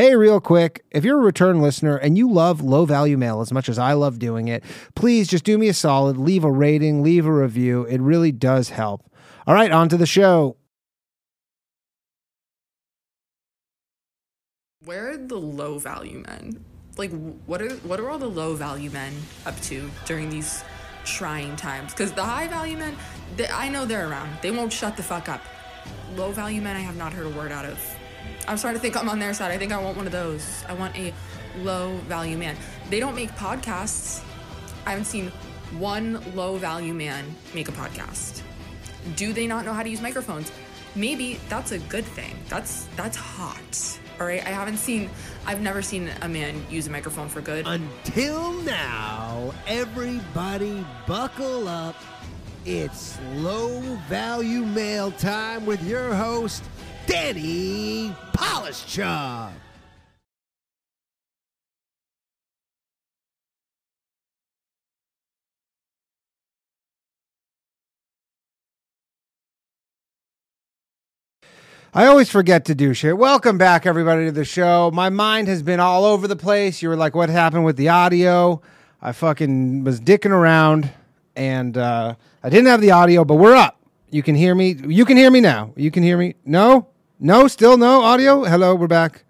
Hey, real quick, if you're a return listener and you love low value mail as much as I love doing it, please just do me a solid, leave a rating, leave a review. It really does help. All right, on to the show. Where are the low value men? Like, what are what are all the low value men up to during these trying times? Because the high value men, they, I know they're around. They won't shut the fuck up. Low value men, I have not heard a word out of. I'm starting to think I'm on their side. I think I want one of those. I want a low value man. They don't make podcasts. I haven't seen one low value man make a podcast. Do they not know how to use microphones? Maybe that's a good thing. That's that's hot. All right, I haven't seen I've never seen a man use a microphone for good. Until now, everybody buckle up. It's low value mail time with your host, Danny Polishchuk. I always forget to do shit. Welcome back, everybody, to the show. My mind has been all over the place. You were like, what happened with the audio? I fucking was dicking around and uh, I didn't have the audio, but we're up. You can hear me. You can hear me now. You can hear me. No? No? Still no audio? Hello, we're back.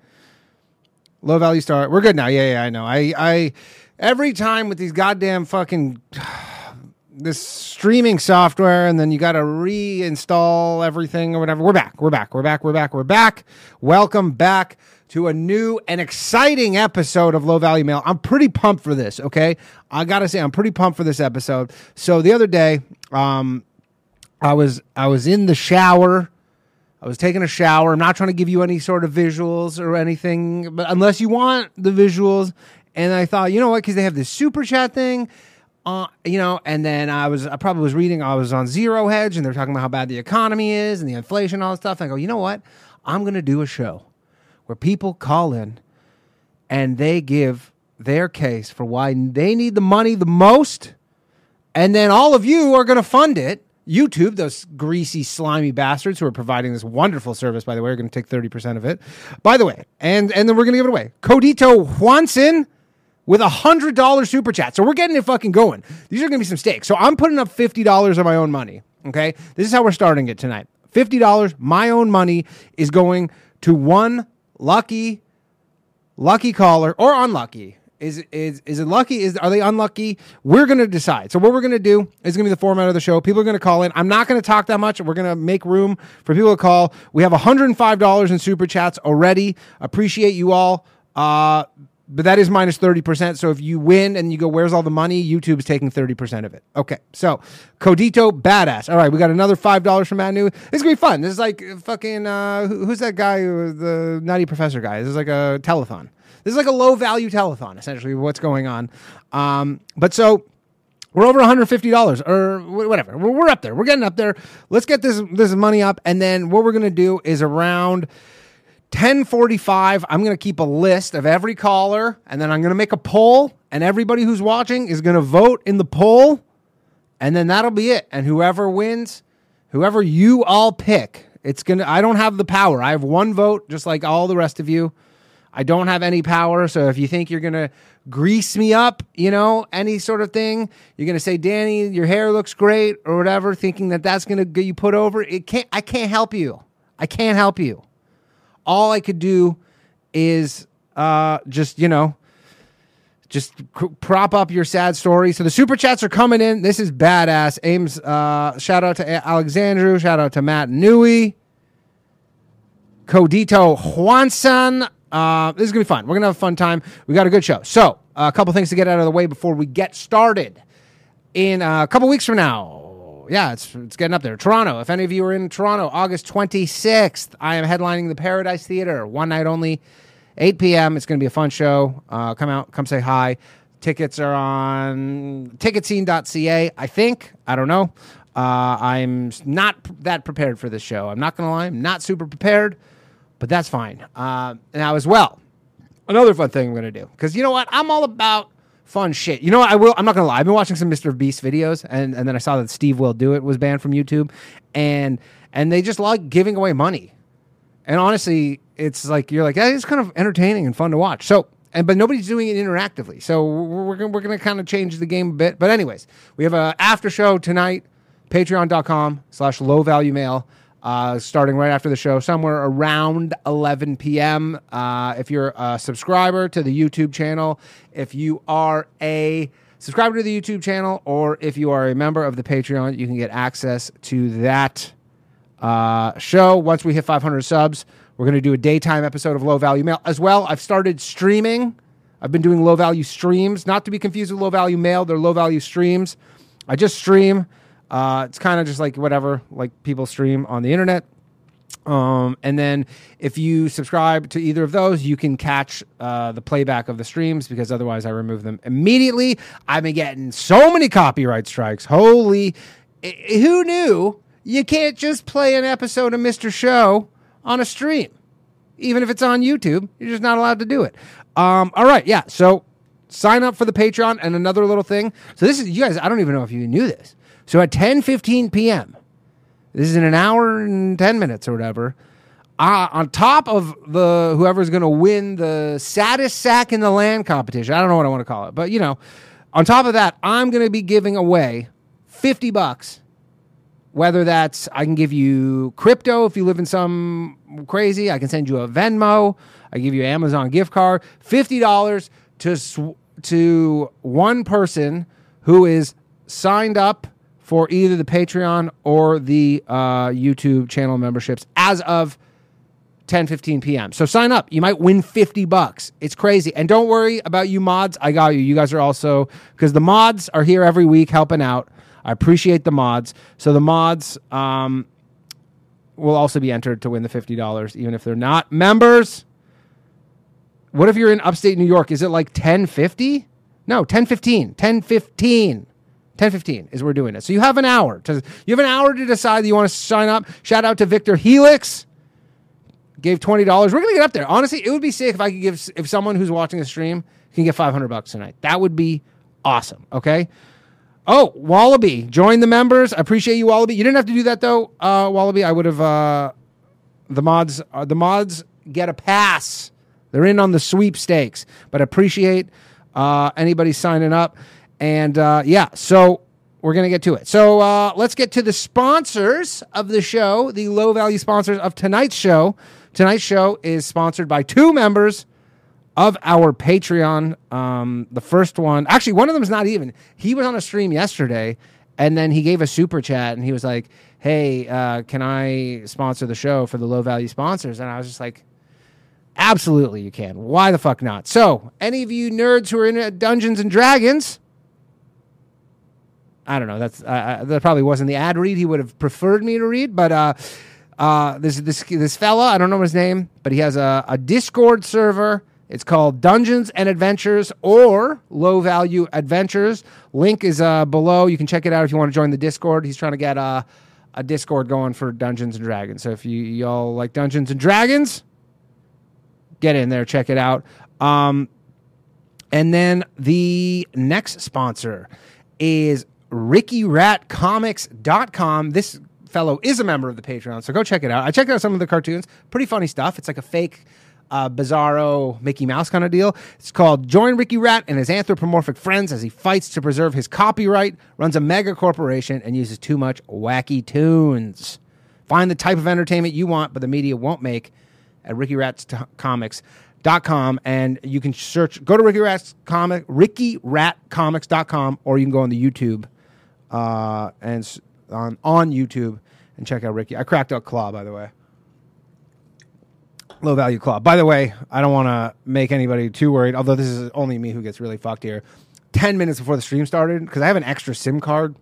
Low value start. We're good now. Yeah, yeah, I know. I, I, every time with these goddamn fucking this streaming software and then you got to reinstall everything or whatever. We're back. We're back. We're back. We're back. We're back. Welcome back to a new and exciting episode of Low Value Mail. I'm pretty pumped for this, okay? I got to say I'm pretty pumped for this episode. So the other day, um I was I was in the shower. I was taking a shower. I'm not trying to give you any sort of visuals or anything, but unless you want the visuals and I thought, you know what, cuz they have this super chat thing uh, you know, and then I was, I probably was reading, I was on Zero Hedge and they're talking about how bad the economy is and the inflation, and all this stuff. And I go, you know what? I'm going to do a show where people call in and they give their case for why they need the money the most. And then all of you are going to fund it. YouTube, those greasy, slimy bastards who are providing this wonderful service, by the way, are going to take 30% of it. By the way, and, and then we're going to give it away. Codito Juanson with a hundred dollar super chat. So we're getting it fucking going. These are gonna be some stakes. So I'm putting up fifty dollars of my own money. Okay, this is how we're starting it tonight. Fifty dollars, my own money, is going to one lucky, lucky caller or unlucky. Is is is it lucky? Is are they unlucky? We're gonna decide. So what we're gonna do is gonna be the format of the show. People are gonna call in. I'm not gonna talk that much. We're gonna make room for people to call. We have 105 dollars in super chats already. Appreciate you all. Uh, but that is minus 30%. So if you win and you go, where's all the money? YouTube's taking 30% of it. Okay. So Codito, badass. All right. We got another $5 from Matt. This is going to be fun. This is like fucking, uh, who's that guy, the Nutty Professor guy? This is like a telethon. This is like a low value telethon, essentially, what's going on. Um, but so we're over $150 or whatever. We're, we're up there. We're getting up there. Let's get this, this money up. And then what we're going to do is around 1045 i'm going to keep a list of every caller and then i'm going to make a poll and everybody who's watching is going to vote in the poll and then that'll be it and whoever wins whoever you all pick it's going to i don't have the power i have one vote just like all the rest of you i don't have any power so if you think you're going to grease me up you know any sort of thing you're going to say danny your hair looks great or whatever thinking that that's going to get you put over it can't i can't help you i can't help you all I could do is uh, just, you know, just prop up your sad story. So the super chats are coming in. This is badass. Ames, uh, shout out to Alexandru. Shout out to Matt Newey. Codito Juanson. Uh, this is going to be fun. We're going to have a fun time. We got a good show. So, uh, a couple things to get out of the way before we get started. In a couple weeks from now, yeah, it's it's getting up there. Toronto. If any of you are in Toronto, August 26th, I am headlining the Paradise Theater, one night only, 8 p.m. It's going to be a fun show. Uh, come out, come say hi. Tickets are on ticketscene.ca, I think. I don't know. Uh, I'm not that prepared for this show. I'm not going to lie. I'm not super prepared, but that's fine. Uh, now, as well, another fun thing I'm going to do, because you know what? I'm all about fun shit. You know what? I will. I'm not gonna lie. I've been watching some Mr. Beast videos, and and then I saw that Steve Will Do It was banned from YouTube, and and they just like giving away money. And honestly, it's like you're like hey, it's kind of entertaining and fun to watch. So and but nobody's doing it interactively. So we're we're gonna, we're gonna kind of change the game a bit. But anyways, we have a after show tonight. Patreon.com slash low value mail. Uh, starting right after the show, somewhere around 11 p.m. Uh, if you're a subscriber to the YouTube channel, if you are a subscriber to the YouTube channel, or if you are a member of the Patreon, you can get access to that uh, show. Once we hit 500 subs, we're going to do a daytime episode of Low Value Mail as well. I've started streaming. I've been doing low value streams, not to be confused with low value mail. They're low value streams. I just stream. Uh, it's kind of just like whatever, like people stream on the internet. Um, and then if you subscribe to either of those, you can catch uh, the playback of the streams because otherwise I remove them immediately. I've been getting so many copyright strikes. Holy, who knew you can't just play an episode of Mr. Show on a stream? Even if it's on YouTube, you're just not allowed to do it. Um, all right, yeah. So sign up for the Patreon and another little thing. So this is you guys. I don't even know if you knew this. So at 10:15 p.m. This is in an hour and 10 minutes or whatever. Uh, on top of the whoever's going to win the saddest sack in the land competition. I don't know what I want to call it, but you know, on top of that, I'm going to be giving away 50 bucks. Whether that's I can give you crypto if you live in some crazy, I can send you a Venmo, I give you an Amazon gift card, $50 to sw- to one person who is signed up for either the Patreon or the uh, YouTube channel memberships as of 10 15 p.m. So sign up. You might win 50 bucks. It's crazy. And don't worry about you mods. I got you. You guys are also because the mods are here every week helping out. I appreciate the mods. So the mods um, will also be entered to win the $50 even if they're not members. What if you're in upstate New York? Is it like 1050? No, 1015. 1015. 1015 is we're doing it. So you have an hour to you have an hour to decide that you want to sign up. Shout out to Victor Helix. Gave twenty dollars. We're gonna get up there. Honestly, it would be sick if I could give if someone who's watching the stream can get five hundred bucks tonight. That would be awesome. Okay. Oh, Wallaby, join the members. I appreciate you, Wallaby. You didn't have to do that though, uh, Wallaby. I would have. Uh, the mods, uh, the mods get a pass. They're in on the sweepstakes, but appreciate uh, anybody signing up. And uh, yeah, so we're gonna get to it. So uh, let's get to the sponsors of the show, the low value sponsors of tonight's show. Tonight's show is sponsored by two members of our Patreon. Um, the first one, actually, one of them is not even. He was on a stream yesterday, and then he gave a super chat, and he was like, "Hey, uh, can I sponsor the show for the low value sponsors?" And I was just like, "Absolutely, you can. Why the fuck not?" So, any of you nerds who are in Dungeons and Dragons. I don't know. That's uh, that probably wasn't the ad read he would have preferred me to read, but uh, uh, this this this fella, I don't know his name, but he has a, a Discord server. It's called Dungeons and Adventures or Low Value Adventures. Link is uh, below. You can check it out if you want to join the Discord. He's trying to get uh, a Discord going for Dungeons and Dragons. So if you y'all like Dungeons and Dragons, get in there, check it out. Um, and then the next sponsor is RickyRatComics.com. This fellow is a member of the Patreon, so go check it out. I checked out some of the cartoons. Pretty funny stuff. It's like a fake uh, bizarro Mickey Mouse kind of deal. It's called Join Ricky Rat and his anthropomorphic friends as he fights to preserve his copyright, runs a mega corporation, and uses too much wacky tunes. Find the type of entertainment you want, but the media won't make at Ricky Rat's t- Comics. Dot com and you can search go to Ricky Rat's comic rickyratcomics.com or you can go on the YouTube uh, and on on YouTube and check out Ricky. I cracked out Claw by the way. Low value claw. By the way, I don't want to make anybody too worried, although this is only me who gets really fucked here. 10 minutes before the stream started, because I have an extra SIM card,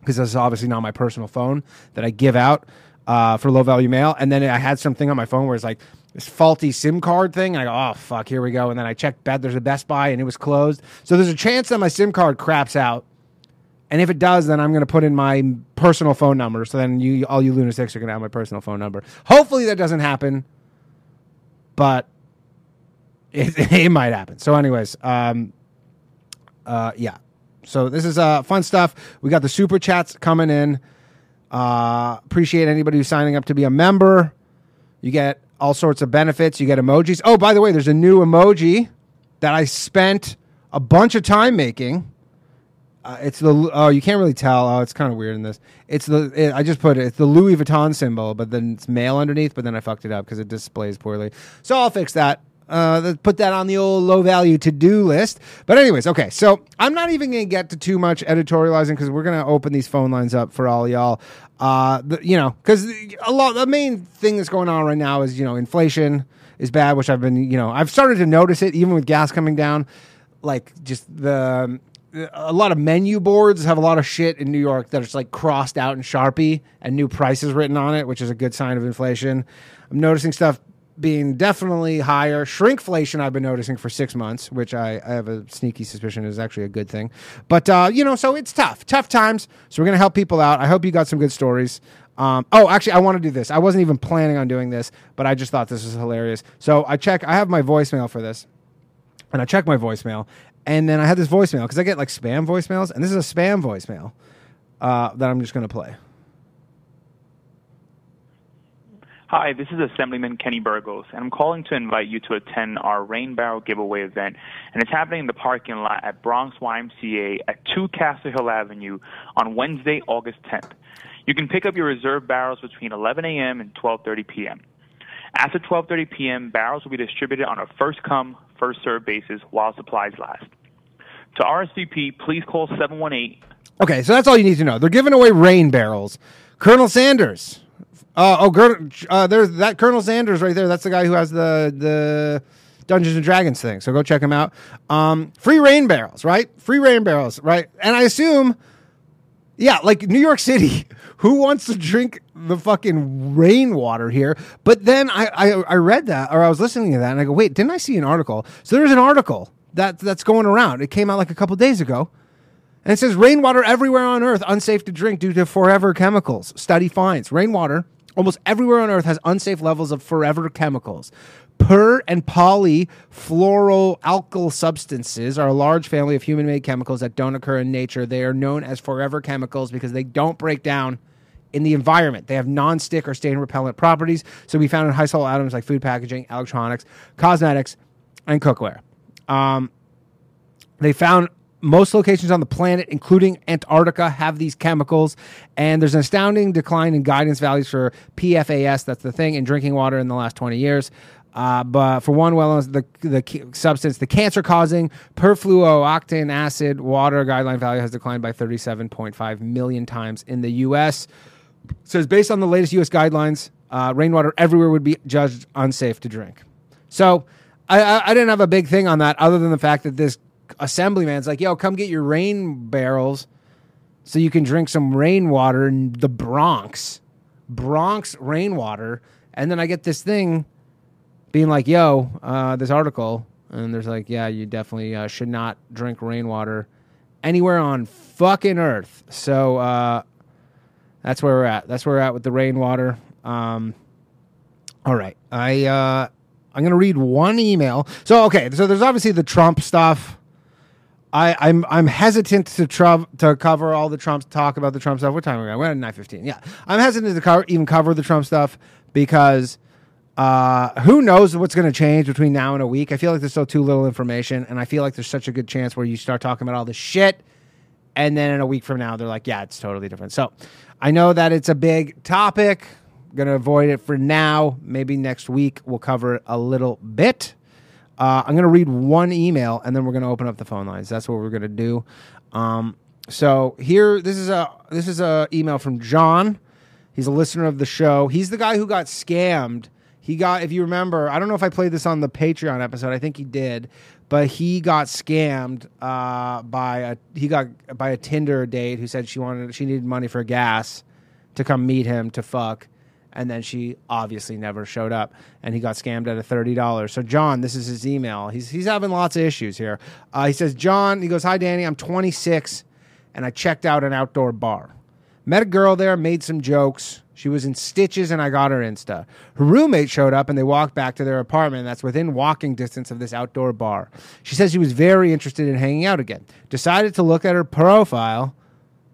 because this is obviously not my personal phone that I give out uh, for low value mail. And then I had something on my phone where it's like this faulty SIM card thing. And I go, oh, fuck, here we go. And then I checked, bed, there's a Best Buy and it was closed. So there's a chance that my SIM card craps out. And if it does, then I'm going to put in my personal phone number. So then you, all you lunatics are going to have my personal phone number. Hopefully that doesn't happen but it, it might happen. So, anyways, um, uh, yeah. So this is uh, fun stuff. We got the super chats coming in. Uh, appreciate anybody who's signing up to be a member. You get all sorts of benefits. You get emojis. Oh, by the way, there's a new emoji that I spent a bunch of time making. Uh, it's the oh you can't really tell oh it's kind of weird in this it's the it, I just put it it's the Louis Vuitton symbol but then it's male underneath but then I fucked it up because it displays poorly so I'll fix that uh, put that on the old low value to do list. But anyways, okay. So I'm not even going to get to too much editorializing because we're going to open these phone lines up for all y'all. Uh, the, you know, because a lot the main thing that's going on right now is you know inflation is bad, which I've been you know I've started to notice it even with gas coming down. Like just the a lot of menu boards have a lot of shit in New York that is like crossed out in Sharpie and new prices written on it, which is a good sign of inflation. I'm noticing stuff being definitely higher. Shrinkflation, I've been noticing for six months, which I, I have a sneaky suspicion is actually a good thing. But, uh, you know, so it's tough, tough times. So we're going to help people out. I hope you got some good stories. Um, oh, actually, I want to do this. I wasn't even planning on doing this, but I just thought this was hilarious. So I check, I have my voicemail for this, and I check my voicemail, and then I had this voicemail because I get like spam voicemails, and this is a spam voicemail uh, that I'm just going to play. Hi, this is Assemblyman Kenny Burgos, and I'm calling to invite you to attend our Rain Barrel Giveaway event, and it's happening in the parking lot at Bronx YMCA at 2 Castle Hill Avenue on Wednesday, August 10th. You can pick up your reserve barrels between 11 a.m. and 12:30 p.m. After 12:30 p.m., barrels will be distributed on a first-come, first-served basis while supplies last. To RSVP, please call 718. Okay, so that's all you need to know. They're giving away rain barrels. Colonel Sanders uh, oh, uh, there's that Colonel Sanders right there. That's the guy who has the the Dungeons and Dragons thing. So go check him out. Um, free rain barrels, right? Free rain barrels, right? And I assume, yeah, like New York City, who wants to drink the fucking rainwater here? But then I, I I read that or I was listening to that and I go, wait, didn't I see an article? So there's an article that that's going around. It came out like a couple days ago. And it says rainwater everywhere on Earth unsafe to drink due to forever chemicals. Study finds rainwater Almost everywhere on Earth has unsafe levels of forever chemicals. Per and polyfluoroalkyl substances are a large family of human made chemicals that don't occur in nature. They are known as forever chemicals because they don't break down in the environment. They have non-stick or stain repellent properties, so we found in household items like food packaging, electronics, cosmetics, and cookware. Um, they found most locations on the planet, including Antarctica, have these chemicals. And there's an astounding decline in guidance values for PFAS, that's the thing, in drinking water in the last 20 years. Uh, but for one well the, the substance, the cancer causing perfluorooctane acid water guideline value has declined by 37.5 million times in the U.S. says based on the latest U.S. guidelines, uh, rainwater everywhere would be judged unsafe to drink. So I, I, I, didn't have a big thing on that other than the fact that this assemblyman's like, yo, come get your rain barrels so you can drink some rainwater in the Bronx. Bronx rainwater. And then I get this thing being like, yo, uh, this article. And there's like, yeah, you definitely uh, should not drink rainwater anywhere on fucking earth. So uh, that's where we're at. That's where we're at with the rainwater. Um, all right. I, uh, I'm to read one email. So, okay. So there's obviously the Trump stuff. I, I'm I'm hesitant to tr- to cover all the Trump talk about the Trump stuff. What time are we? We're at nine fifteen. Yeah, I'm hesitant to cover, even cover the Trump stuff because uh, who knows what's going to change between now and a week. I feel like there's still too little information, and I feel like there's such a good chance where you start talking about all this shit, and then in a week from now they're like, yeah, it's totally different. So I know that it's a big topic. I'm gonna avoid it for now. Maybe next week we'll cover it a little bit. Uh, I'm going to read one email and then we're going to open up the phone lines. That's what we're going to do. Um, so here, this is a this is a email from John. He's a listener of the show. He's the guy who got scammed. He got, if you remember, I don't know if I played this on the Patreon episode. I think he did, but he got scammed uh, by a he got by a Tinder date who said she wanted she needed money for gas to come meet him to fuck and then she obviously never showed up and he got scammed out of $30 so john this is his email. He's, he's having lots of issues here. Uh, he says john he goes hi danny i'm 26 and i checked out an outdoor bar. Met a girl there made some jokes she was in stitches and i got her insta her roommate showed up and they walked back to their apartment that's within walking distance of this outdoor bar she says she was very interested in hanging out again decided to look at her profile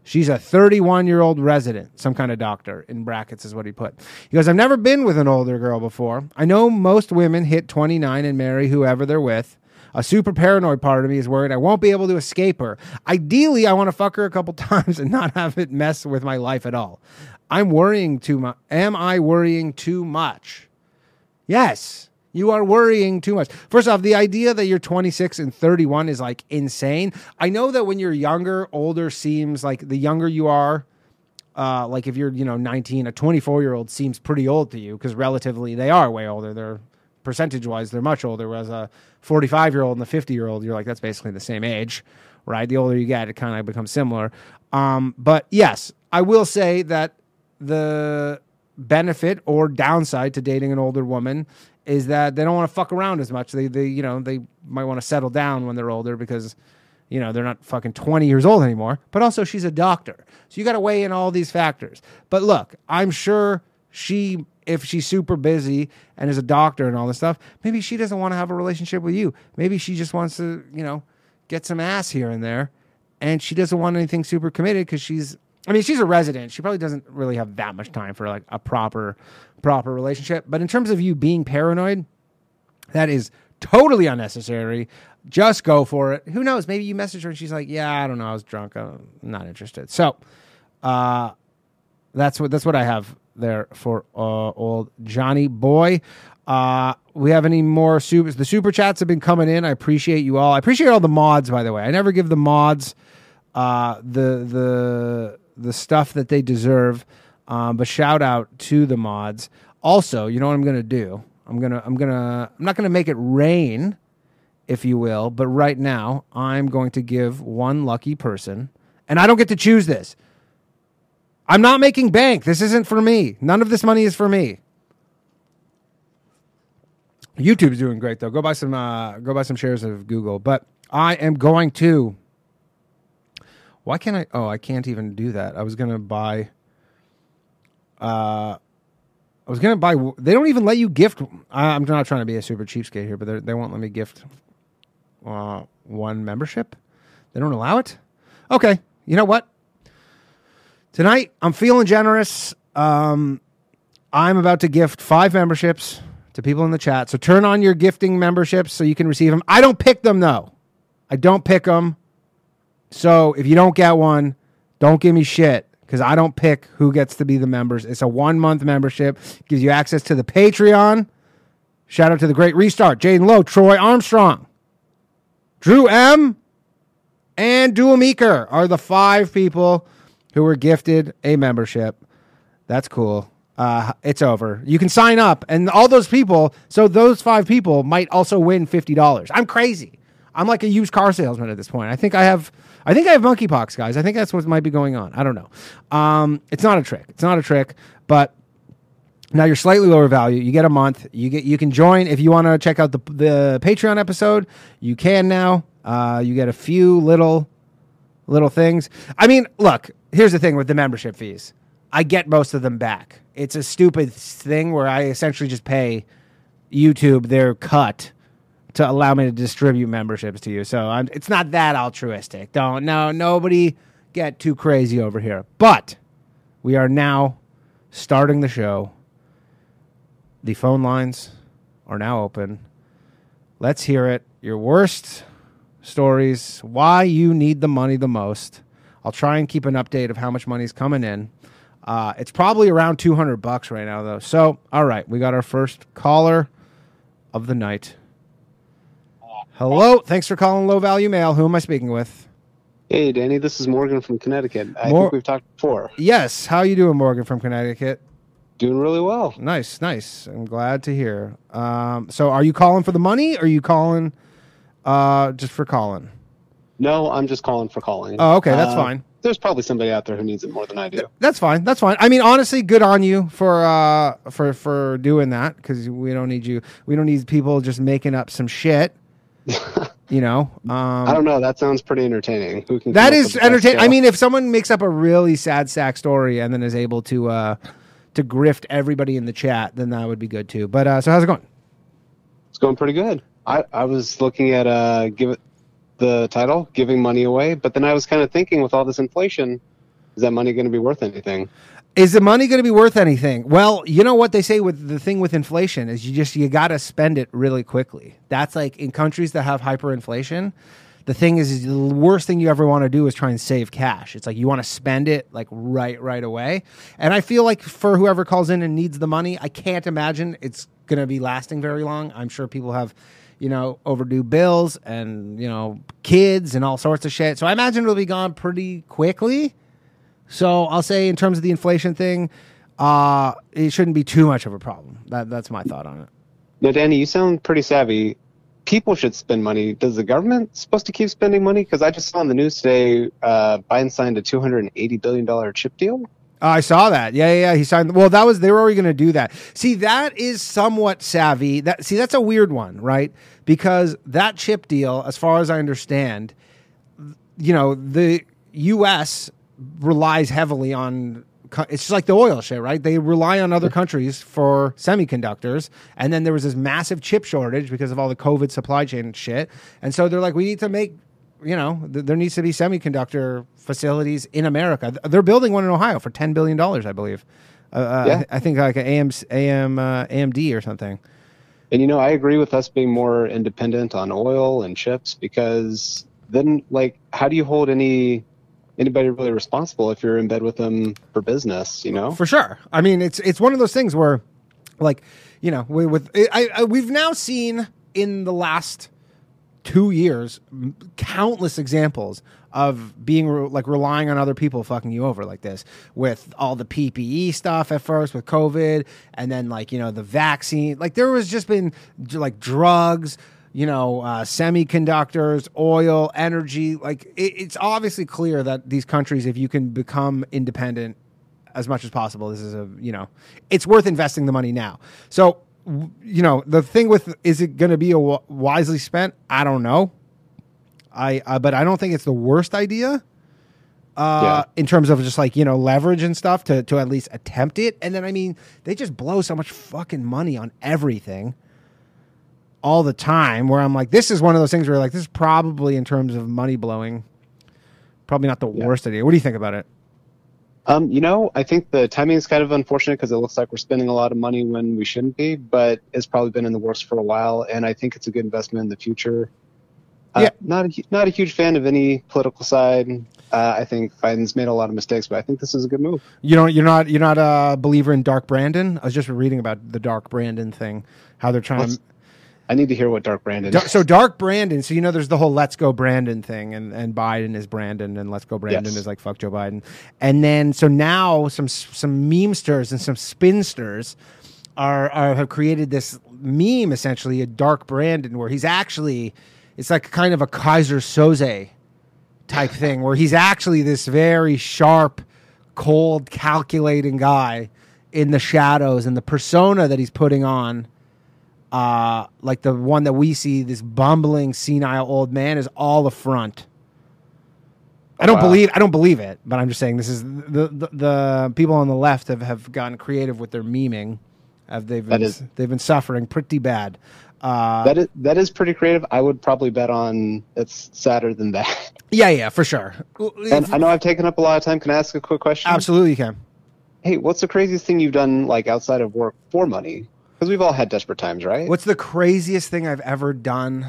She's a 31 year old resident, some kind of doctor, in brackets is what he put. He goes, I've never been with an older girl before. I know most women hit 29 and marry whoever they're with. A super paranoid part of me is worried I won't be able to escape her. Ideally, I want to fuck her a couple times and not have it mess with my life at all. I'm worrying too much. Am I worrying too much? Yes. You are worrying too much. First off, the idea that you're 26 and 31 is like insane. I know that when you're younger, older seems like the younger you are, uh, like if you're, you know, 19, a 24 year old seems pretty old to you because relatively they are way older. They're percentage wise, they're much older. Whereas a 45 year old and a 50 year old, you're like, that's basically the same age, right? The older you get, it kind of becomes similar. Um, but yes, I will say that the benefit or downside to dating an older woman is that they don't want to fuck around as much. They, they, you know, they might want to settle down when they're older because, you know, they're not fucking 20 years old anymore. But also, she's a doctor. So you got to weigh in all these factors. But look, I'm sure she, if she's super busy and is a doctor and all this stuff, maybe she doesn't want to have a relationship with you. Maybe she just wants to, you know, get some ass here and there. And she doesn't want anything super committed because she's I mean, she's a resident. She probably doesn't really have that much time for like a proper, proper relationship. But in terms of you being paranoid, that is totally unnecessary. Just go for it. Who knows? Maybe you message her and she's like, "Yeah, I don't know. I was drunk. I'm not interested." So, uh, that's what that's what I have there for uh, old Johnny boy. Uh, we have any more super? The super chats have been coming in. I appreciate you all. I appreciate all the mods, by the way. I never give the mods uh, the the the stuff that they deserve. Um, but shout out to the mods. Also, you know what I'm gonna do? I'm gonna I'm gonna I'm not gonna make it rain, if you will. But right now, I'm going to give one lucky person, and I don't get to choose this. I'm not making bank. This isn't for me. None of this money is for me. YouTube's doing great though. Go buy some uh, go buy some shares of Google. But I am going to why can't I? Oh, I can't even do that. I was gonna buy. Uh, I was gonna buy. They don't even let you gift. I'm not trying to be a super cheapskate here, but they won't let me gift uh, one membership. They don't allow it. Okay, you know what? Tonight I'm feeling generous. Um, I'm about to gift five memberships to people in the chat. So turn on your gifting memberships so you can receive them. I don't pick them though. I don't pick them. So if you don't get one, don't give me shit because I don't pick who gets to be the members. It's a one month membership, gives you access to the Patreon. Shout out to the Great Restart, Jaden Lowe, Troy Armstrong, Drew M, and Dua Meeker are the five people who were gifted a membership. That's cool. Uh, it's over. You can sign up, and all those people. So those five people might also win fifty dollars. I'm crazy. I'm like a used car salesman at this point. I think I have I think I have monkeypox, guys. I think that's what might be going on. I don't know. Um, it's not a trick. It's not a trick, but now you're slightly lower value. You get a month. You get you can join if you want to check out the the Patreon episode. You can now. Uh, you get a few little little things. I mean, look. Here's the thing with the membership fees. I get most of them back. It's a stupid thing where I essentially just pay YouTube their cut to allow me to distribute memberships to you. So I'm, it's not that altruistic. Don't no nobody get too crazy over here. But we are now starting the show. The phone lines are now open. Let's hear it. Your worst stories, why you need the money the most. I'll try and keep an update of how much money's coming in. Uh, it's probably around 200 bucks right now, though. So, all right, we got our first caller of the night. Hello. Thanks for calling Low Value Mail. Who am I speaking with? Hey, Danny. This is Morgan from Connecticut. I Mor- think we've talked before. Yes. How you doing, Morgan from Connecticut? Doing really well. Nice, nice. I'm glad to hear. Um, so, are you calling for the money? Or are you calling uh, just for calling? No, I'm just calling for calling. Oh, okay. That's uh, fine. There's probably somebody out there who needs it more than I do. That's fine. That's fine. I mean, honestly, good on you for uh, for for doing that because we don't need you. We don't need people just making up some shit you know, um, I don't know. That sounds pretty entertaining. Who can that is entertaining. I mean, if someone makes up a really sad sack story and then is able to uh, to grift everybody in the chat, then that would be good too. But uh, so how's it going? It's going pretty good. I, I was looking at uh, give it the title, giving money away, but then I was kind of thinking with all this inflation, is that money going to be worth anything? Is the money going to be worth anything? Well, you know what they say with the thing with inflation is you just you got to spend it really quickly. That's like in countries that have hyperinflation. The thing is, is the worst thing you ever want to do is try and save cash. It's like you want to spend it like right right away. And I feel like for whoever calls in and needs the money, I can't imagine it's going to be lasting very long. I'm sure people have you know, overdue bills and, you know, kids and all sorts of shit. So I imagine it'll be gone pretty quickly. So I'll say in terms of the inflation thing, uh, it shouldn't be too much of a problem. That that's my thought on it. Now, Danny, you sound pretty savvy. People should spend money. Does the government supposed to keep spending money? Because I just saw on the news today, uh, Biden signed a two hundred and eighty billion dollar chip deal. Uh, I saw that. Yeah, yeah, yeah. He signed. Well, that was they were already going to do that. See, that is somewhat savvy. That see, that's a weird one, right? Because that chip deal, as far as I understand, you know, the U.S. relies heavily on. It's just like the oil shit, right? They rely on other countries for semiconductors, and then there was this massive chip shortage because of all the COVID supply chain shit, and so they're like, we need to make you know, th- there needs to be semiconductor facilities in America. They're building one in Ohio for ten billion dollars, I believe. Uh, uh yeah. I, think like an AM, AM, uh, AMD or something. And you know, I agree with us being more independent on oil and chips because then, like, how do you hold any anybody really responsible if you're in bed with them for business? You know, for sure. I mean, it's it's one of those things where, like, you know, with, with I, I, we've now seen in the last two years, countless examples of being re- like relying on other people fucking you over like this with all the PPE stuff at first with COVID and then like, you know, the vaccine. Like there was just been like drugs, you know, uh, semiconductors, oil, energy. Like it, it's obviously clear that these countries, if you can become independent as much as possible, this is a, you know, it's worth investing the money now. So you know, the thing with is it going to be a w- wisely spent? I don't know. I uh, but I don't think it's the worst idea. Uh, yeah. in terms of just like you know leverage and stuff to to at least attempt it, and then I mean they just blow so much fucking money on everything all the time. Where I'm like, this is one of those things where like this is probably in terms of money blowing, probably not the yeah. worst idea. What do you think about it? Um, you know, I think the timing is kind of unfortunate because it looks like we're spending a lot of money when we shouldn't be, but it's probably been in the works for a while, and I think it's a good investment in the future. Uh, yeah. Not a, not a huge fan of any political side. Uh, I think Biden's made a lot of mistakes, but I think this is a good move. You know, you're not you're not a believer in Dark Brandon. I was just reading about the Dark Brandon thing, how they're trying What's, to I need to hear what Dark Brandon. Is. So Dark Brandon. So you know, there's the whole "Let's Go Brandon" thing, and and Biden is Brandon, and "Let's Go Brandon" yes. is like "Fuck Joe Biden." And then so now some some memesters and some spinsters are, are have created this meme essentially a Dark Brandon where he's actually it's like kind of a Keyser Söze type thing where he's actually this very sharp, cold, calculating guy in the shadows and the persona that he's putting on uh, like the one that we see, this bumbling, senile old man, is all the front. I don't wow. believe I don't believe it, but I'm just saying this is the the, the people on the left have, have gotten creative with their memeing. Have they've been, is, they've been suffering pretty bad. Uh, that is that is pretty creative. I would probably bet on it's sadder than that. Yeah, yeah, for sure. And I know I've taken up a lot of time. Can I ask a quick question? Absolutely, you can. Hey, what's the craziest thing you've done like outside of work for money? Because we've all had desperate times, right? What's the craziest thing I've ever done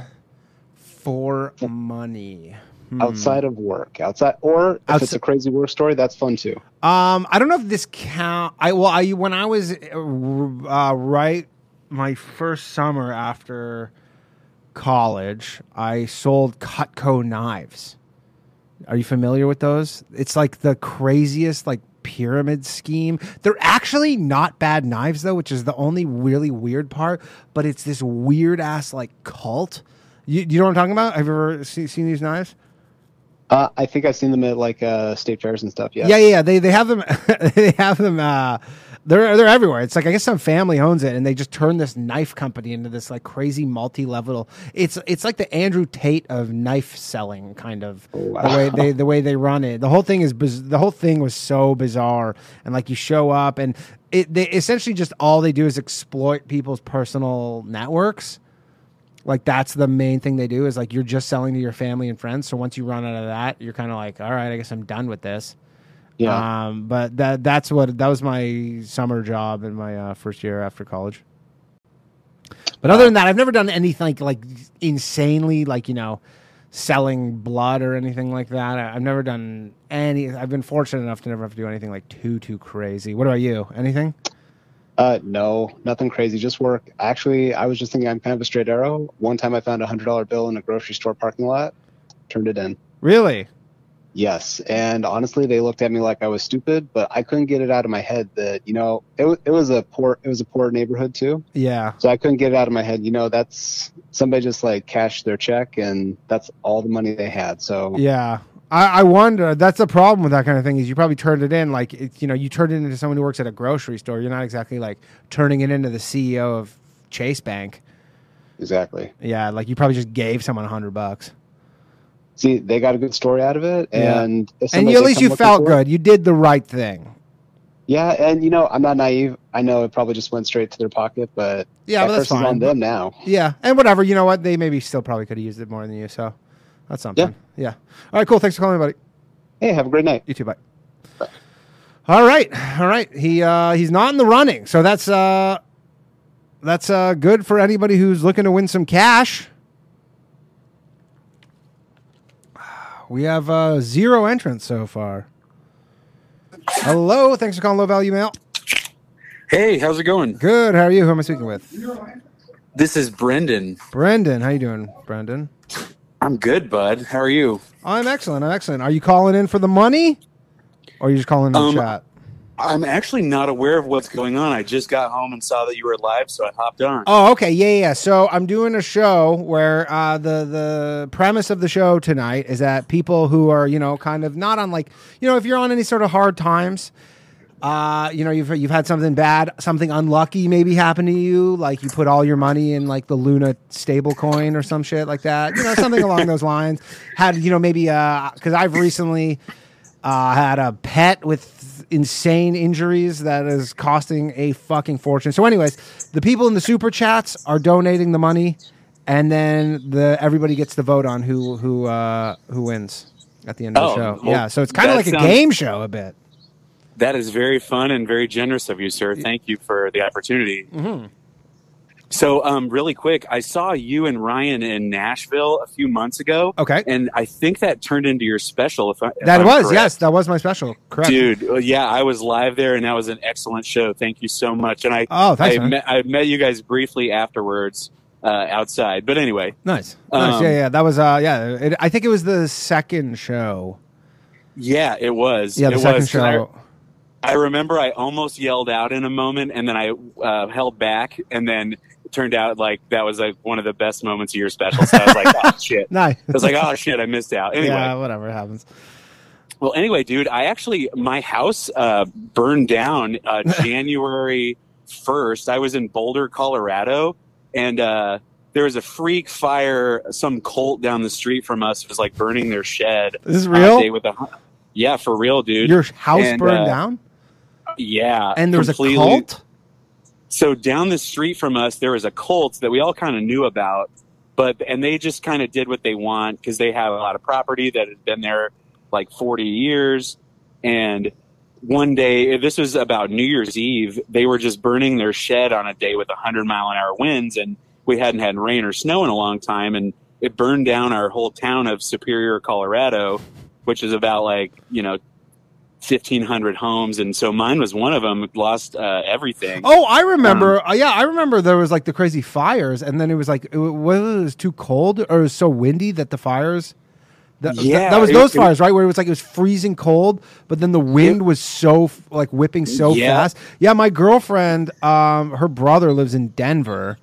for money? Hmm. Outside of work, outside, or if Outs- it's a crazy work story, that's fun too. Um, I don't know if this count. I well, I when I was uh, right my first summer after college, I sold Cutco knives. Are you familiar with those? It's like the craziest like pyramid scheme. They're actually not bad knives though, which is the only really weird part. But it's this weird ass like cult. You, you know what I'm talking about? Have you ever see, seen these knives? Uh, I think I've seen them at like uh, state fairs and stuff. Yeah, yeah, yeah. They they have them. they have them. Uh, they're they're everywhere. It's like I guess some family owns it, and they just turn this knife company into this like crazy multi-level. It's it's like the Andrew Tate of knife selling, kind of wow. the way they the way they run it. The whole thing is biz- the whole thing was so bizarre, and like you show up, and it they essentially just all they do is exploit people's personal networks. Like that's the main thing they do is like you're just selling to your family and friends. So once you run out of that, you're kind of like, all right, I guess I'm done with this. Yeah. Um, but that that's what that was my summer job in my uh, first year after college. But other than that, I've never done anything like, insanely like you know selling blood or anything like that. I, I've never done any. I've been fortunate enough to never have to do anything like too too crazy. What about you? Anything? Uh, no, nothing crazy. Just work. Actually, I was just thinking I'm kind of a straight arrow. One time I found a hundred dollar bill in a grocery store parking lot, turned it in. Really? Yes, and honestly, they looked at me like I was stupid, but I couldn't get it out of my head that you know it, it was a poor it was a poor neighborhood too, Yeah. so I couldn't get it out of my head. You know, that's somebody just like cashed their check, and that's all the money they had. So Yeah. I, I wonder. That's the problem with that kind of thing is you probably turned it in like it's you know you turned it into someone who works at a grocery store. You're not exactly like turning it into the CEO of Chase Bank. exactly. Yeah, like you probably just gave someone a hundred bucks, See, they got a good story out of it, Yeah. and and you, at least you felt for it- good. You did the right thing. Yeah, and you know, I'm not naive. I know it probably just went straight to their pocket, but Yeah, that but that's fine. on them now. Yeah, and whatever. You know what? They maybe still probably could have used it more than you. So that's something. Yeah. yeah All right. Cool. Thanks for calling, me, buddy. Hey, have a great night. You too. Bye. All right, all right. He uh, he's not in the running, so that's uh, that's uh, good for anybody who's looking to win some cash. We have uh, zero entrants so far. Hello, thanks for calling Low Value Mail. Hey, how's it going? Good. How are you? Who am I speaking with? This is Brendan. Brendan. How you doing, Brendan? I'm good, bud. How are you? I'm excellent. I'm excellent. Are you calling in for the money, or are you just calling in the Um, chat? I'm actually not aware of what's going on. I just got home and saw that you were live, so I hopped on. Oh, okay, yeah, yeah. So I'm doing a show where uh, the the premise of the show tonight is that people who are you know kind of not on like you know if you're on any sort of hard times, uh, you know you've you've had something bad, something unlucky maybe happen to you, like you put all your money in like the Luna stable coin or some shit like that, you know something along those lines. Had you know maybe because I've recently uh, had a pet with insane injuries that is costing a fucking fortune. So, anyways, the people in the super chats are donating the money, and then the everybody gets to vote on who who uh, who wins at the end of the Oh, show. well, yeah, so it's kind of like a game show a bit. That is very fun and very generous of you, sir. Thank you for the opportunity. Mm-hmm. So, um, really quick, I saw you and Ryan in Nashville a few months ago. Okay. And I think that turned into your special. If, I, if That I'm was correct. yes, that was my special. Correct, Dude, yeah, I was live there, and that was an excellent show. Thank you so much. And I, Oh, thanks, I, met, I met you guys briefly afterwards uh, outside. But anyway, Nice, nice. Um, yeah, yeah. That was uh, yeah. It, I think it was the second show. yeah, it was. Yeah, the it second was, 'cause I- show. I remember I almost yelled out in a moment, and then I uh, held back, and then turned out like that was like one of the best moments of your special. So I was like, oh shit. nice. I was like, oh shit, I missed out. Anyway, yeah, whatever happens. well, anyway, dude, I actually my house uh, burned down uh, January first. I was in Boulder, Colorado, and uh, there was a freak fire. Some cult down the street from us was like burning their shed. This is real? day with a, yeah, for real, dude. Your house And, burned uh, down, yeah, and there was a cult. So down the street from us there was a cult that we all kind of knew about but and they just kind of did what they want because they have a lot of property that had been there like 40 years. And one day this was about new year's eve they were just burning their shed on a day with 100 mile an hour winds and we hadn't had rain or snow in a long time and it burned down our whole town of superior colorado which is about like you know 1500 homes and so mine was one of them lost uh, everything Oh, I remember. Um, uh, yeah, I remember there was like the crazy fires, and then it was like it, wa- whether it was too cold or it was so windy that the fires. That, that- Yeah, that was it- those it- fires, right? Where it was like it was freezing cold, but then the wind was so like whipping so Yeah. fast. Yeah, my girlfriend, um, her brother lives in Denver,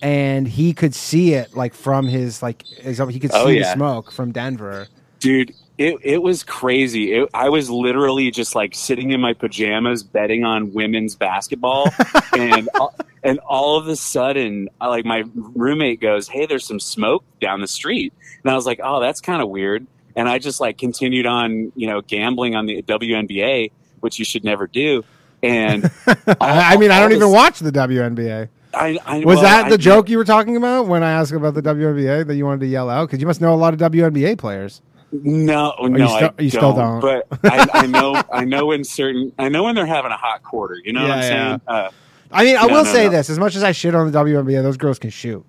and he could see it like from his like he could see Oh, the smoke from Denver. dude it, it was crazy it, i was literally just like sitting in my pajamas betting on women's basketball and all- and all of a sudden I- like my roommate goes hey there's some smoke down the street and i was like oh that's kind of weird and i just like continued on you know gambling on the WNBA which you should never do and I, I mean, I don't even watch the WNBA. I, I, Was well, that the do- joke you were talking about when I asked about the WNBA that you wanted to yell out? Because you must know a lot of WNBA players. No, no, still- I you still don't? But I, I know, I know when certain, I know when they're having a hot quarter. You know what I'm Yeah, saying? Uh, I mean, I No, will no, say no. this: as much as I shit on the WNBA, those girls can shoot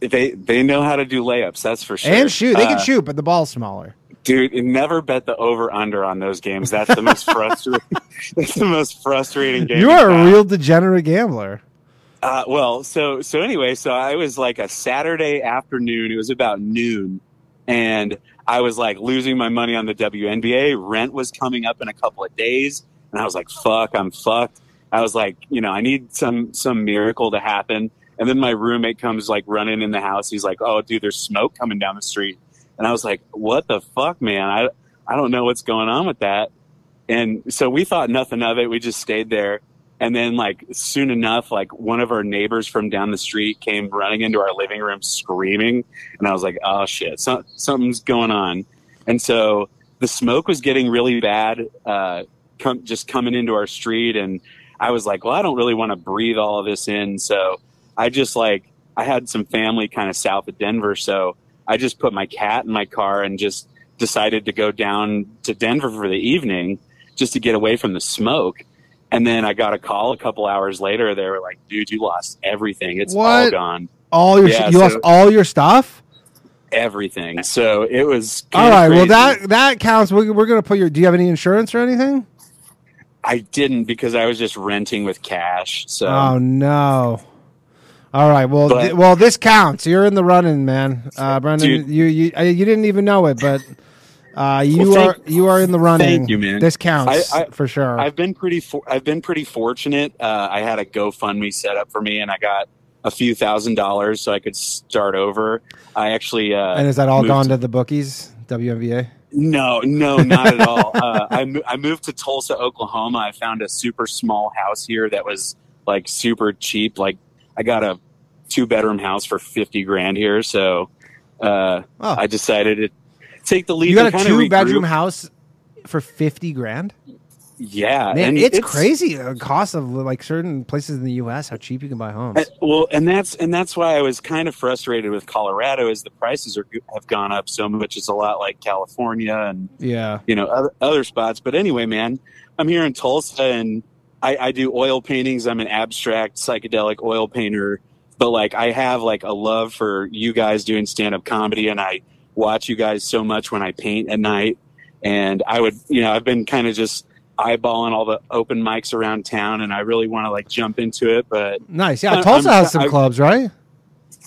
they they know how to do layups. That's for sure. and shoot. They can Uh, shoot, but the ball's smaller. dude. Never bet the over under on those games. That's the most frustrating. that's the most frustrating game. You are a real degenerate gambler. Uh, well, so so anyway, so I was like a Saturday afternoon. It was about noon, and I was like losing my money on the WNBA. Rent was coming up in a couple of days, and I was like, "Fuck, I'm fucked." I was like, you know, I need some some miracle to happen. And then my roommate comes like running in the house. He's like, "Oh, dude, there's smoke coming down the street," and I was like, "What the fuck, man? I I don't know what's going on with that." And so we thought nothing of it. We just stayed there. And then, like, soon enough, like, one of our neighbors from down the street came running into our living room screaming. And I was like, oh, shit, so, something's going on. And so the smoke was getting really bad, uh, com- just coming into our street. And I was like, well, I don't really want to breathe all of this in. So I just, like, I had some family kind of south of Denver. So I just put my cat in my car and just decided to go down to Denver for the evening just to get away from the smoke. And then I got a call a couple hours later. They were like, dude, you lost everything. It's all gone. All your Yeah, you lost all your stuff. Everything. So it was. All right, well that that counts. We're, we're gonna put your. Do you have any insurance or anything? I didn't because I was just renting with cash. So oh no. All right, well, But- th- well, this counts. You're in the running, man, uh, Brendan. Dude. you you uh, you didn't even know it, but uh, you Well, are you are in the running. thank you, man. This counts I- I- for sure. I've been pretty. For, I've been pretty fortunate. Uh, I had a GoFundMe set up for me, and I got a few thousand dollars so I could start over. I actually. Uh, and is that all gone to the bookies? WNBA. No, no, not at all. Uh, I, mo- I moved to Tulsa, Oklahoma. I found a super small house here that was like super cheap. Like I got a two bedroom house for 50 grand here. So uh, Oh. I decided to take the leap. You got a two regroup. bedroom house for fifty grand. Yeah. Man, and it's, crazy. The cost of like certain places in the U.S. How cheap you can buy homes. Uh, Well, and that's and that's why I was kind of frustrated with Colorado is the prices are have gone up so much. It's a lot like California and yeah. you know other, other spots. But anyway, man, I'm here in Tulsa and I, I do oil paintings. I'm an abstract psychedelic oil painter, but like I have like a love for you guys doing stand up comedy, and I watch you guys so much when I paint at night. And I would, you know, I've been kind of just eyeballing all the open mics around town, and I really want to like jump into it, but Nice. Yeah, Tulsa I'm- has some I- clubs, right?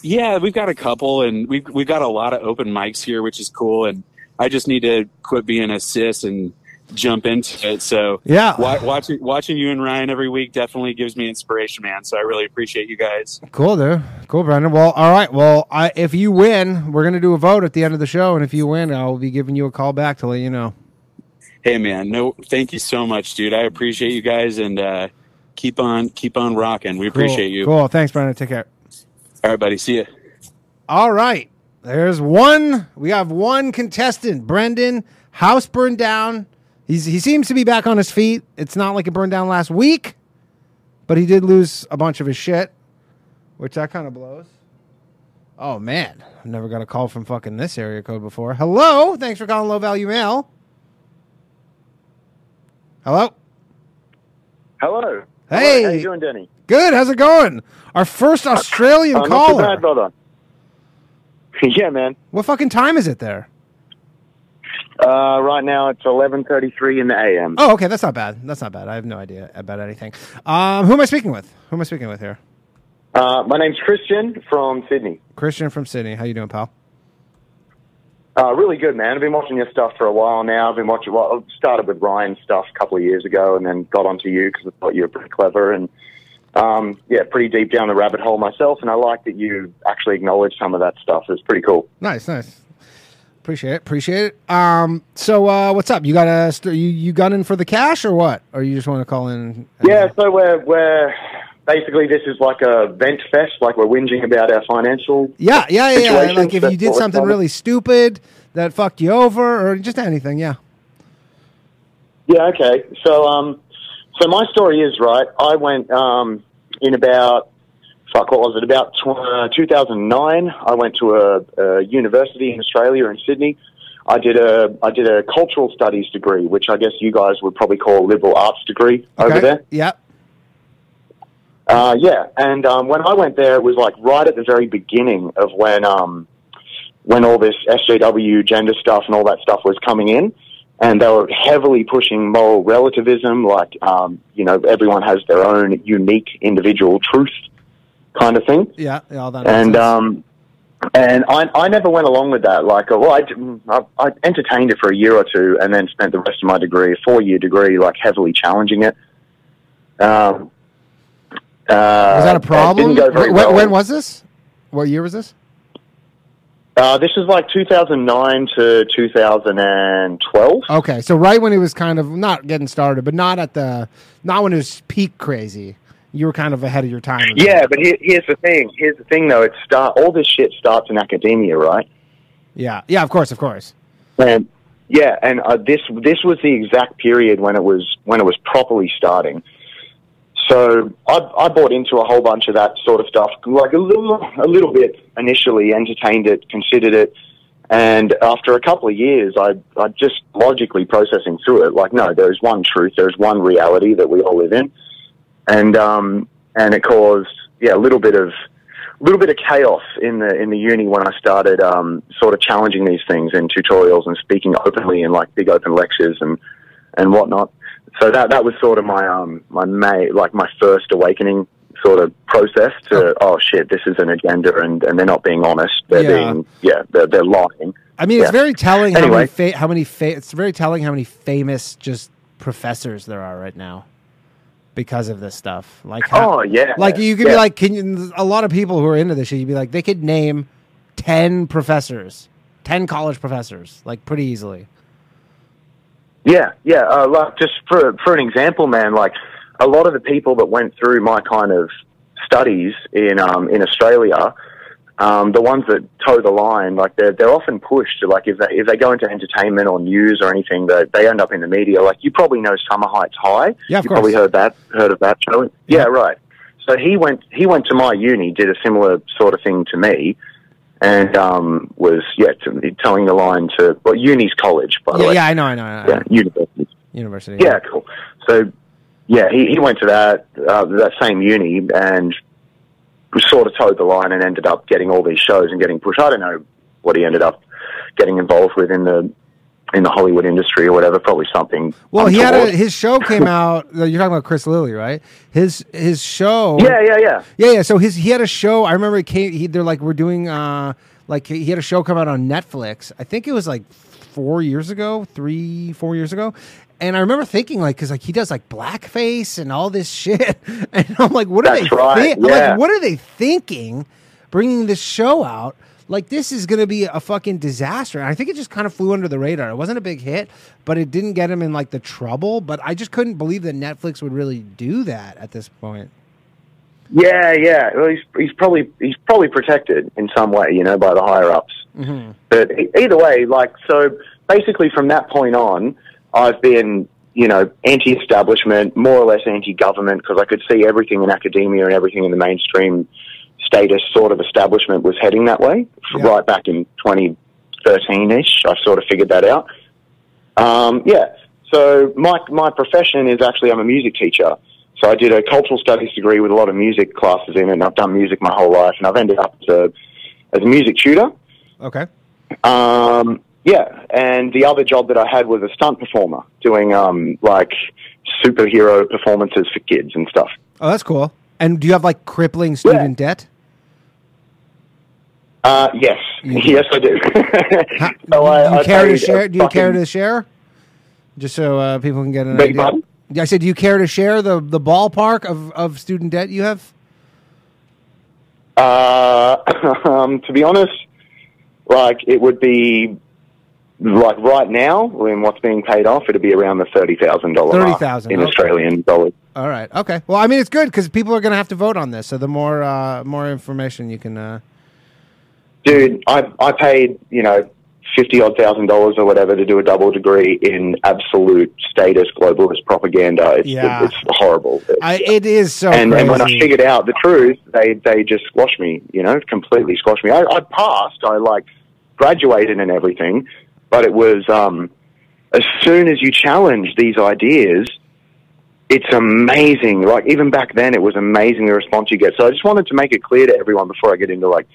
yeah, we've got a couple, and we've we've got a lot of open mics here, which is cool. And I just need to quit being a sis and jump into it. So Yeah. wa- watching watching you and Ryan every week definitely gives me inspiration, man. So I really appreciate you guys. Cool, dude. Cool, Brendan. Well, all right. Well, I, if you win, we're gonna do a vote at the end of the show, and if you win, I'll be giving you a call back to let you know. Hey, man, no, thank you so much, dude. I appreciate you guys, and uh, keep on keep on rocking. We Cool. appreciate you. Cool. Thanks, Brendan. Take care. All right, buddy. See ya. All right. There's one. We have one contestant, Brendan. House burned down. He's he seems to be back on his feet. It's not like it burned down last week, but he did lose a bunch of his shit, which that kind of blows. Oh man, I've never got a call from fucking this area code before. Hello, thanks for calling Low Value Mail. Hello. Hello. Hey. How you doing, Denny? Good. How's it going? Our first Australian Uh, not too bad, brother. yeah, man. What fucking time is it there? Uh, right now it's 11:33 in the AM. Oh, okay, that's not bad. That's not bad. I have no idea about anything. Um, who am I speaking with? Who am I speaking with here? Uh, my name's Christian from Sydney. Christian from Sydney. How you doing, pal? Uh, really good, man. I've been watching your stuff for a while now. I've been watching. Well, I started with Ryan's stuff a couple of years ago, and then got onto you because I thought you were pretty clever and. Um, yeah, pretty deep down the rabbit hole myself, and I like that you actually acknowledge some of that stuff. It's pretty cool. Nice, nice. Appreciate it. Appreciate it. Um, so uh, what's up? You got a st- you you gunning for the cash or what? Or you just want to call in? and- Yeah, so we're we're basically this is like a vent fest, like we're whinging about our financial. yeah, yeah, yeah. yeah. Like if you did something really stupid that fucked you over, or just anything. Yeah. Yeah, okay. So, um, so my story is right. I went um, in about fuck. What was it? About tw- uh, 2009. I went to a, a university in Australia in Sydney. I did a I did a cultural studies degree, which I guess you guys would probably call a liberal arts degree over there. Yep. Uh, yeah, and um, when I went there, it was like right at the very beginning of when um, when all this SJW gender stuff and all that stuff was coming in, and they were heavily pushing moral relativism, like um, you know everyone has their own unique individual truth, kind of thing. Yeah. yeah, All that. And um, and I I never went along with that. Like, well, I, I, I entertained it for a year or two, and then spent the rest of my degree, a four year degree, like heavily challenging it. Um, uh, was that a problem? Didn't go very Wh- well. when, when was this? What year was this? Uh, this was like 2009 to 2012. Okay, so right when it was kind of not getting started, but not at the not when it was peak crazy. You were kind of ahead of your time. Yeah, but here, here's the thing. Here's the thing, though. It start all this shit starts in academia, right? Yeah. Yeah. Of course. Of course. And yeah, and uh, this this was the exact period when it was when it was properly starting. So I, I bought into a whole bunch of that sort of stuff, like a little a little bit initially, entertained it, considered it, and after a couple of years, I I just logically processing through it, like no, there is one truth, there is one reality that we all live in, and um and it caused yeah a little bit of a little bit of chaos in the in the uni when I started um, sort of challenging these things in tutorials and speaking openly in like big open lectures and and whatnot. So that that was sort of my um my May like my first awakening sort of process to oh, shit this is an agenda and, and they're not being honest they're Yeah. being yeah they're, they're lying I mean, it's Yeah. very telling how Anyway. many fa- how many fa- it's very telling how many famous just professors there are right now because of this stuff. Like how, oh yeah like you could yeah. be like, can you, a lot of people who are into this shit, you'd be like, they could name ten professors, ten college professors, like pretty easily. Yeah, yeah. Uh, like just for for an example, man, like a lot of the people that went through my kind of studies in um, in Australia, um, the ones that toe the line, like they're they're often pushed. to, Like if they if they go into entertainment or news or anything, they they end up in the media. Like you probably know Summer Heights High. Yeah, of you course. probably heard that heard of that show. Yeah, right. So he went he went to my uni, did a similar sort of thing to me. And um, was yeah to, telling the line to well uni's college by the Yeah, way yeah, I know, I know, I know. yeah university University. yeah, cool. So, yeah, he, he went to that uh, that same uni and sort of toed the line and ended up getting all these shows and getting pushed. I don't know what he ended up getting involved with in the in the Hollywood industry or whatever. Probably something. Well, he had a, his show came out. uh, You're talking about Chris Lilley, right? His his show. Yeah, yeah, yeah. Yeah, yeah. So his he had a show. I remember it came. He, they're like we're doing uh like he had a show come out on Netflix. I think it was like four years ago, three four years ago. And I remember thinking like because like he does like blackface and all this shit, and I'm like, what are That's they? right, thi- yeah. like, what are they thinking? Bringing this show out. Like this is going to be a fucking disaster. And I think it just kind of flew under the radar. It wasn't a big hit, but it didn't get him in like the trouble. But I just couldn't believe that Netflix would really do that at this point. Yeah, yeah. Well, he's he's probably he's probably protected in some way, you know, by the higher ups. Mm-hmm. But either way, like so, basically from that point on, I've been you know anti-establishment, more or less anti-government, because I could see everything in academia and everything in the mainstream status sort of establishment was heading that way. Yeah. Right back in 2013ish, I sort of figured that out. Um, yeah. So my my profession is actually I'm a music teacher. So I did a cultural studies degree with a lot of music classes in it, and I've done music my whole life, and I've ended up as a, as a music tutor. Okay. Um, yeah, and the other job that I had was a stunt performer, doing um, like superhero performances for kids and stuff. Oh, that's cool. And do you have like crippling student debt? Uh, yes, You yes, I do. So I- do you I care to share? Do you care to share? Just so uh, people can get an Beg idea. pardon? I said, do you care to share the the ballpark of, of student debt you have? Uh, um, to be honest, like it would be like right now when what's being paid off, it'd be around the thirty thousand dollar $30,000, in okay. Australian dollars. All right. Okay. Well, I mean, it's good because people are going to have to vote on this. So the more uh, more information you can. Uh, Dude, I I paid you know fifty odd thousand dollars or whatever to do a double degree in absolute status globalist propaganda. It's Yeah. it's horrible. I, it is so and, and when I figured out the truth, they they just squashed me. You know, completely squashed me. I, I passed. I like graduated and everything, but it was um, as soon as you challenge these ideas, it's amazing. Like even back then, it was amazing the response you get. So I just wanted to make it clear to everyone before I get into like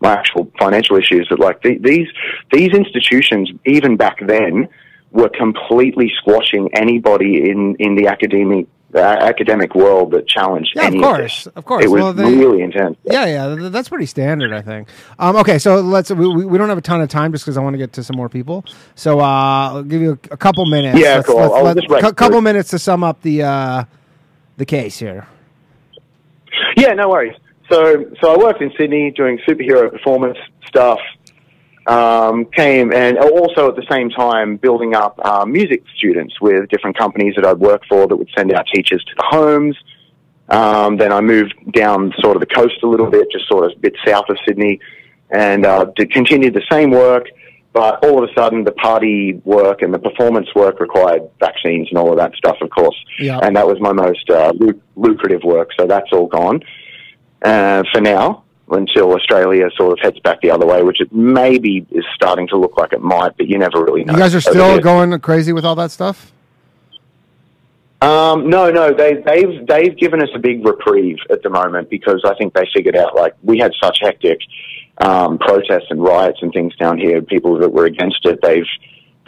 my actual financial issues that like the, these these institutions even back then were completely squashing anybody in in the academic the academic world that challenged Yeah, of course, of course. It was Well, they- really intense. Yeah, yeah, that's pretty standard, I think. Um, okay, so let's. We, we don't have a ton of time just because I want to get to some more people. So uh, I'll give you a, a couple minutes. Yeah, Let's- cool. let's- I'll let's- just couple minutes to sum up the uh, the case here. Yeah, no worries. So, so I worked in Sydney doing superhero performance stuff. Um, came and also at the same time building up uh, music students with different companies that I'd work for that would send out teachers to the homes. Um, then I moved down sort of the coast a little bit, just sort of a bit south of Sydney, and uh, did, continued the same work. But all of a sudden, the party work and the performance work required vaccines and all of that stuff, of course. Yeah. And that was my most uh, lu- lucrative work, so that's all gone uh, for now until Australia sort of heads back the other way, which it maybe is starting to look like it might, but you never really know. You guys are still going crazy with all that stuff. Um, no, no, they, they've they've given us a big reprieve at the moment because I think they figured out like we had such hectic um, protests and riots and things down here. People that were against it, they've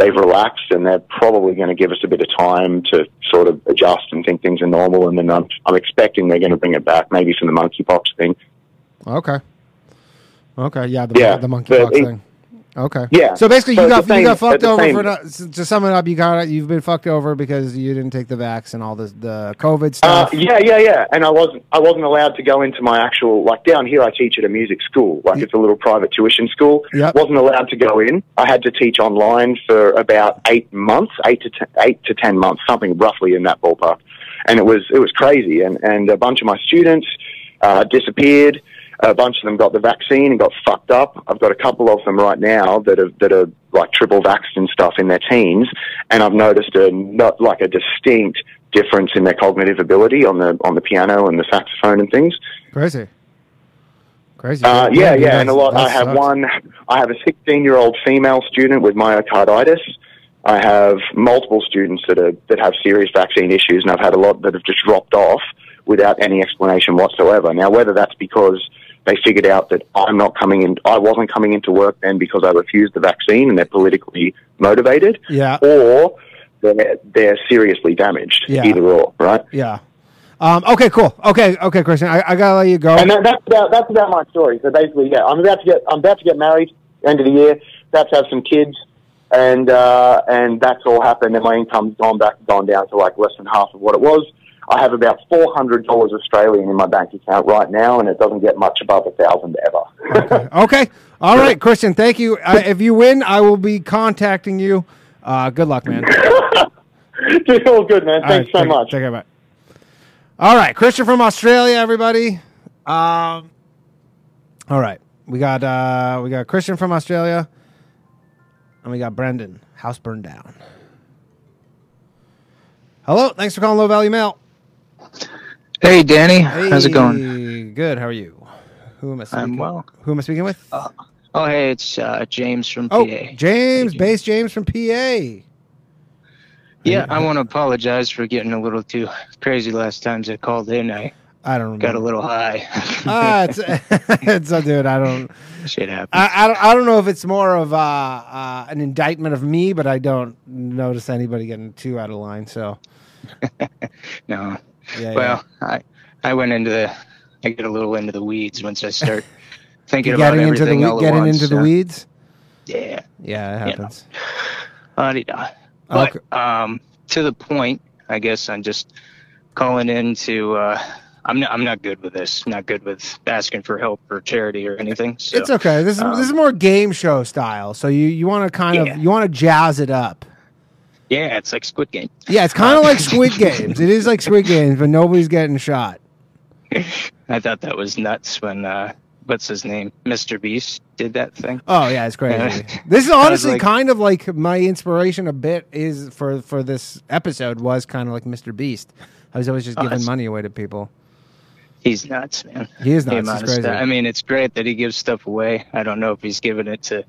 they've relaxed and they're probably going to give us a bit of time to sort of adjust and think things are normal. And then I'm, I'm expecting they're going to bring it back, maybe from the monkeypox thing. Okay. Okay. Yeah. The, Yeah, the monkeypox thing. Okay. Yeah. So basically, So you got the you got fucked over same- for not, to sum it up. You got you've been fucked over because you didn't take the vax and all this the COVID Uh, stuff. yeah, yeah, yeah. And I wasn't, I wasn't allowed to go into my actual, like down here, I teach at a music school, like it's a little private tuition school. Yep. Wasn't allowed to go in. I had to teach online for about eight months, eight to ten, eight to ten months, something roughly in that ballpark. And it was, it was crazy. And and a bunch of my students uh, disappeared. A bunch of them got the vaccine and got fucked up. I've got a couple of them right now that are that are like triple vaxxed and stuff in their teens, and I've noticed a not like a distinct difference in their cognitive ability on the on the piano and the saxophone and things. Crazy. Crazy. Uh, yeah, dude, yeah, and a lot. I have sucks. one. I have a 16 year old female student with myocarditis. I have multiple students that are that have serious vaccine issues, and I've had a lot that have just dropped off without any explanation whatsoever. Now, whether that's because they figured out that I'm not coming in, I wasn't coming into work then because I refused the vaccine, and they're politically motivated, Yeah. or they're they're seriously damaged. Yeah. Either or, right? Yeah. Um, okay. Cool. Okay. Okay, Christian. I, I gotta let you go. And that, that's about that's about my story. So basically, yeah, I'm about to get I'm about to get married end of the year. About to have some kids, and uh, and that's all happened. And my income's gone back, gone down to like less than half of what it was. I have about four hundred dollars Australian in my bank account right now, and it doesn't get much above a thousand ever. Okay. All right, Christian. Thank you. Uh, if you win, I will be contacting you. Uh, good luck, man. Dude, all good, man. Thanks right, so take- much. Take care, bye. All right, Christian from Australia, everybody. Um, all right, we got uh, we got Christian from Australia, and we got Brendan. House burned down. Hello, thanks for calling Low Value Mail. Hey, Danny. How's it going? Good. How are you? Who am I speaking? I'm well. Who am I speaking with? Oh, hey, it's uh, James from oh, PA. James, Hey, base James from PA. Yeah, I want to apologize for getting a little too crazy last times I called in. I I don't remember. got a little high. ah, it's it's a dude. I don't. Shit happens. I, I, don't, I don't know if it's more of uh, uh, an indictment of me, but I don't notice anybody getting too out of line. So, no. Yeah. Well, I I went into the I get a little into the weeds once I start thinking about getting into the everything all getting once, into the weeds. Yeah. Yeah, it You know. happens. But Okay. um, to the point, I guess I'm just calling in to. Uh, I'm not. I'm not good with this. Not good with asking for help or charity or anything. So, it's okay. This is this is um, more game show style. So you you want to kind Yeah. of you want to jazz it up. Yeah, it's like Squid Game. Yeah, it's kind of like Squid Games. It is like Squid Games, but nobody's getting shot. I thought that was nuts when uh, what's his name, Mr. Beast, did that thing. Oh yeah, it's crazy. This is honestly like- kind of like my inspiration. A bit is for for this episode was kind of like Mr. Beast. I was always just Oh, giving money away to people. He's nuts, man. He is nuts. He's crazy. I mean, it's great that he gives stuff away. I don't know if he's giving it to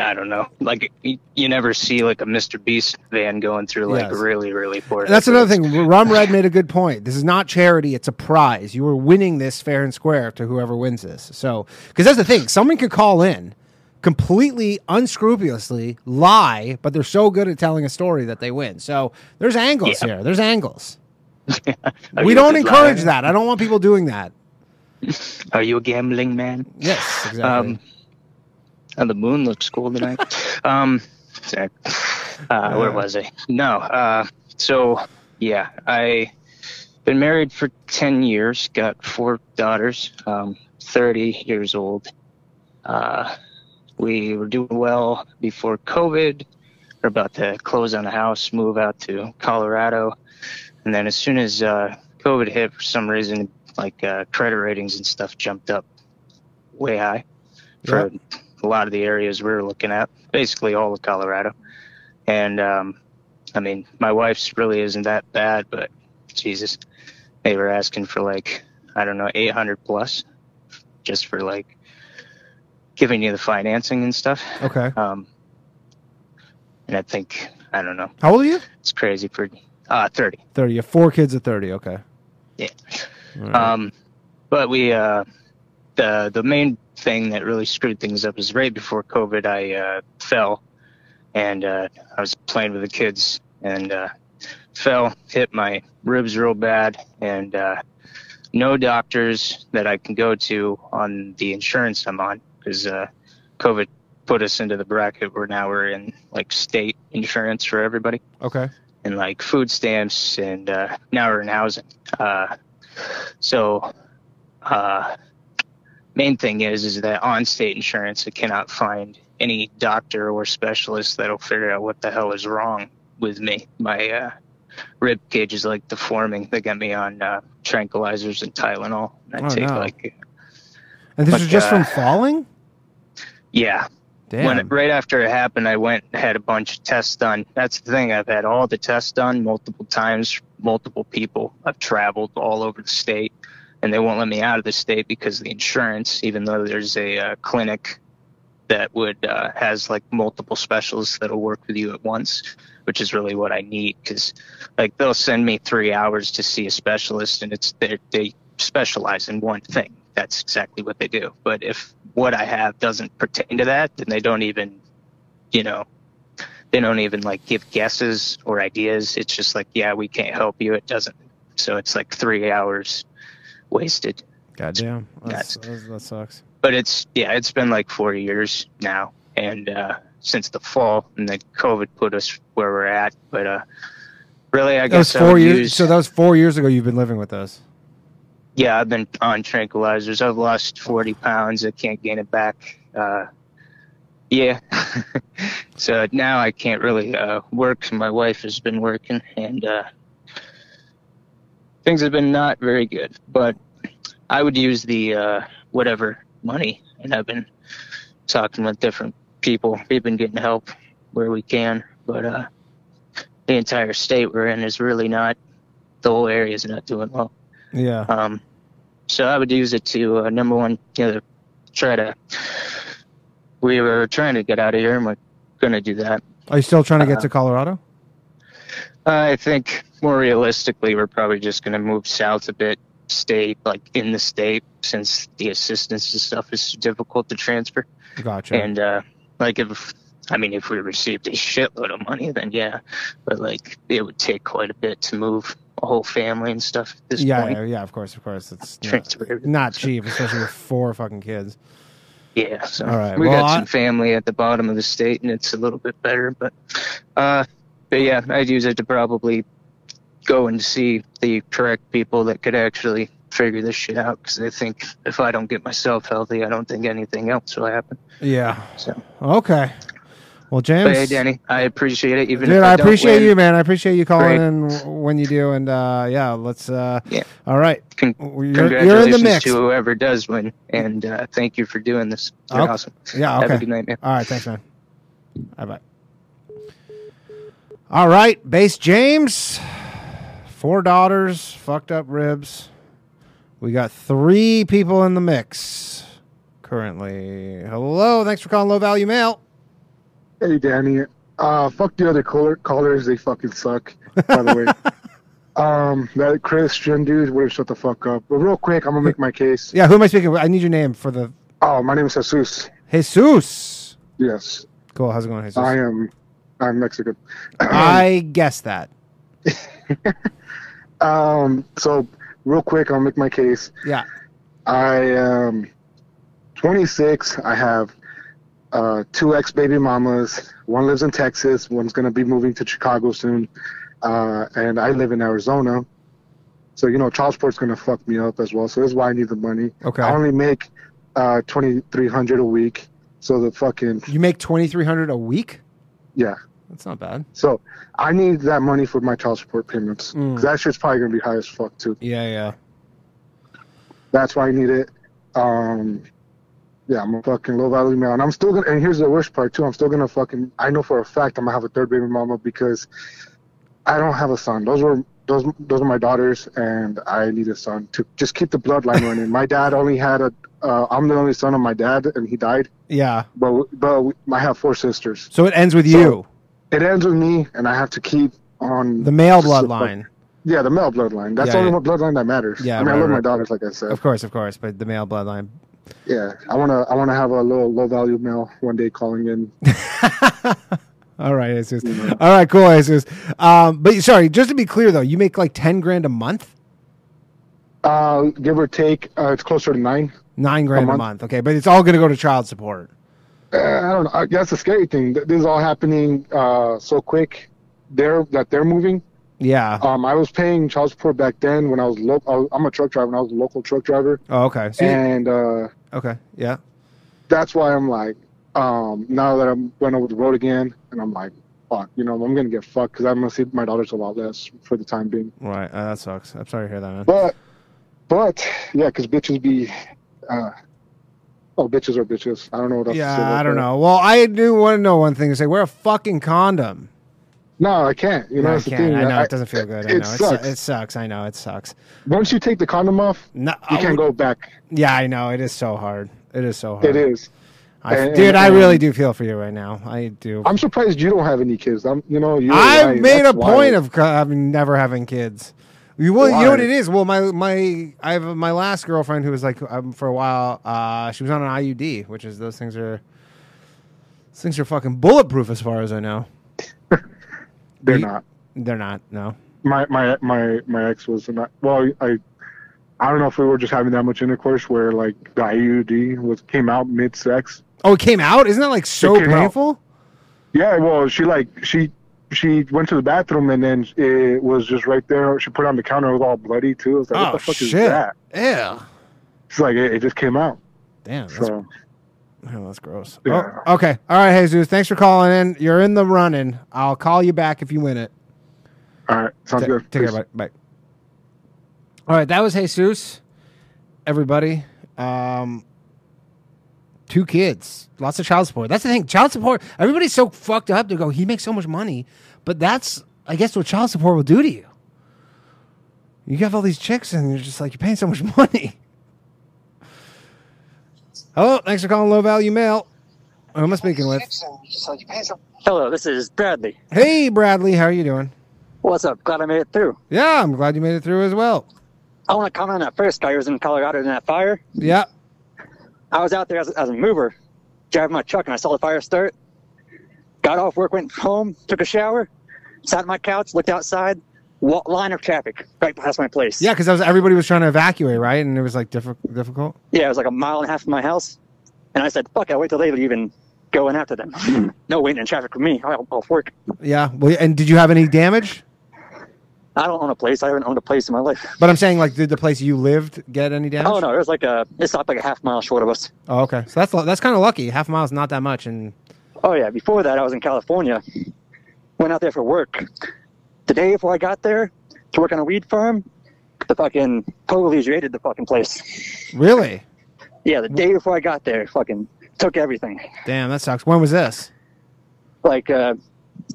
I, don't know. Like you, you never see like a Mr. Beast van going through like Yes. really really poor. That's another thing. Rum Red made a good point. This is not charity; it's a prize. You are winning this fair and square to whoever wins this. So, because that's the thing, someone could call in completely unscrupulously lie, but they're so good at telling a story that they win. So, there's angles Yeah. here. There's angles. We don't encourage that. I don't want people doing that. Are you a gambling man? Yes, exactly. Um, and the moon looks cool tonight. um, sorry. uh, where was I? No. Uh, so yeah, I been married for ten years. Got four daughters. Um, thirty years old. Uh, we were doing well before COVID. We're about to close on a house, move out to Colorado, and then as soon as uh, COVID hit, for some reason, like uh, credit ratings and stuff jumped up way high for a lot of the areas we were looking at, basically all of Colorado. And um, I mean, my wife's really isn't that bad, but Jesus, they were asking for like I don't know, 800 plus, just for like giving you the financing and stuff. okay. Um, and I think I don't know, How old are you? it's crazy for uh 30. 30. You have four kids at 30. Okay. Yeah. Right. Um, but we, uh, the the main thing that really screwed things up is right before COVID, I uh, fell, and uh, I was playing with the kids and uh, fell, hit my ribs real bad, and uh, no doctors that I can go to on the insurance I'm on because uh, COVID put us into the bracket where now we're in like state insurance for everybody okay. and like food stamps and uh, now we're in housing. Uh, so uh, main thing is is that on state insurance it cannot find any doctor or specialist that'll figure out what the hell is wrong with me. My uh, rib cage is like deforming. They got me on uh, tranquilizers and Tylenol. And I Oh, take no. like And this Like, is just uh, from falling? yeah, Damn. When it, right after it happened, I went and had a bunch of tests done. That's the thing. I've had all the tests done multiple times, multiple people. I've traveled all over the state, and they won't let me out of the state because of the insurance. Even though there's a uh, clinic that would uh, has like multiple specialists that'll work with you at once, which is really what I need. Because like they'll send me three hours to see a specialist, and it's they specialize in one thing. That's exactly what they do. But if what I have doesn't pertain to that, then they don't even, you know, they don't even like give guesses or ideas. It's just like, yeah, we can't help you. It doesn't. So it's like three hours wasted. Goddamn. That's, That's- that, sucks. But it's yeah, it's been like four years now, and uh, since the fall, and then COVID put us where we're at. But uh, really, I That guess four years. use- So that was four years ago. You've been living with us. Yeah, I've been on tranquilizers. I've lost 40 pounds. I can't gain it back. Uh, yeah. so now I can't really uh, work. My wife has been working, and uh, things have been not very good. But I would use the uh, whatever money, and I've been talking with different people. We've been getting help where we can, but uh, the entire state we're in is really not. The whole area is not doing well. Yeah. Um, so I would use it to uh, number one, you know, try to. We were trying to get out of here, and we're going to do that. Are you still trying to get Uh, to Colorado? I think more realistically, we're probably just going to move south a bit, stay like in the state, since the assistance and stuff is difficult to transfer. Gotcha. And uh, like if I mean, if we received a shitload of money, then yeah, but like it would take quite a bit to move a whole family and stuff at this yeah, point. yeah, yeah, of course, of course. It's not, Transfer everything. not cheap, especially with four fucking kids. Yeah, so All right, we well, got I- some family at the bottom of the state, and it's a little bit better. But, uh, but yeah, I'd use it to probably go and see the correct people that could actually figure this shit out. Because I think if I don't get myself healthy, I don't think anything else will happen. Yeah. So, Okay. Well, James. but hey, Danny, I appreciate it. Even Dude, if I, I, appreciate win. you, man. I appreciate you calling Great. in when you do, and uh, yeah, let's. Uh, Yeah. All right. Con- You're, you're Congratulations in the mix. to whoever does win, and uh, thank you for doing this. You're Okay. awesome. Yeah. Okay. Have a good night, man. All right. Thanks, man. Bye bye. All right, base James. Four daughters, fucked up ribs. We got three people in the mix currently. Hello, thanks for calling Low Value Mail. Hey, Danny. Uh, fuck the other caller- callers. They fucking suck. By the way, um, that Christian dude would have shut the fuck up. But real quick, I'm gonna make my case. Yeah, who am I speaking with? I need your name for the Oh, my name is Jesus. Jesus. Yes, Cool. How's it going, Jesus? I am. I'm Mexican. I guess that. Um, so real quick, I'll make my case. Yeah. I am 26. I have uh, two ex baby mamas. One lives in Texas. One's gonna be moving to Chicago soon. Uh, and I live in Arizona. So you know, child support's gonna fuck me up as well. So that's why I need the money. Okay. I only make uh, 2,300 a week. So the fucking You make twenty three hundred a week. yeah. That's not bad. So I need that money for my child support payments. Mm. that shit's probably gonna be high as fuck too. Yeah, yeah. That's why I need it. Um, yeah, I'm a fucking low value male, and I'm still gonna. And here's the worst part too. I'm still gonna fucking. I know for a fact I'm gonna have a third baby mama because I don't have a son. Those were those those are my daughters, and I need a son to just keep the bloodline running. My dad only had a. Uh, I'm the only son of my dad, and he died. Yeah. But but we- I have four sisters. So it ends with So- you, It ends with me, and I have to keep on the male bloodline. Yeah, the male bloodline. That's Yeah, the only yeah. bloodline that matters. Yeah, I mean, I right, love my daughters, like I said. Of course, of course, but the male bloodline. Yeah, I wanna I wanna have a little low value male one day calling in. All right, Jesus. All right, cool, Jesus. Um, but sorry, just to be clear though, you make like ten grand a month, Uh, give or take, uh, it's closer to nine. nine grand a month. month. Okay, but it's all going to go to child support. I don't know. I guess the scary thing. This is all happening uh, so quick. They're that they're moving. Yeah. Um, I was paying child support back then when I was local. I'm a truck driver. and I was a local truck driver, Oh, okay. So and uh, okay. Yeah. that's why I'm like, um, now that I'm going over the road again, and I'm like, fuck, you know, I'm gonna get fucked because I'm gonna see my daughters a lot less for the time being. Right. Uh, that sucks. I'm sorry to hear that, man. But, but yeah, because bitches be, uh, oh, bitches are bitches. I don't know what else to say. Yeah, I don't that. know. Well, I do want to know one thing to say. Wear a fucking condom. No, I can't. You know, No, I can't. thing. I know I- it doesn't feel good. I It know It, sucks. su- it sucks. I know it sucks. Once you take the condom off, No, you can't go back. Yeah, I know. It is so hard. It is so hard. It is. I, And- dude, and- I really do feel for you right now. I do. I'm surprised you don't have any kids. I'm, you know, you. I've made a point of having never having kids. You, well, you know what it is. Well, my my I have my last girlfriend who was like um, for a while. Uh, she was on an IUD, which is those things are those things are fucking bulletproof as far as I know. They're You- not. They're not. No. My my my my ex was not. Well, I. I don't know if we were just having that much intercourse where like the IUD was came out mid sex. Oh, it came out. Isn't that like so came out. painful? Yeah, well, she like she she went to the bathroom and then it was just right there. She put it on the counter. It was all bloody too. I was like, oh what the fuck shit! is that? Yeah. It's like it, it just came out. Damn. That's, So oh, that's gross. Yeah. Oh, okay. All right, Jesus. Thanks for calling in. You're in the running. I'll call you back if you win it. all right, sounds Ta- good. Take Peace. care. Bye. Bye. All right, that was Jesus. Everybody, um, two kids, lots of child support. That's the thing. Child support. Everybody's so fucked up to go. He makes so much money, but that's, I guess, what child support will do to you. You have all these chicks, and you're just like you're paying so much money. Hello, thanks for calling Low Value Mail. Who am I speaking with? Hello, this is Bradley. Hey, Bradley, how are you doing? What's up? Glad I made it through. Yeah, I'm glad you made it through as well. I want to comment on that first guy who was in Colorado in that fire. Yeah. I was out there as, as a mover, driving my truck, and I saw the fire start. Got off work, went home, took a shower, sat on my couch, looked outside, wa- line of traffic right past my place. Yeah, because everybody was trying to evacuate, right? And it was like diffi- difficult. Yeah, it was like a mile and a half from my house. And I said, fuck, I'll wait till they leave and go in after them. Hmm. no waiting in traffic for me. I'll, I'll work. Yeah. Well, and did you have any damage? I don't own a place. I haven't owned a place in my life. But I'm saying, like, did the place you lived get any damage? Oh, no, it was like a, it stopped like a half mile short of us. Oh, okay. So that's that's kind of lucky. Half a mile is not that much, and Oh yeah, before that I was in California. Went out there for work. The day before I got there to work on a weed farm, the fucking police raided the fucking place. really, Yeah, the day before I got there, fucking took everything. damn, that sucks. When was this? Like a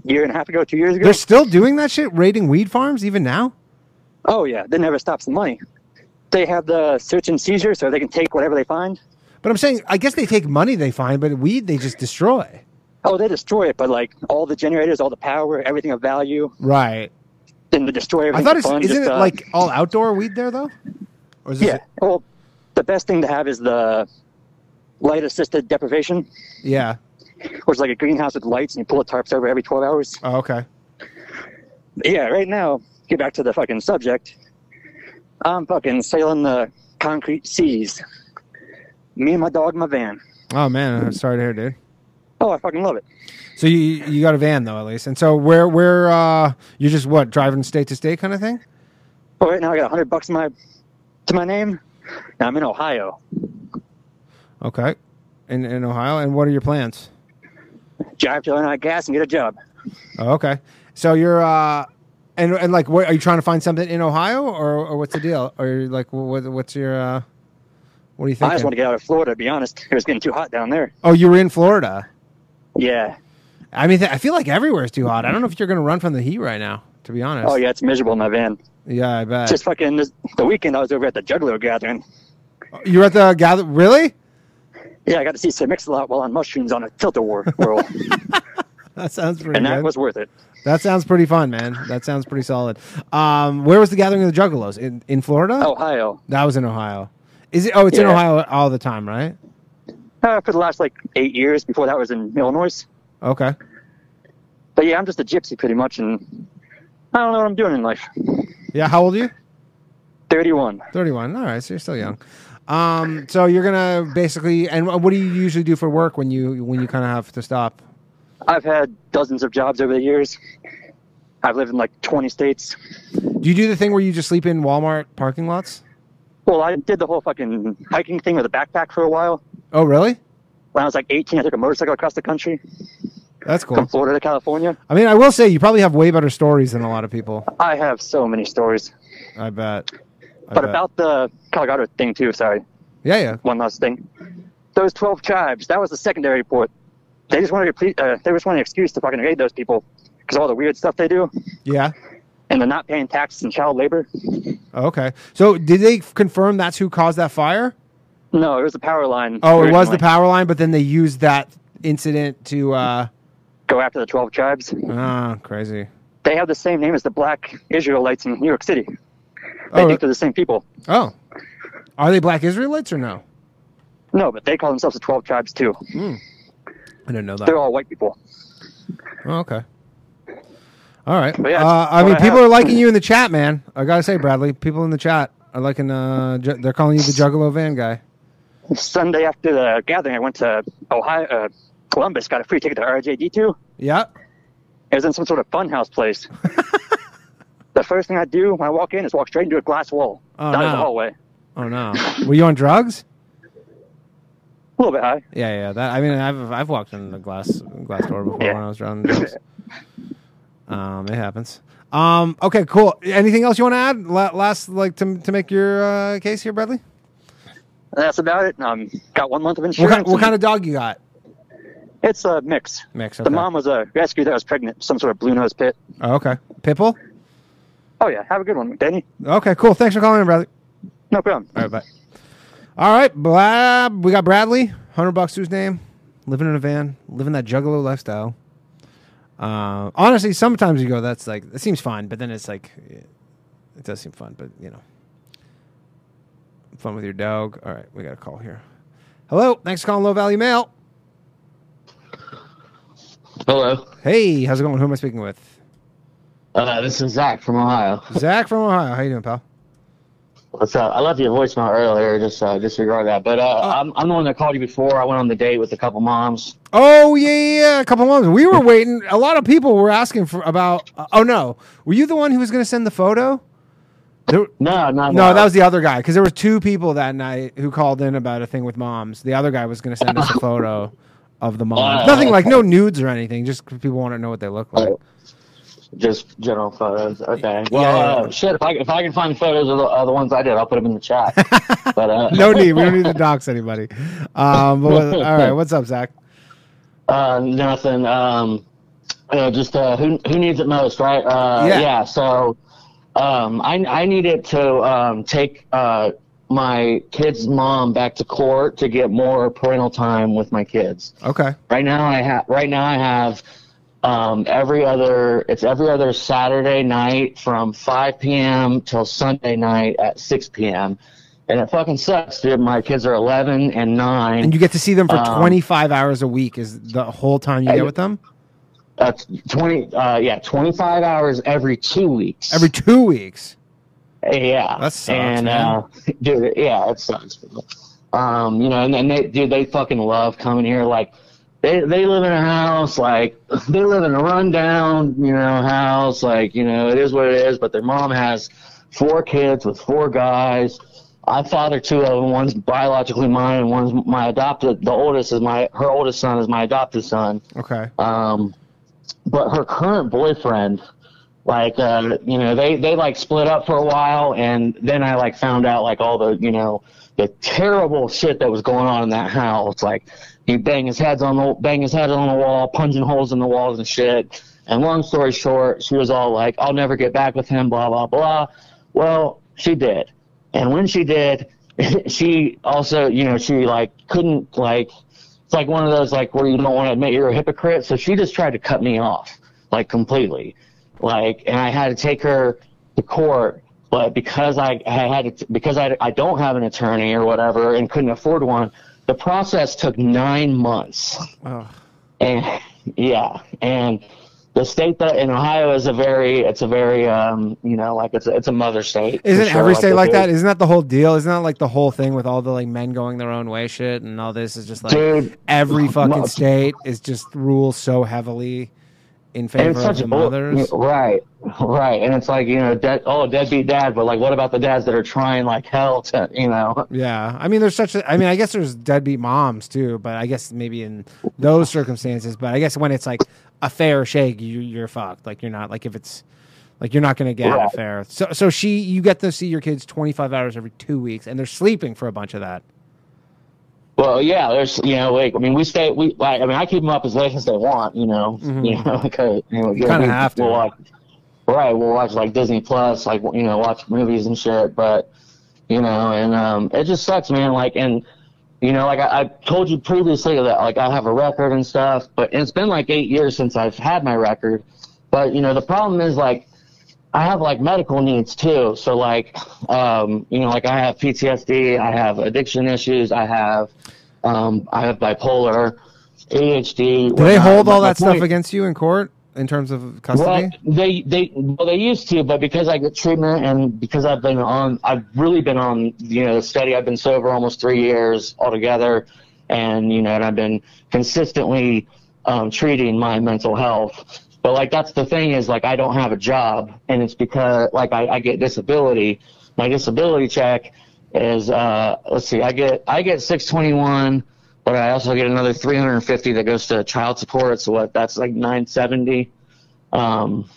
year and a half ago, two years ago. They're still doing that shit, raiding weed farms even now. Oh yeah, that never stops the money. They have the search and seizure, so they can take whatever they find. But I'm saying, I guess they take money they find, but weed they just destroy. Oh, they destroy it, but like all the generators, all the power, everything of value, Right. then they destroy I thought it's fun, isn't just, it uh, like all outdoor weed there though? Or is this Yeah. Well, the best thing to have is the light assisted deprivation, yeah. Which is like a greenhouse with lights, and you pull the tarps over every 12 hours. Oh, okay. Yeah, right now, get back to the fucking subject. I'm fucking sailing the concrete seas. Me and my dog in my van. Oh man, I'm sorry to hear, dude. Oh, I fucking love it. So you you got a van though at least, and so where where uh you just what driving state to state kind of thing? Oh, right now I got 100 bucks in my to my name. Now I'm in Ohio. Okay, in in Ohio, and what are your plans? Drive till I run out gas and get a job. Oh, okay, so you're uh and and like what are you trying to find something in Ohio or or what's the deal? Or like what what's your uh what do you think? I just want to get out of Florida, to be honest. It was getting too hot down there. Oh, you were in Florida. Yeah. I mean, th- I feel like everywhere is too hot. I don't know if you're going to run from the heat right now. To be honest. Oh, yeah, it's miserable in my van. Yeah, I bet. Just fucking this, the weekend I was over at the Juggalo gathering. you were at the gather. Really? Yeah, I got to see Sir Mix-a-Lot while on mushrooms on a tilt-a-war whirl. That sounds pretty and good. that was worth it. That sounds pretty fun, man. That sounds pretty solid. Um, where was the gathering of the Juggalos? In in Florida? Ohio. That was in Ohio. Is it? Oh, it's in Yeah. Ohio all the time, right? Uh, for the last like eight years. Before that was in Illinois. Okay. But yeah, I'm just a gypsy pretty much, and I don't know what I'm doing in life. Yeah. How old are you? 31. Thirty-one. All right, so you're still young. Um, so you're gonna basically, and what do you usually do for work when you when you kind of have to stop? I've had dozens of jobs over the years. I've lived in like 20 states. Do you do the thing where you just sleep in Walmart parking lots? Well, I did the whole fucking hiking thing with a backpack for a while. Oh, really? When I was like 18, I took a motorcycle across the country That's cool. from Florida to California. I mean, I will say you probably have way better stories than a lot of people. I have so many stories. I bet. But about the Colorado thing too, sorry. yeah, yeah. One last thing. Those 12 tribes, that was the secondary report. They just wanted ple- uh, they just wanted an excuse to fucking raid those people because all the weird stuff they do, Yeah. and they're not paying taxes and child labor. Okay. So did they confirm that's who caused that fire? No, it was the power line. Oh, it was the power line, but then they used that incident to uh Go after the 12 tribes. ah crazy. They have the same name as the black Israelites in New York City. They Oh, think they're the same people. oh. Are they black Israelites or no? No, but they call themselves the 12 tribes too. I didn't know that. They're all white people. Oh, okay. All right. Yeah, uh, I mean, I people have. are liking you in the chat, man. I gotta say, Bradley, people in the chat are liking. Uh, ju- they're calling you the Juggalo van guy. Sunday after the gathering, I went to Ohio, uh, Columbus, got a free ticket to RJD2. Yeah. It was in some sort of funhouse place. the first thing I do when I walk in is walk straight into a glass wall, Oh, down no. the hallway. Oh no. Were you on drugs? A little bit high. Yeah, yeah. That I mean, I've I've walked in the glass glass door before Yeah. when I was on drugs. um, it happens. Um, okay, cool. Anything else you want to add? La- last, like to to make your uh, case here, Bradley. That's about it. Um, got one month of What insurance. kind, what kind of dog you got? It's a mix. Mix. The mom was a rescue that was pregnant, some sort of blue nose pit. Oh, okay. Pitbull. Oh yeah, have a good one, Danny. Okay, cool. Thanks for calling in, Bradley. No problem. All right, bye. All right, Blab. We got Bradley. Hundred bucks to his name. Living in a van. Living that juggalo lifestyle. Uh, honestly, sometimes you go, that's like, it seems fun, but then it's like, it, it does seem fun, but you know, fun with your dog. All right, we got a call here. Hello, thanks for calling Low Value Mail. Hello. Hey, how's it going? Who am I speaking with? Uh, this is Zach from Ohio. Zach from Ohio. How you doing, pal? What's up? I left you a voicemail earlier. Just uh, disregard that. But uh, I'm, I'm the one that called you before. I went on the date with a couple moms. Oh yeah, yeah, yeah. A couple moms. We were waiting. A lot of people were asking for about. Uh, oh no, were you the one who was going to send the photo? There- No, no, no, that was the other guy because there were two people that night who called in about a thing with moms. The other guy was going to send us a photo of the moms. Oh, Nothing like no nudes or anything. Just people want to know what they look like. Just general photos. Okay. Well, Yeah, yeah, uh, shit. If I if I can find photos of the, uh, the ones I did, I'll put them in the chat. but uh, no need. We don't need to dox anybody. Um, but all right, what's up, Zach? Uh, nothing. Um, you know, just uh, who who needs it most, right? Uh, Yeah. yeah. So, um, I I needed to um take uh my kid's mom back to court to get more parental time with my kids. Okay. Right now I have right now I have um, every other it's every other Saturday night from 5 p.m. till Sunday night at 6 p.m. And it fucking sucks, dude. My kids are 11 and 9. And you get to see them for Um, 25 hours a week is the whole time you I- get with them? That's 20 uh yeah, 25 hours every 2 weeks. Every 2 weeks. Yeah, That sucks, and man. uh, dude, yeah, it sucks. Um, you know, and then they, dude, they fucking love coming here. Like, they they live in a house, like they live in a rundown, you know, house. Like, you know, it is what it is. But their mom has four kids with four guys. I father two of them. One's biologically mine, and one's my adopted. The oldest is my her oldest son is my adopted son. Okay. Um, but her current boyfriend, like, uh, you know, they, they like split up for a while. And then I like found out like all the, you know, the terrible shit that was going on in that house. Like he bang his heads on the, bang his head on the wall, punching holes in the walls and shit. And long story short, she was all like, I'll never get back with him, blah, blah, blah. Well, she did. And when she did, she also, you know, she like couldn't like, it's like one of those like where you don't want to admit you're a hypocrite. So she just tried to cut me off like completely, like, and I had to take her to court. But because I, I had because I, I don't have an attorney or whatever and couldn't afford one, the process took nine months. Oh. And yeah, and the state that in Ohio is a very, it's a very, um, you know, like it's a, it's a mother state. Isn't sure, every state like that? Isn't that the whole deal? Isn't that like the whole thing with all the like men going their own way shit and all this is just like Dude, every fucking state is just rules so heavily in And favor it's of such the a bull- mothers. right, right, and it's like you know, dead, oh, deadbeat dad, but like, what about the dads that are trying like hell to, you know? Yeah, I mean, there's such. A, I mean, I guess there's deadbeat moms too, but I guess maybe in those circumstances. But I guess when it's like a fair shake, you you're fucked. Like you're not like if it's like you're not gonna get a fair. So so she you get to see your kids 25 hours every two weeks, and they're sleeping for a bunch of that. Well, yeah, there's, you know, like, I mean, we stay, we, like, I mean, I keep them up as late as they want, you know, Mhm. you know, because, you know, You kinda have to. We'll watch, right, we'll watch, like, Disney Plus, like, you know, watch movies and shit, but, you know, and, um, it just sucks, man, like, and, you know, like, I, I told you previously that, like, I have a record and stuff, but it's been, like, eight years since I've had my record, but, you know, the problem is, like, I have like medical needs too. So like, um, you know, like I have PTSD, I have addiction issues, I have, um, I have bipolar, ADHD. Do they hold all that stuff against you in court in terms of custody? Well, they they well they used to, but because I get treatment and because I've been on, I've really been on, you know, the study. I've been sober almost three years altogether, and you know, and I've been consistently um, treating my mental health. But like that's the thing is like I don't have a job, and it's because like I, I get disability. My disability check is uh let's see, I get I get six twenty one. But I also get another 350 that goes to child support. So what? That's like 970 um,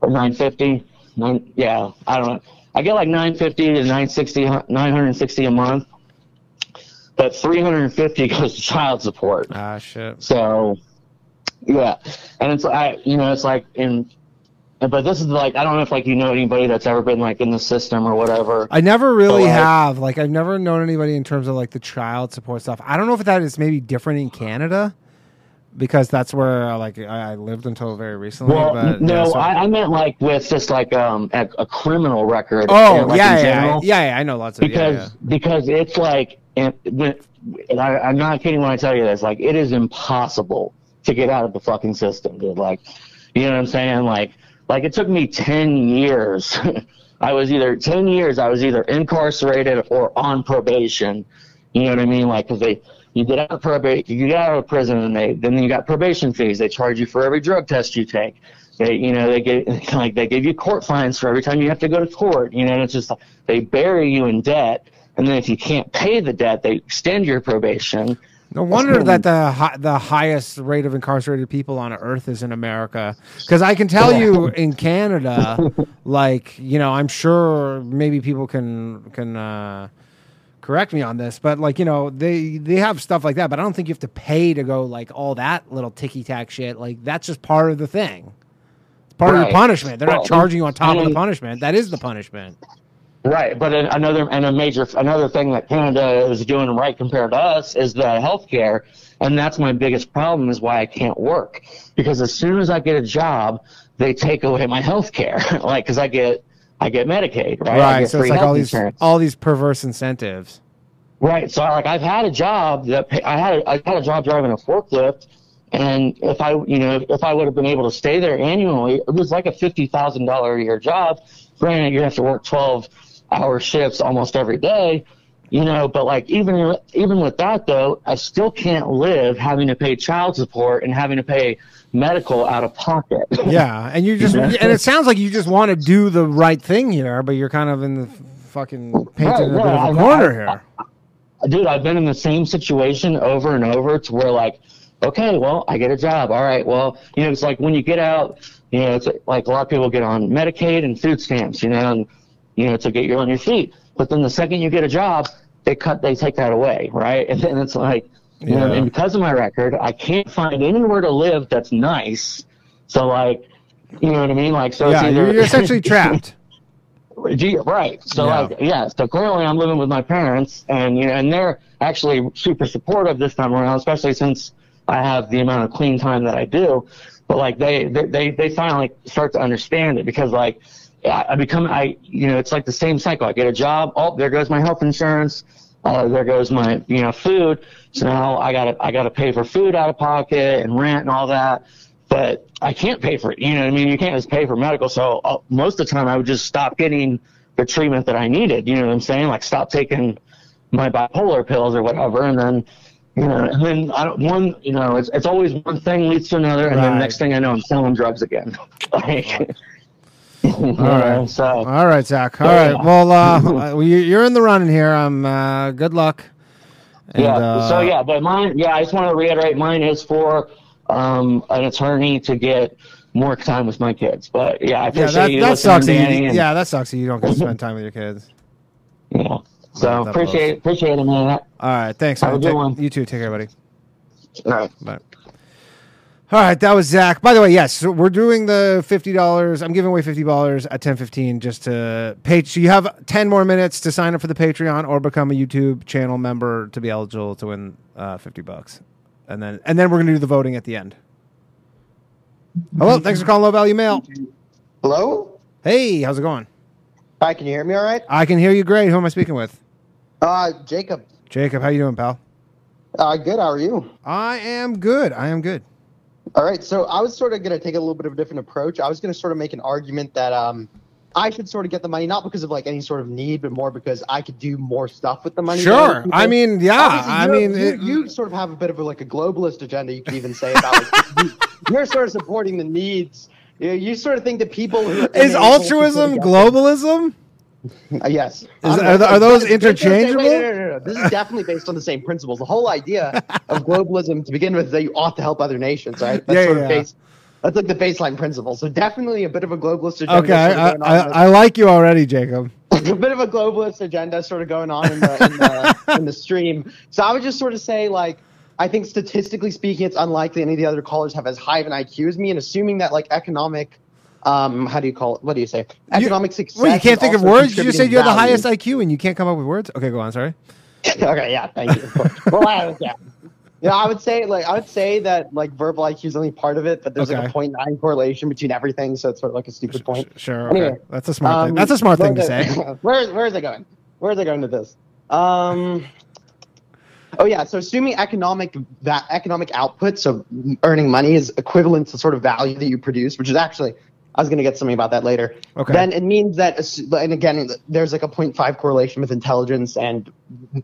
or 950. Nine, yeah, I don't know. I get like 950 to 960, 960 a month, but 350 goes to child support. Ah, shit. So, yeah, and it's I, you know, it's like in, but this is like I don't know if like you know anybody that's ever been like in the system or whatever. I never really like, have. Like, I've never known anybody in terms of like the child support stuff. I don't know if that is maybe different in Canada because that's where like I I lived until very recently. Well, but, no, yeah, so- I, I meant like with just like um a, a criminal record. Oh, and, like, yeah, in yeah, yeah, yeah, I know lots of- yeah, because yeah. because it's like and, and I, I'm not kidding when I tell you this. Like it is impossible to get out of the fucking system, dude. Like you know what I'm saying? Like like it took me ten years. I was either ten years. I was either incarcerated or on probation. You know what I mean? Like because they you get out of probation, you get out of prison, and they then you got probation fees. They charge you for every drug test you take. They, you know, they get like they give you court fines for every time you have to go to court. You know, and it's just like they bury you in debt, and then if you can't pay the debt, they extend your probation. No wonder that the hi- the highest rate of incarcerated people on earth is in America. Because I can tell you in Canada, like you know, I'm sure maybe people can can uh, correct me on this, but like you know, they they have stuff like that. But I don't think you have to pay to go like all that little ticky tack shit. Like that's just part of the thing. It's part of Right. your punishment. They're Well, not charging you on top of the punishment. That is the punishment. Right, but another and a major another thing that Canada is doing right compared to us is the healthcare, and that's my biggest problem is why I can't work because as soon as I get a job, they take away my healthcare, like because I get I get Medicaid, right? Right. So it's like all these insurance. all these perverse incentives. Right. So like I've had a job that pay, I had a, I had a job driving a forklift, and if I you know if I would have been able to stay there annually, it was like a fifty thousand dollar a year job. Granted, you have to work twelve hour shifts almost every day, you know. But like even even with that though, I still can't live having to pay child support and having to pay medical out of pocket. Yeah, and you just and it sounds like you just want to do the right thing here, but you're kind of in the fucking painted Right, yeah, I- corner I- here. dude, I've been in the same situation over and over to where like, okay, well, I get a job. All right, well, you know, it's like when you get out, you know, it's like a lot of people get on Medicaid and food stamps, you know, and you know, to get you on your feet. But then the second you get a job, they cut, they take that away, right? And then it's like, you know, and because of my record, I can't find anywhere to live that's nice. So like, you know what I mean? Like, so it's yeah, either you're, essentially trapped. Right. So Yeah. like, yeah. So currently I'm living with my parents, and you know, and they're actually super supportive this time around, especially since I have the amount of clean time that I do. But like, they they they, they finally start to understand it because like, I, I become I you know, it's like the same cycle. I get a job. Oh, there goes my health insurance. Uh, there goes my you know food. So now I gotta I gotta pay for food out of pocket and rent and all that. But I can't pay for it. You know what I mean? You can't just pay for medical. So uh, most of the time I would just stop getting the treatment that I needed. You know what I'm saying? Like stop taking my bipolar pills or whatever, and then you know, and then I don't one. You know, it's it's always one thing leads to another, and then Right. next thing I know, I'm selling drugs again. like, All right. So All right, Zach. All Yeah. right. Well, uh, you- you're in the running here. Um, uh, good luck. And, yeah. uh, so yeah, but mine. Yeah, I just want to reiterate, mine is for um, an attorney to get more time with my kids. But yeah, I yeah, appreciate that, you. that sucks. You, and- yeah, that sucks. That you don't get to spend time with your kids. Yeah. So appreciate appreciate it, man. All right. Thanks. Have a good Take- one. You too. Take care, buddy. All right. Bye. All right, that was Zach. By the way, yes, we're doing the fifty dollars. I'm giving away fifty dollars at ten fifteen just to pay. So you have ten more minutes to sign up for the Patreon or become a YouTube channel member to be eligible to win uh, fifty bucks, and then and then we're gonna do the voting at the end. Hello, thanks for calling Low Value Mail. Hello? Hey, how's it going? Hi, can you hear me all right? I can hear you great. Who am I speaking with? Uh, Jacob. Jacob, how you doing, pal? Uh, good, how are you? I am good. I am good. All right, so I was sort of going to take a little bit of a different approach. I was going to sort of make an argument that um, I should sort of get the money, not because of like any sort of need, but more because I could do more stuff with the money. Sure. I mean, yeah. I mean, you, it- you sort of have a bit of a, like a globalist agenda. You could even say about like, you, you're sort of supporting the needs. You, you sort of think that people who is unable to sort of altruism globalism? Uh, yes. Is- are are those interchangeable? wait, no, no, no. This is definitely based on the same principles. The whole idea of globalism to begin with is that you ought to help other nations, right? That's Yeah, sort yeah, of based. That's like the baseline principle. So definitely a bit of a globalist agenda. Okay, sort of I, going on I, in I like you already, Jacob. a bit of a globalist agenda sort of going on in the in the, in the stream. So I would just sort of say like I think statistically speaking, it's unlikely any of the other callers have as high of an IQ as me, and assuming that like economic. Um, how do you call it? What do you say? Economic success. Well, you can't think of words. You just said you have the highest IQ and you can't come up with words. Okay, go on. Sorry. okay, yeah, thank you. well, I, yeah. Yeah, I would say like I would say that like verbal IQ is only part of it, but there's like a 0.9 correlation between everything, so it's sort of like a stupid point. Sure. Okay. Anyway, That's a smart thing. um, That's a smart thing to where say. Where where is it going? Where is it going to this? Um. Oh yeah, so assuming economic that economic output, so earning money is equivalent to sort of value that you produce, which is actually I was going to get something about that later. Okay. Then it means that, and again, there's like a 0.5 correlation with intelligence and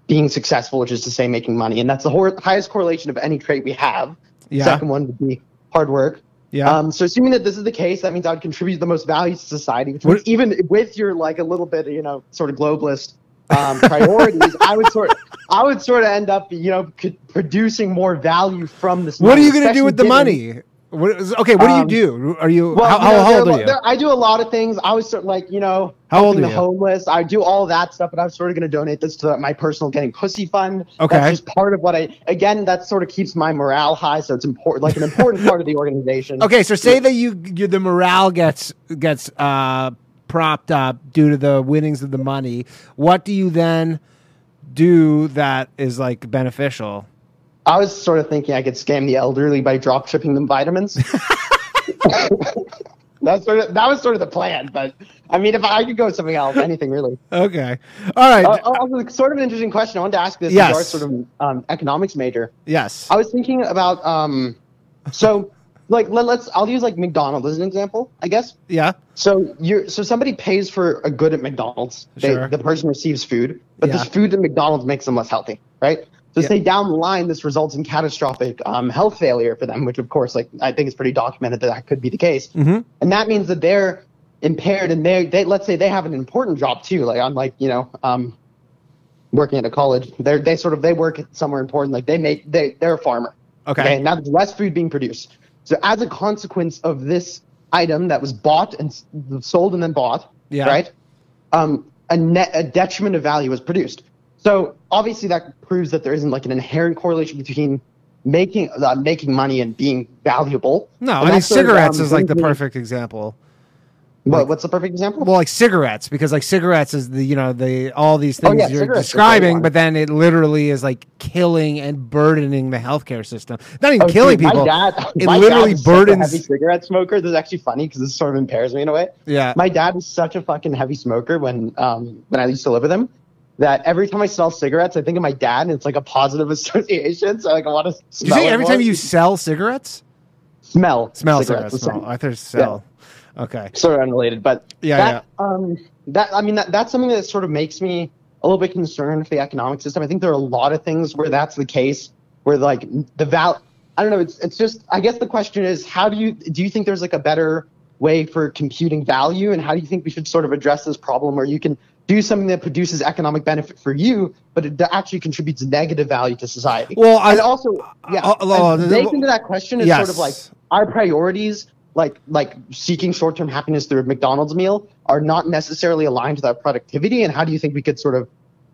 being successful, which is to say making money, and that's the highest correlation of any trait we have. Yeah. Second one would be hard work. Yeah. Um, so assuming that this is the case, that means I would contribute the most value to society, which means even with your like a little bit, you know, sort of globalist um, priorities, I would sort, I would sort of end up, you know, producing more value from this. What are you going to do with the money? What is, okay, what do you Um, do? Are you Well, how, you know, how old are you? there- I do a lot of things. I was sort of like, you know, How old are the you? homeless. I do all that stuff, but I'm sort of going to donate this to my personal getting pussy fund. Okay. That's just part of what I. Again, that sort of keeps my morale high, so it's important, like an important part of the organization. Okay, so say that you, you the morale gets gets uh propped up due to the winnings of the money, what do you then do that is like beneficial? I was sort of thinking I could scam the elderly by drop shipping them vitamins. That's sort of, that was sort of the plan, but I mean, if I could go with something else, anything really. Okay. All right. Uh, also, sort of an interesting question. I wanted to ask this Yes. as sort of um, economics major. Yes. I was thinking about um, so like let, let's I'll use like McDonald's as an example, I guess. Yeah. So you're so somebody pays for a good at McDonald's. They, Sure. The person receives food, but Yeah. this food at McDonald's makes them less healthy, right? So Yeah. say down the line, this results in catastrophic um, health failure for them, which of course, like I think is pretty documented that that could be the case. Mhm. And that means that they're impaired, and they they let's say they have an important job too, like I'm like you know um, working at a college. They're they sort of they work somewhere important, like they make they they're a farmer. Okay. Now there's less food being produced. So as a consequence of this item that was bought and sold and then bought, Yeah. right? Um, a net a detriment of value was produced. So obviously that proves that there isn't like an inherent correlation between making uh, making money and being valuable. No, And I mean sort of, cigarettes um, is like the perfect example. What, what's the perfect example? Well, like cigarettes, because like cigarettes is the you know the all these Oh, things yeah, you're describing, but then it literally is like killing and burdening the healthcare system. Not even Oh, killing dude, people. My dad, it my literally dad is such a burdens. heavy cigarette smoker. This is actually funny because this sort of impairs me in a way. Yeah. My dad was such a fucking heavy smoker when um when I used to live with him that every time I smell cigarettes, I think of my dad, and it's like a positive association. So like I want to. Did you say every time you sell cigarettes? smell Smell cigarettes, cigarettes. Smell. I thought sell. Okay. sort of unrelated, but Yeah, that, um, that I mean that that's something that sort of makes me a little bit concerned for the economic system. I think there are a lot of things where that's the case, where like the val. I don't know. It's it's just. I guess the question is, how do you do you think there's like a better way for computing value, and how do you think we should sort of address this problem where you can do something that produces economic benefit for you, but it actually contributes negative value to society? Well, I- and also, yeah, uh, uh, and uh, baked into that question is sort of like our priorities like like seeking short-term happiness through a McDonald's meal are not necessarily aligned with our productivity and how do you think we could sort of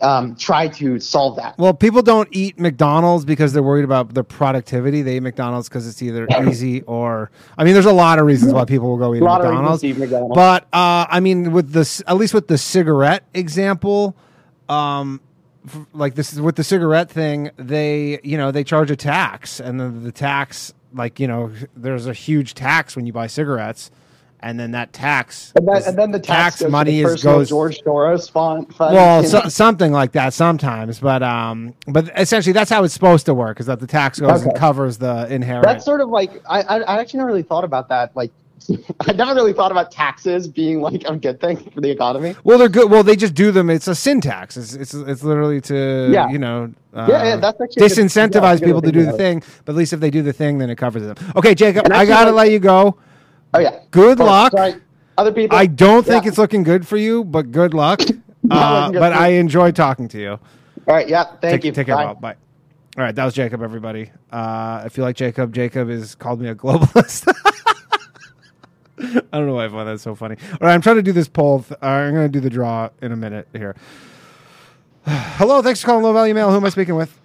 um, try to solve that Well, people don't eat McDonald's because they're worried about their productivity. They eat McDonald's because it's either easy or. I mean, there's a lot of reasons why people will go eat McDonald's. eat McDonald's. But uh, I mean, with this, at least with the cigarette example, um, f- like this is with the cigarette thing, they you know they charge a tax, and the, the tax, like you know, there's a huge tax when you buy cigarettes, and then that tax, and then, and then the tax, to money the is goes George Soros fund, fund well, so, something like that sometimes, but um, but essentially that's how it's supposed to work. Is that the tax goes and covers the inherent. that's sort of like I, I I actually never really thought about that like I never really thought about taxes being like a good thing for the economy well, they're good. Well, they just do them. It's a sin tax. It's it's, it's literally to Yeah. you know uh, Yeah, yeah, that's actually a good- yeah, disincentivize that's a good people to do the thing. But at least if they do the thing, then it covers them. Okay, Jacob, And I gotta like- let you go. Oh yeah Good Oh, luck. sorry. other people I don't think Yeah. it's looking good for you, but good luck. uh, good but I you. enjoyed talking to you. all right yeah thank take, you Take care. Bye. Bye. All right, that was Jacob. Everybody, uh, if you like Jacob, Jacob is called me a globalist. I don't know why I find that so funny. All right, I'm trying to do this poll. Th- uh, I'm going to do the draw in a minute here. Hello, thanks for calling Low Value Mail. Who am I speaking with?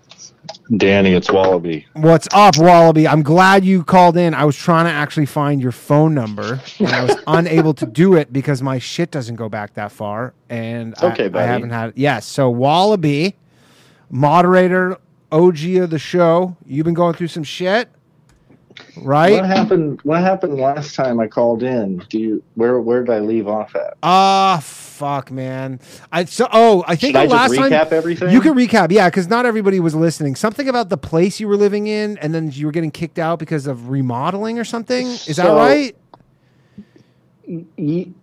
Danny, it's Wallaby. What's up, Wallaby? I'm glad you called in. I was trying to actually find your phone number, and I was unable to do it because my shit doesn't go back that far, and I- Okay, I, buddy. haven't had. it. Yes, so Wallaby, moderator, OG of the show. You've been going through some shit, right? What happened? What happened last time I called in? Do you where where did I leave off at? Ah, fuck, man. I so oh, I think Should I the just last time everything? you can recap, yeah, because not everybody was listening. Something about the place you were living in, and then you were getting kicked out because of remodeling or something. Is that right? Ye-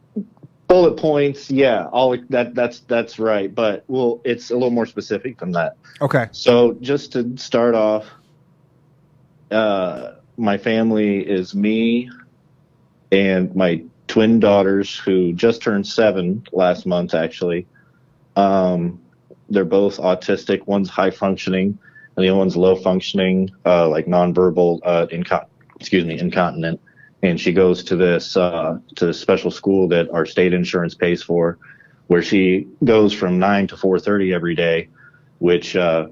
bullet points, yeah, all that that's that's right. But well, it's a little more specific than that. Okay. So just to start off, uh, my family is me and my twin daughters who just turned seven last month. Actually, um, they're both autistic. One's high functioning, and the other one's low functioning, uh, like nonverbal, uh, incon- excuse me, incontinent. And she goes to this uh, to special school that our state insurance pays for, where she goes from nine to four thirty every day, which uh,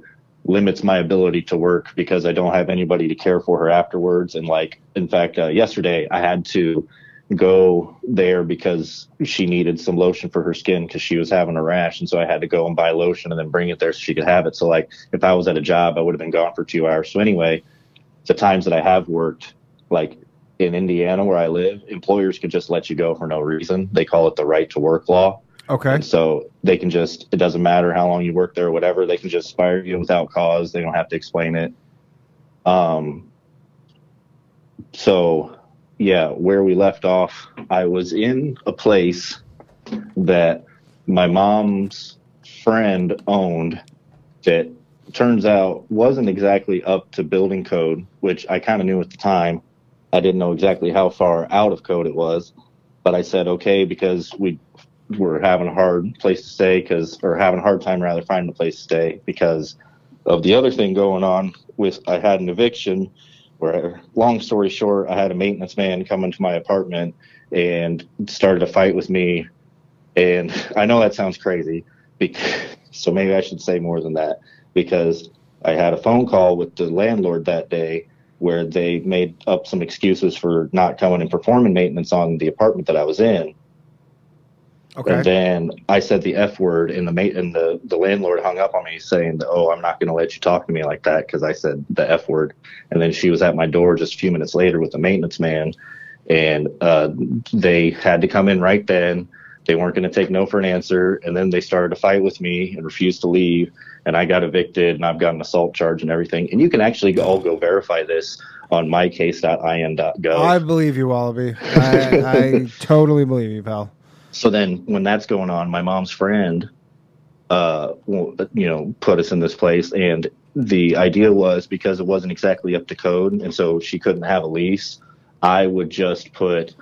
limits my ability to work because I don't have anybody to care for her afterwards. And like, in fact, uh, yesterday I had to go there because she needed some lotion for her skin because she was having a rash, and so I had to go and buy lotion and then bring it there so she could have it. So like if I was at a job, I would have been gone for two hours. So anyway, the times that I have worked, like in Indiana where I live, employers could just let you go for no reason. They call it the right to work law. Okay. And so they can just, it doesn't matter how long you work there or whatever, they can just fire you without cause. They don't have to explain it. Um, so yeah, where we left off, I was in a place that my mom's friend owned that turns out wasn't exactly up to building code, which I kind of knew at the time. I didn't know exactly how far out of code it was, but I said okay because we were having a hard place to stay because or having a hard time rather finding a place to stay because of the other thing going on with I had an eviction where long story short I had a maintenance man come into my apartment and started a fight with me and I know that sounds crazy because, so maybe I should say more than that because I had a phone call with the landlord that day where they made up some excuses for not coming and performing maintenance on the apartment that I was in. Okay. And then I said the F word, and the mate and the, the landlord hung up on me saying, "Oh, I'm not going to let you talk to me like that because I said the F word." And then she was at my door just a few minutes later with the maintenance man, and uh, they had to come in right then. They weren't going to take no for an answer, and then they started to fight with me and refused to leave. And I got evicted, and I've got an assault charge and everything. And you can actually all go verify this on mycase.in.gov. I believe you, Wallaby. I, I totally believe you, pal. So then when that's going on, my mom's friend, uh, you know, put us in this place. And the idea was because it wasn't exactly up to code. And so she couldn't have a lease. I would just put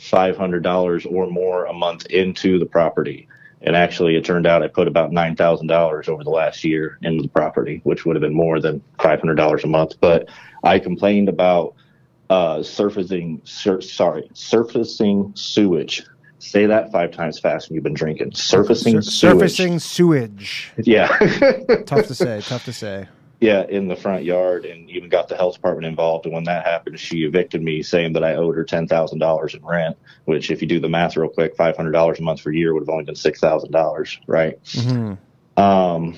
$500 or more a month into the property. And actually, it turned out I put about $9,000 over the last year into the property, which would have been more than $500 a month. But I complained about uh, surfacing, sur- sorry, surfacing sewage. Say that five times fast when you've been drinking. Surfacing Sur- sewage. surfacing sewage. Yeah. tough to say. Tough to say. Yeah, in the front yard, and even got the health department involved. And when that happened, she evicted me, saying that I owed her ten thousand dollars in rent. Which, if you do the math real quick, five hundred dollars a month for a year would have only been six thousand dollars, right? Mm-hmm. Um,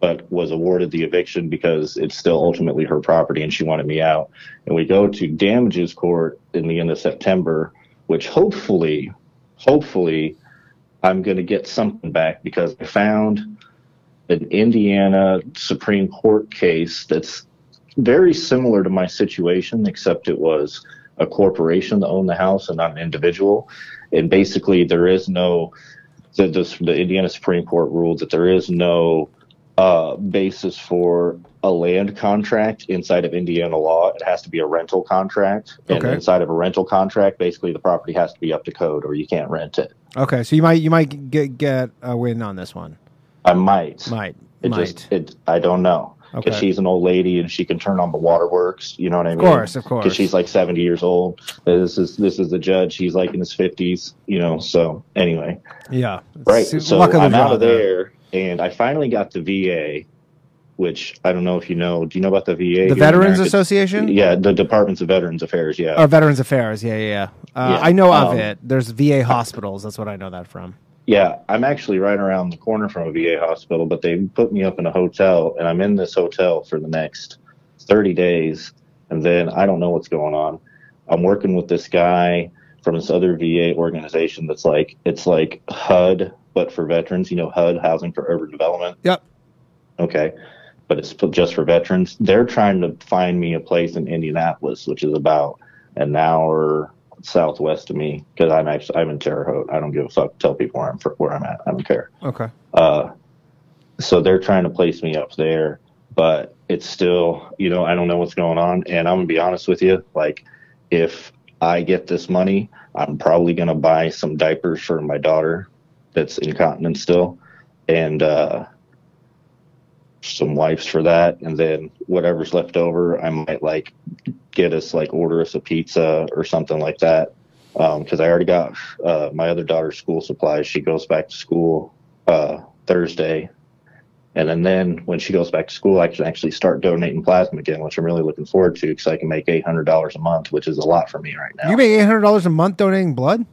but was awarded the eviction because it's still ultimately her property, and she wanted me out. And we go to damages court in the end of September, which hopefully, hopefully, I'm going to get something back because I found an Indiana Supreme Court case that's very similar to my situation, except it was a corporation that owned the house and not an individual. And basically, there is no the the, the Indiana Supreme Court ruled that there is no uh, basis for a land contract inside of Indiana law. It has to be a rental contract, and Okay. inside of a rental contract, basically the property has to be up to code, or you can't rent it. Okay, so you might you might get get a win on this one. I might. Might. It might. just it I don't know because Okay. she's an old lady and she can turn on the waterworks. You know what I mean? Of course, of course. Because she's like seventy years old. This is this is the judge. He's like in his fifties. You know. So anyway, Yeah. right. So luck of the I'm out of there, and I finally got the VA, which I don't know if you know. Do you know about the VA? The Veterans? Association? Yeah, the Departments of Veterans Affairs. Yeah. Or Veterans Affairs. Yeah, yeah, yeah. Uh, Yeah, I know of um, it. There's VA hospitals. That's what I know that from. Yeah, I'm actually right around the corner from a VA hospital, but they put me up in a hotel, and I'm in this hotel for the next 30 days, and then I don't know what's going on. I'm working with this guy from this other VA organization that's like it's like HUD, but for veterans. You know, HUD, Housing for Urban Development. Yep. Okay, but it's just for veterans. They're trying to find me a place in Indianapolis, which is about an hour southwest of me, because I'm actually I'm in Terre Haute. I don't give a fuck. Tell people where I'm where I'm at. I don't care. Okay. Uh, so they're trying to place me up there, but it's still, you know, I don't know what's going on. And I'm gonna be honest with you, like, if I get this money, I'm probably gonna buy some diapers for my daughter that's incontinent still, and uh, some wipes for that, and then whatever's left over, I might like get us like order us a pizza or something like that. Because I already got uh, my other daughter's school supplies. She goes back to school uh, Thursday, And then, then when she goes back to school, I can actually start donating plasma again, which I'm really looking forward to because I can make $800 a month, which is a lot for me right now. You make eight hundred dollars a month donating blood.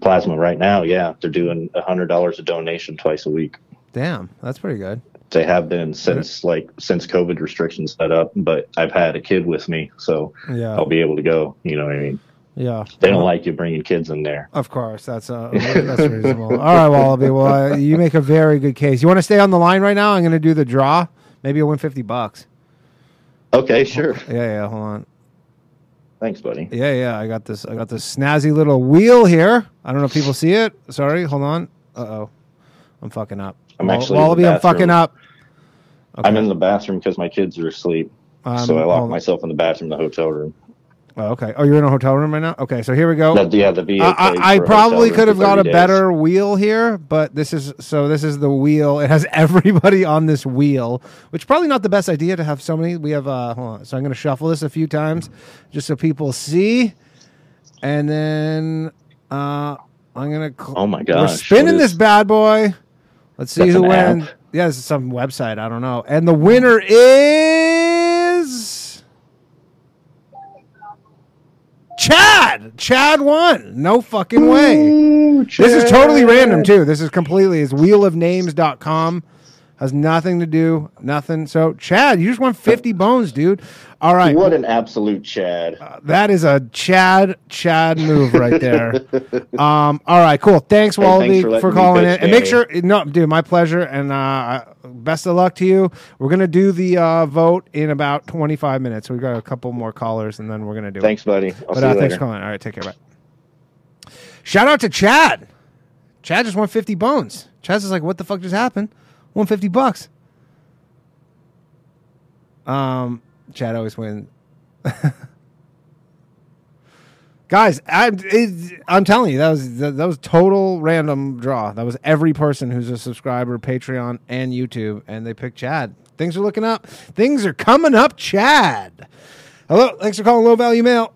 Plasma right now, yeah, they're doing a $100 a donation twice a week. Damn, that's pretty good. They have been since like since COVID restrictions set up, but I've had a kid with me, so Yeah. I'll be able to go. You know what I mean? Yeah. They don't like you bringing kids in there. Of course, that's uh, that's reasonable. All right, Wallaby. Well, uh, you make a very good case. You want to stay on the line right now? I'm going to do the draw. Maybe you'll win fifty bucks. Okay, sure. Yeah, yeah. Hold on. Thanks, buddy. Yeah, yeah. I got this. I got this snazzy little wheel here. I don't know if people see it. Sorry. Hold on. Uh oh. I'm fucking up. I'm actually Wallaby. I'm fucking up. I'm in the bathroom because my kids are asleep, Um, so I locked myself in the bathroom, in the hotel room. Oh, okay. Oh, you're in a hotel room right now. Okay, so here we go. That- yeah, the VA I- I, I probably could have got a days. better wheel here, but this is so. This is the wheel. It has everybody on this wheel, which probably not the best idea to have so many. We have. uh Hold on. So I'm going to shuffle this a few times just so people see, and then uh I'm going to. Oh my We're spinning this bad boy. Let's see That's who wins. Yeah, this is some website. I don't know. And the winner is Chad. Chad won. No fucking way. This is totally random too. This is completely it's wheelofnames.com. Has nothing to do, nothing. So Chad, you just won 50 bones, dude. All right. What an absolute Chad. That is a Chad Chad move right there. um, all right, cool. Thanks, Hey, for for, calling in. And make sure, no, dude, my pleasure. And uh, best of luck to you. We're gonna do the uh, vote in about 25 minutes. We've got a couple more callers, and then we're gonna do it. Thanks, it. buddy. I'll but see uh, thanks for calling. All right, take care. Bye. Shout out to Chad. Chad just won 50 bones. Chad's just like, what the fuck just happened? Won 50 bucks. Um, Chad always wins. Guys, I'm, it, I'm telling you, that was that, that was total random draw. That was every person who's a subscriber, Patreon, and YouTube, and they picked Chad. Things are looking up. Things are coming up, Chad. Hello, thanks for calling Low Value Mail.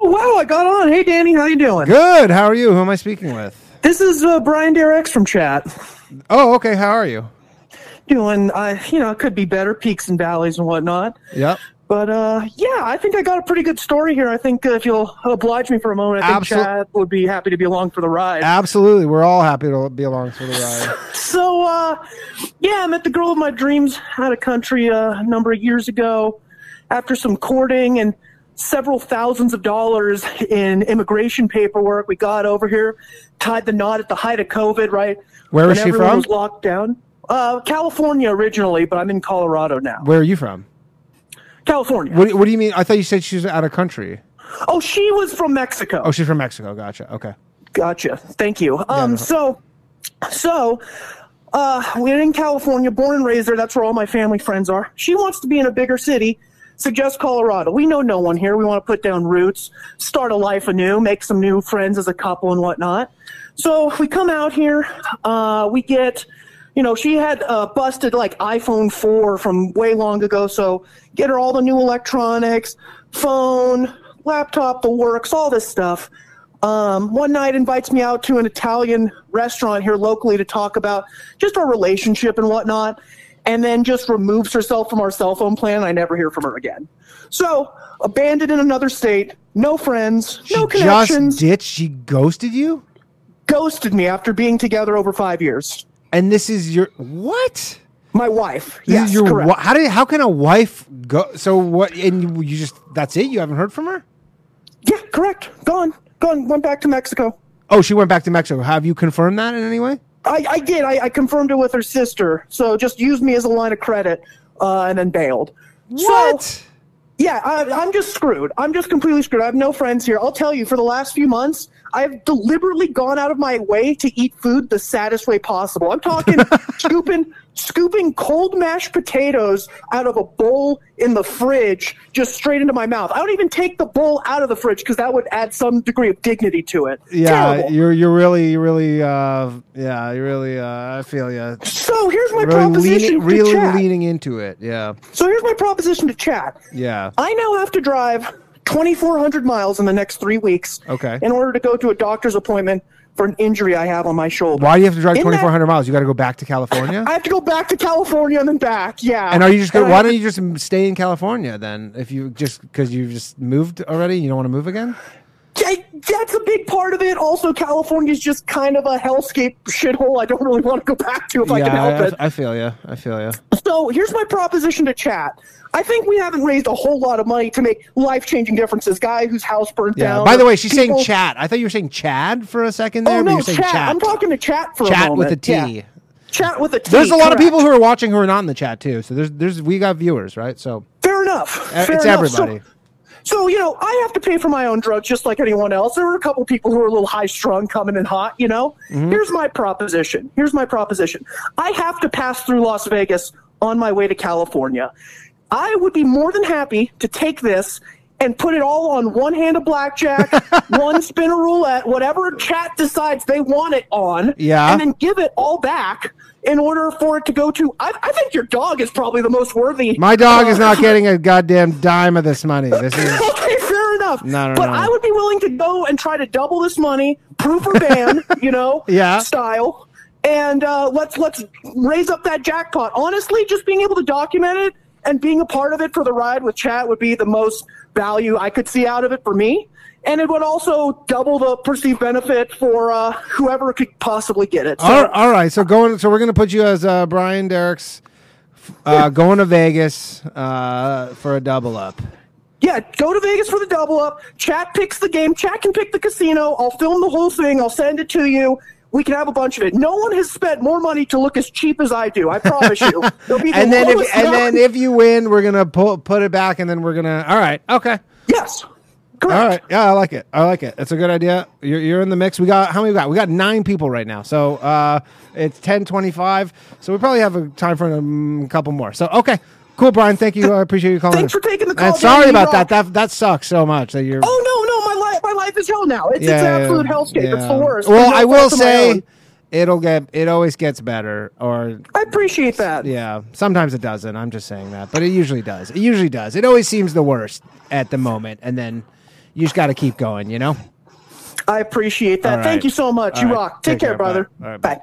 Oh, wow, I got on. Hey, Danny, how you doing? Good. How are you? Who am I speaking with? This is uh, Brian Derex from chat. Oh, okay. How are you? Doing, uh, you know, it could be better, peaks and valleys and whatnot. Yep. But uh, yeah, I think I got a pretty good story here. I think uh, if you'll oblige me for a moment, I think Absol- Chad would be happy to be along for the ride. Absolutely. We're all happy to be along for the ride. So, uh, yeah, I met the girl of my dreams out of country uh, a number of years ago. After some courting and several thousands of dollars in immigration paperwork, we got over here, tied the knot at the height of COVID, right? Where when is she from? Was locked down. Uh, California originally, but I'm in Colorado now. Where are you from? California. What, what do you mean? I thought you said she was out of country. Oh, she was from Mexico. Oh, she's from Mexico. Gotcha. Okay. Gotcha. Thank you. Um, no. so, so, uh, we're in California, born and raised there. That's where all my family friends are. She wants to be in a bigger city. Suggest Colorado. We know no one here. We want to put down roots, start a life anew, make some new friends as a couple and whatnot. So we come out here. Uh, we get, you know, she had uh, busted like iPhone 4 from way long ago. So get her all the new electronics, phone, laptop, the works, all this stuff. Um, one night invites me out to an Italian restaurant here locally to talk about just our relationship and whatnot, and then just removes herself from our cell phone plan. And I never hear from her again. So abandoned in another state, no friends, no connections, Just ditched. She ghosted you. ghosted me after being together over five years. And this is your what? My wife. This Yes, your correct. wi- how did how can a wife go? So what? And you, you just that's it. You haven't heard from her. Yeah, correct. Gone. Gone. Went back to Mexico. Oh, she went back to Mexico. Have you confirmed that in any way? I, I did. I, I confirmed it with her sister. So just used me as a line of credit uh, and then bailed. What? So, yeah, I, I'm just screwed. I'm just completely screwed. I have no friends here. I'll tell you, for the last few months, I've deliberately gone out of my way to eat food the saddest way possible. I'm talking scooping scooping cold mashed potatoes out of a bowl in the fridge just straight into my mouth. I don't even take the bowl out of the fridge because that would add some degree of dignity to it. Yeah, Terrible. you're you're really really uh yeah you're really uh I feel you. So here's my really proposition leaning, really chat. leaning into it. Yeah, So here's my proposition to chat. yeah. I now have to drive 2,400 miles in the next three weeks Okay. in order to go to a doctor's appointment for an injury I have on my shoulder. Why do you have to drive 2,400 miles? You got to go back to California. I have to go back to California and then back. Yeah. and are you just going? Why don't you just stay in California then? If you just because you just moved already, you don't want to move again. That's a big part of it. Also, California's just kind of a hellscape shithole. I don't really want to go back to if I can help I, it. I feel you. I feel you. So here's my proposition to chat. I think we haven't raised a whole lot of money to make life changing differences. Guy whose house burned Yeah. down. By the way, she's saying chat. I thought you were saying Chad for a second there. Oh no, chat. chat. I'm talking to chat for a Chat with moment. a T. Yeah. Chat with a T. There's a lot of people who are watching who are not in the chat too. So there's there's we got viewers, right? So Fair enough. Uh, Fair it's enough. Everybody. So, you know, I have to pay for my own drugs just like anyone else. There were a couple people who were a little high strung coming in hot, you know? Mhm. Here's my proposition. Here's my proposition. I have to pass through Las Vegas on my way to California. I would be more than happy to take this and put it all on one hand of blackjack, one spin of roulette, whatever chat decides they want it on, Yeah. and then give it all back in order for it to go to. I, I think your dog is probably the most worthy. my dog uh, is not getting a goddamn dime of this money. This is okay, fair enough. No, no, but no. I would be willing to go and try to double this money, proof or ban, you know, Yeah. style, and uh, let's let's raise up that jackpot. Honestly, just being able to document it and being a part of it for the ride with chat would be the most value I could see out of it for me. And it would also double the perceived benefit for uh, whoever could possibly get it. So, all, all right. So going. So we're gonna put you as uh, Brian Derrick's uh, going to Vegas uh, for a double up. Yeah, go to Vegas for the double up. Chat picks the game. Chat can pick the casino. I'll film the whole thing. I'll send it to you. We can have a bunch of it. No one has spent more money to look as cheap as I do. I promise you. Be the and then if and then if you win, we're gonna pull, put it back, and then we're gonna. All right. Okay. Yes. All right. Yeah, I like it. I like it. It's a good idea. You're, you're in the mix. We got how many we got? We got nine people right now. So uh, it's ten twenty five. So we probably have a time for a couple more. So okay. Cool, Brian. Thank you. I appreciate you calling. Thanks in. for taking the call, And sorry about You that. That that sucks so much that you're. Oh no, no, my life, my life is hell now. It's, it's Yeah, an absolute yeah, hellscape. It's the worst. Well, no I will fault of my say, it'll get. It always gets better. Or I appreciate that. yeah, sometimes it doesn't. I'm just saying that, but it usually does. It usually does. It always seems the worst at the moment, and then you just got to keep going. You know. I appreciate that. All Thank you so much. All you right. rock. Take, Take care, care. Bye. brother. All right, Bye.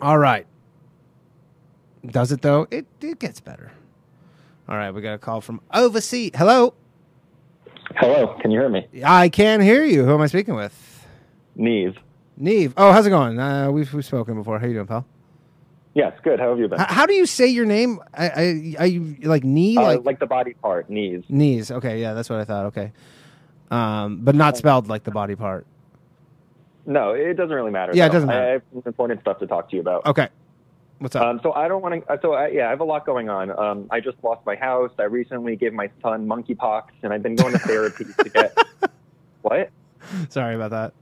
All right. Does it though? It it gets better. All right, we got a call from overseas. Hello. Hello, can you hear me? I can hear you. Who am I speaking with? Neve. Neve. Oh, how's it going? Uh, we've we've spoken before. How you doing, pal? Yes, good. How have you been? H- how do you say your name? I, I, are you like knee? Uh, like like the body part, knees. knees? Okay, yeah, that's what I thought. Okay, um, but not spelled like the body part. No, it doesn't really matter. Yeah, it though. doesn't I- matter. I have some important stuff to talk to you about. Okay, what's up? Um, so I don't want to. So I, yeah, I have a lot going on. Um, I just lost my house. I recently gave my son monkeypox, and I've been going to therapy to get. What? Sorry about that.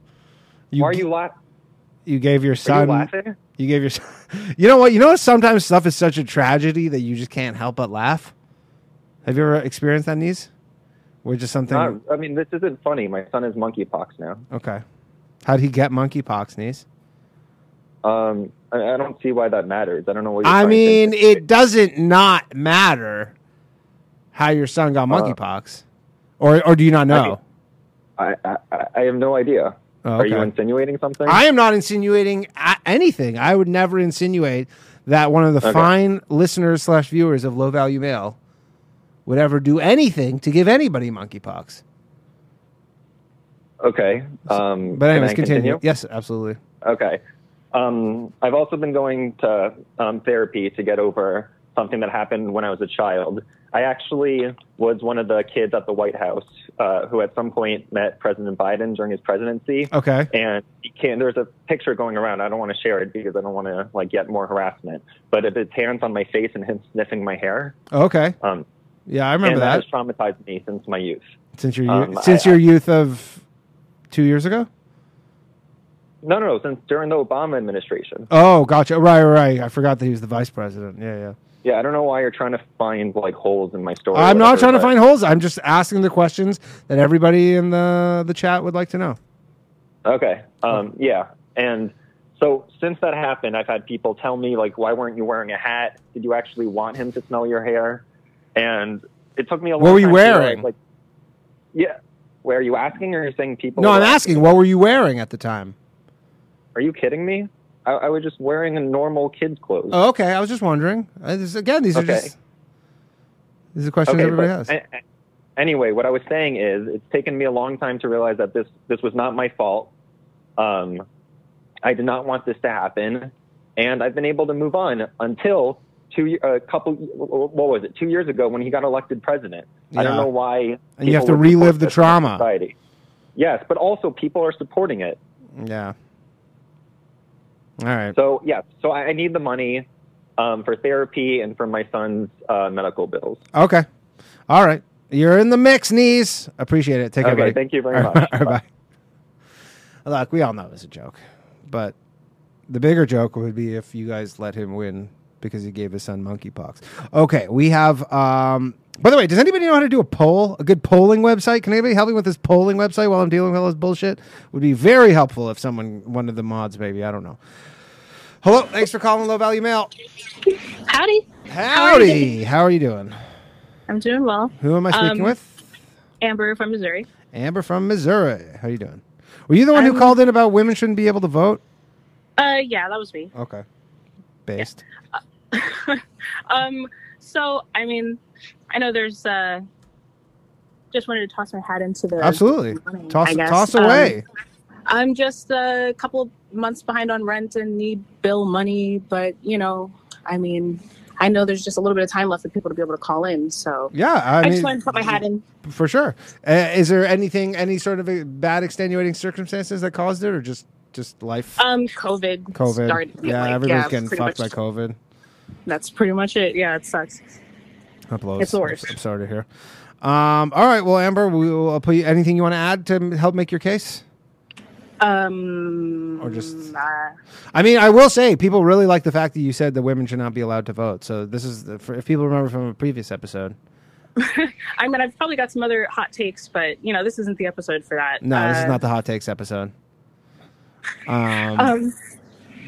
Why are you laughing? You gave your son. laughing? You gave your. You know what? You know what? Sometimes stuff is such a tragedy that you just can't help but laugh. Have you ever experienced that, niece? Where just something. Not, I mean, this isn't funny. My son has monkeypox now. Okay. How did he get monkeypox, niece? Um, I, I don't see why that matters. I don't know what. You're I mean, it doesn't not matter how your son got Uh, monkeypox, or or do you not know? I, I I have no idea. Oh, Are you insinuating something? I am not insinuating anything. I would never insinuate that one of the Okay. fine listeners slash viewers of Low Value Mail would ever do anything to give anybody monkeypox. Okay. Um, But anyways, I continue. Yes, absolutely. Okay. Um, I've also been going to um, therapy to get over something that happened when I was a child. I actually was one of the kids at the White House uh, who, at some point, met President Biden during his presidency. Okay. And There's a picture going around. I don't want to share it because I don't want to like get more harassment. But it's his hands on my face and him sniffing my hair. Okay. Um, Yeah, I remember and that. has traumatized me since my youth. Since your um, youth, since I- your youth of two years ago. No, no, no. Since during the Obama administration. Oh, gotcha. Right, right. I forgot that he was the vice president. Yeah, yeah. Yeah, I don't know why you're trying to find like holes in my story. I'm not trying to find holes. I'm just asking the questions that everybody in the the chat would like to know. Okay. Um, yeah. And so since that happened, I've had people tell me like, why weren't you wearing a hat? Did you actually want him to smell your hair? And it took me a long What were you time to realize, wearing? like, yeah. Where are you asking, or are you saying people? No, I'm asking, what were you wearing at the time? Are you kidding me? I, I was just wearing a normal kid's clothes. Oh, okay. I was just wondering. Uh, this, again, these are just these are questions Okay, everybody has. a- anyway, what I was saying is, it's taken me a long time to realize that this this was not my fault. Um, I did not want this to happen, and I've been able to move on until two a couple. What was it? Two years ago when he got elected president. I don't know why. And you have to relive the trauma. Society. Yes, but also people are supporting it. Yeah. All right. So yeah, so I I need the money um, for therapy and for my son's uh, medical bills. Okay. All right. You're in the mix, knees. Appreciate it. Take care, Okay, buddy. thank you very All much. right, bye. Look, we all know it's a joke, but the bigger joke would be if you guys let him win because he gave his son monkeypox. Okay, we have. Um, by the way, does anybody know how to do a poll? A good polling website? Can anybody help me with this polling website while I'm dealing with all this bullshit? Would be very helpful if someone, one of the mods, maybe. I don't know. Hello, thanks for calling Low Value Mail. Howdy. Howdy. How are you doing? I'm doing well. Who am I speaking Um, with? Amber from Missouri. Amber from Missouri. How are you doing? Were you the one who I'm- called in about women shouldn't be able to vote? Uh, yeah, that was me. Okay. Based. Um, so I mean, I know there's uh, just wanted to toss my hat into the Absolutely. Toss I guess. toss Um, away. I'm just a couple months behind on rent and need bill money, but you know, I mean, I know there's just a little bit of time left for people to be able to call in. So yeah, I, just mean, wanted to put my hat in. for sure. Uh, is there anything, any sort of a bad extenuating circumstances that caused it, or just just life? Um, COVID. COVID. Started, yeah, like, everybody's getting fucked much- by COVID. That's pretty much it. Yeah, it sucks. That blows. It's the worst. I'm, I'm sorry to hear. Um, all right. Well, Amber, we'll I'll put you, anything you want to add to help make your case? Um, Or just- uh, I mean, I will say people really like the fact that you said that women should not be allowed to vote. So this is the, for, if people remember from a previous episode. I mean, I've probably got some other hot takes, but you know, this isn't the episode for that. No, this is Uh, not the hot takes episode. Um, Um,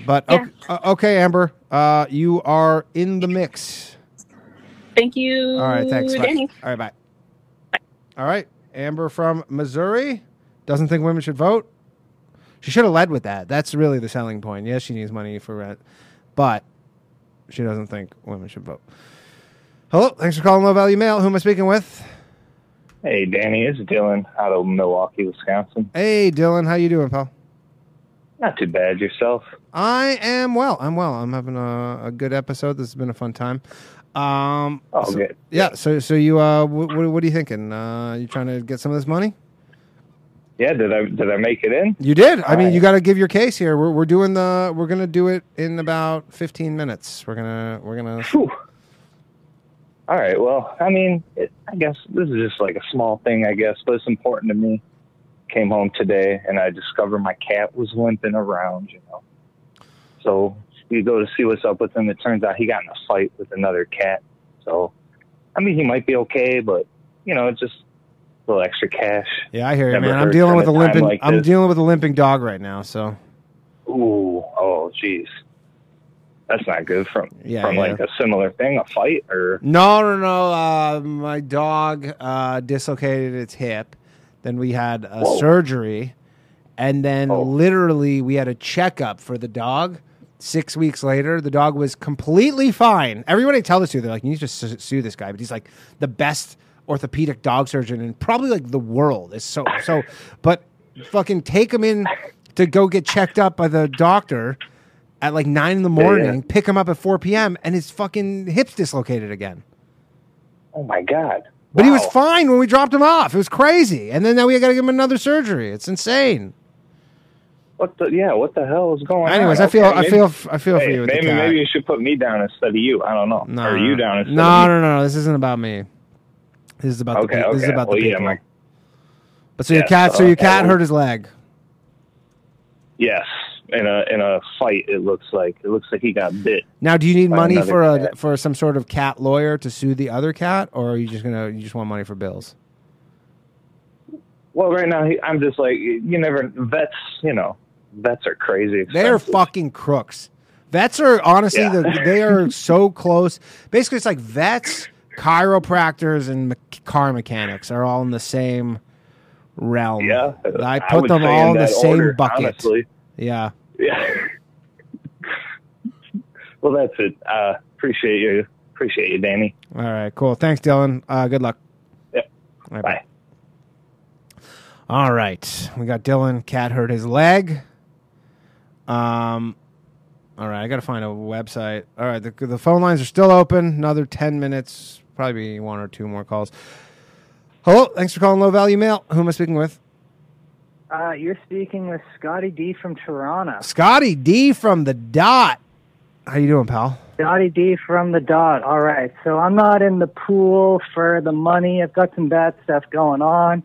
but yeah. okay, uh, okay, Amber, uh, you are in the mix. thank you. All right, thanks. Bye. Danny. All right, bye. All right, Amber from Missouri doesn't think women should vote. She should have led with that. That's really the selling point. Yes, she needs money for rent, but she doesn't think women should vote. Hello, thanks for calling Low Value Mail. Who am I speaking with? Hey, Danny, it's Dylan out of Milwaukee, Wisconsin. Hey, Dylan, how you doing, pal? Not too bad yourself. I am well. I'm well. I'm having a, a good episode. This has been a fun time. Um, Oh, so- good. Yeah. So, so you, uh, what, what are you thinking? Uh, you trying to get some of this money? Yeah, did I did I make it in? You did. I mean, Alright. you got to give your case here. We're, we're doing the. We're gonna do it in about 15 minutes. We're gonna. We're gonna. All right. Well, I mean, it, I guess this is just like a small thing, I guess, but it's important to me. Came home today and I discovered my cat was limping around. You know, so we go to see what's up with him. It turns out he got in a fight with another cat. So, I mean, he might be okay, but you know, it's just a little extra cash. Yeah, I hear you, Never man. I'm dealing with a limping. like I'm this. dealing with a limping dog right now. So Ooh, oh, jeez. That's not good from Yeah, from yeah. like a similar thing, a fight or no, no, no. Uh, my dog uh, dislocated its hip. Then we had a Whoa. surgery, and then Oh. literally we had a checkup for the dog. Six weeks later, the dog was completely fine. Everybody I tell this to, they're like, "You need to su- sue this guy," but he's like the best orthopedic dog surgeon in probably like the world. It's so so, but fucking take him in to go get checked up by the doctor at like nine in the Yeah, yeah. morning. Pick him up at four p.m. and his fucking hips dislocated again. oh my god. But he was fine when we dropped him off. It was crazy, and then now we got to give him another surgery. It's insane. What the yeah? What the hell is going on? Anyways, I feel- I maybe- feel- I feel for hey, you maybe maybe you should put me down instead of you. I don't know. No, or you down instead no, no, no, no. This isn't about me. This is about Okay, the. pe- This is about Well, the yeah, people. my- but so your cat, so uh, your cat well- hurt his leg. Yes, in a in a fight. It looks like it looks like he got bit. Now, do you need money for a cat. for some sort of cat lawyer to sue the other cat, or are you just gonna you just want money for bills? Well, right now he, I'm just like you never vets. You know, vets are crazy. They are fucking crooks. Vets are honestly Yeah. the, they are so close. Basically, it's like vets, chiropractors and me- car mechanics are all in the same realm. Yeah, I I put would them all in in the same order, bucket. honestly. Yeah. Yeah. well, that's it. Uh, appreciate you. Appreciate you, Danny. All right, cool. Thanks, Dylan. Uh, good luck. Yep. All right, bye. All right, we got Dylan. Cat hurt his leg. Um, all right, I got to find a website. All right, the, the phone lines are still open. Another ten minutes, probably one or two more calls. Hello, thanks for calling Low Value Mail. Who am I speaking with? Uh, you're speaking with Scotty D from Toronto. Scotty D from the Dot. How you doing, pal? Scotty D from the Dot. All right. So I'm not in the pool for the money. I've got some bad stuff going on,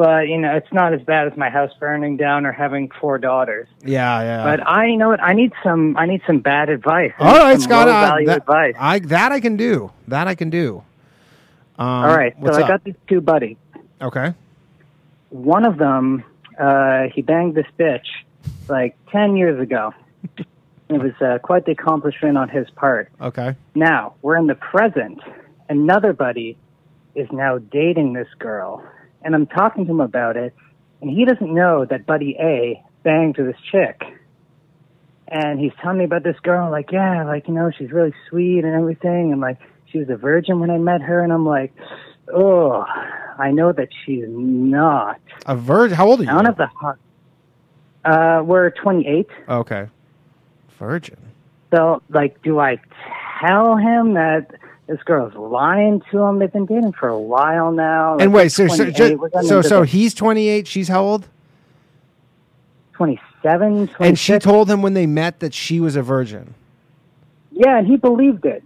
but you know it's not as bad as my house burning down or having four daughters. Yeah, yeah. But I you know what I need some. I need some bad advice. I all right, Scott. Uh, that, advice. I that I can do. That I can do. Um, All right. So I up? got these two buddies. Okay. One of them, uh, he banged this bitch like ten years ago. it was uh, quite the accomplishment on his part. Okay. Now we're in the present. Another buddy is now dating this girl, and I'm talking to him about it, and he doesn't know that buddy A banged this chick. And he's telling me about this girl, like, yeah, like, you know, she's really sweet and everything, and like, she was a virgin when I met her, and I'm like, oh, I know that she's not. A virgin. How old are you? I don't have the heart. Uh, we're 28. Okay. Virgin. So, like, do I tell him that this girl's lying to him? They've been dating for a while now. and wait, so so 28. ju- We're getting so, so he's 28. She's how old? 27, And she told him when they met that she was a virgin. Yeah, and he believed it.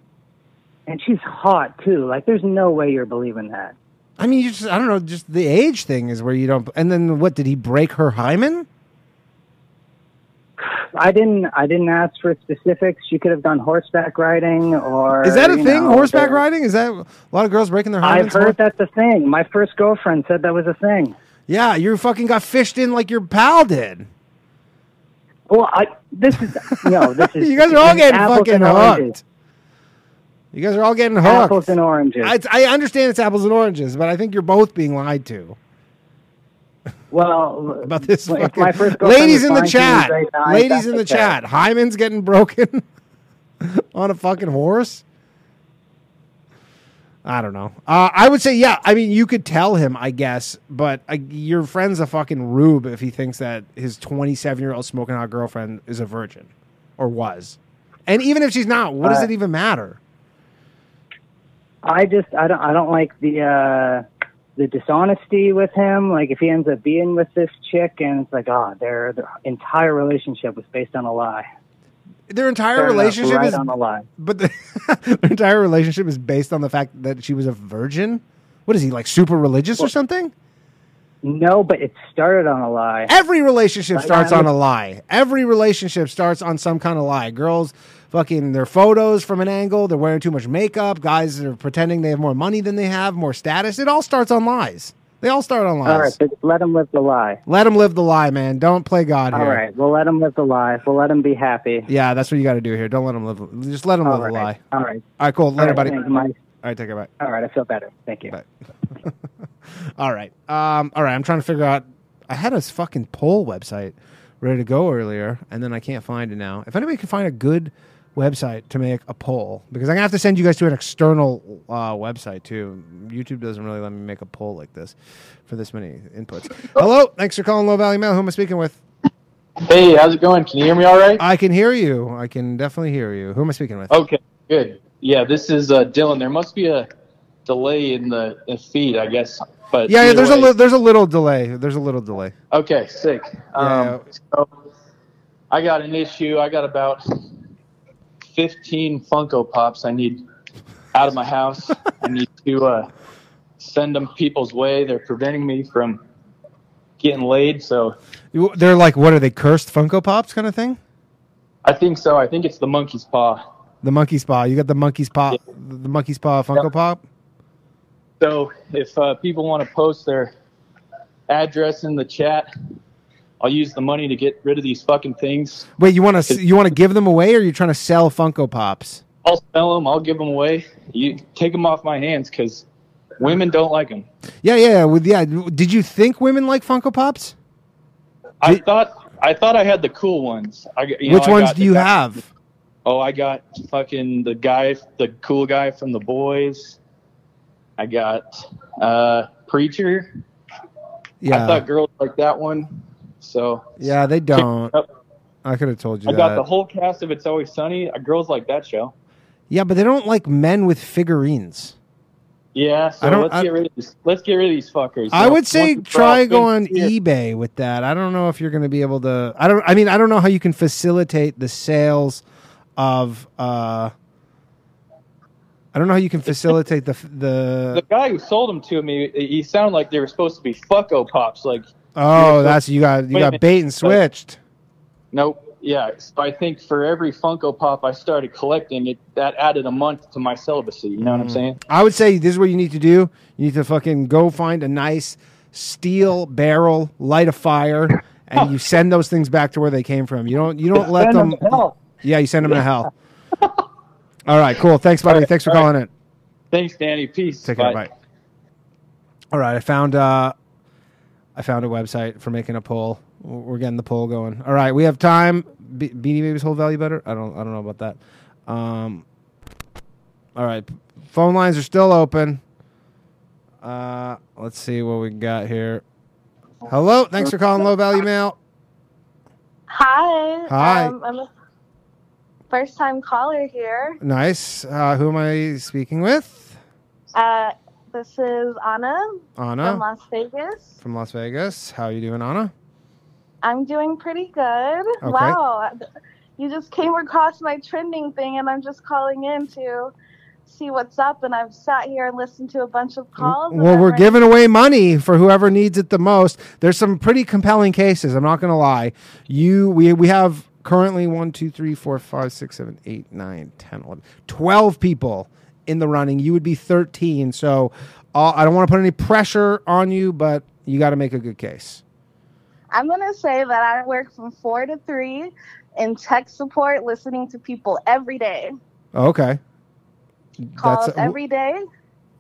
And she's hot too. Like, there's no way you're believing that. I mean, you just I don't know. Just the age thing is where you don't. And then what? Did he break her hymen? I didn't. I didn't ask for specifics. She could have done horseback riding, or Is that a thing? know, Horseback there- riding? Is that a lot of girls breaking their? I've heard that's a thing. My first girlfriend said that was a thing. Yeah, you fucking got fished in like your pal did. Well, I this is no, this is you guys are all getting fucking hooked. You guys are all getting hooked. Apples and oranges. I, I understand it's apples and oranges, but I think you're both being lied to. Well, about this. my first ladies in the fine to me chat, right now, ladies in the chat, hymen's getting broken on a fucking horse. I don't know. Uh, I would say, yeah. I mean, you could tell him, I guess, but uh, your friend's a fucking rube if he thinks that his 27 year old smoking hot girlfriend is a virgin or was. And even if she's not, what does Uh, it even matter? I just I don't I don't like the uh the dishonesty with him. Like if he ends up being with this chick and it's like, oh, their their entire relationship was based on a lie. Their entire Fair enough, relationship right is on a lie. But the, their entire relationship is based on the fact that she was a virgin. What is he like, super religious or something? No, but it started on a lie. Every relationship Right starts on on a lie. Every relationship starts on some kind of lie. Girls fucking their photos from an angle. They're wearing too much makeup. Guys are pretending they have more money than they have, more status. It all starts on lies. They all start on lies. All right, but let them live the lie. Let them live the lie, man. Don't play God All here. right, we'll let them live the lie. We'll let them be happy. Yeah, that's what you got to do here. Don't let them live. Just let them All live the lie. All right. All right, cool. All Later, right, buddy. thanks, All take care. All right, I feel better. Thank you. All right. Um, all right. I'm trying to figure out. I had a fucking poll website ready to go earlier, and then I can't find it now. If anybody can find a good website to make a poll, because I'm gonna have to send you guys to an external uh, website too. YouTube doesn't really let me make a poll like this for this many inputs. Hello. Thanks for calling Low Value Mail. Who am I speaking with? Hey, how's it going? Can you hear me all right? I can hear you. I can definitely hear you. Who am I speaking with? Okay, good. Yeah, this is uh, Dylan. There must be a delay in the, the feed, I guess. But yeah, yeah. There's a li- there's a little delay. There's a little delay. Okay, sick. Yeah. Um, so I got an issue. I got about 15 Funko Pops I need out of my house. I need to uh, send them people's way. They're preventing me from getting laid. So They're like, what are they? Cursed Funko Pops kind of thing. I think so. I think it's the monkey's paw. The monkey's paw. You got the monkey's paw. The monkey's paw Funko Pop. So if uh, people want to post their address in the chat, I'll use the money to get rid of these fucking things. Wait, you want to you want to give them away, or you trying to sell Funko Pops? I'll sell them. I'll give them away. You take them off my hands because women don't like them. Yeah, yeah. With yeah, did you think women like Funko Pops? I thought I thought I had the cool ones. I, know, Which I ones do you guy- have? Oh, I got fucking the guy, the cool guy from the boys. I got uh preacher. Yeah. I thought girls like that one. So Yeah, they don't. I could have told you I that. got the whole cast of It's Always Sunny. Uh, girls like that show. yeah, but they don't like men with figurines. Yeah, so let's I- get rid of these. Let's get rid of these fuckers. I So would say once and for all, try go on here. eBay with that. I don't know if you're going to be able to. I don't. I mean, I don't know how you can facilitate the sales of. uh I don't know how you can facilitate the the. The guy who sold them to me, he sounded like they were supposed to be Fucko Pops. Like, Oh, that's you got you got bait and switched. nope. Yeah, I think for every Funko Pop I started collecting, it that added a month to my celibacy. You know what I'm Mm. saying? I would say this is what you need to do. You need to fucking go find a nice steel barrel, light a fire, and you send those things back to where they came from. You don't you don't let Send them. them to hell. Yeah, you send them to hell. All right, cool. Thanks, buddy. Thanks for calling in. Thanks, Danny. Peace. Take care. Bye. All right, I found uh, I found a website for making a poll. We're getting the poll going. All right, we have time. Be- Beanie Babies hold value better. I don't. I don't know about that. Um. All right, phone lines are still open. Uh, let's see what we got here. Hello, thanks for calling Low Value Mail. Hi. Hi. Um, I'm a first time caller here. Nice. Uh, who am I speaking with? Uh, this is Anna Anna from Las Vegas. from Las Vegas. How are you doing, Anna? I'm doing pretty good. Okay. Wow. You just came across my trending thing, and I'm just calling in to see what's up. And I've sat here and listened to a bunch of calls. Well, we're ready- giving away money for whoever needs it the most. There's some pretty compelling cases. I'm not going to lie. You, we, we have currently one, two, three, four, five, six, seven, eight, nine, 10, 11, 12 people in the running. You would be 13. So uh, I don't want to put any pressure on you, but you got to make a good case. I'm going to say that I work from four to three in tech support, listening to people every day. Okay. Calls That's every day.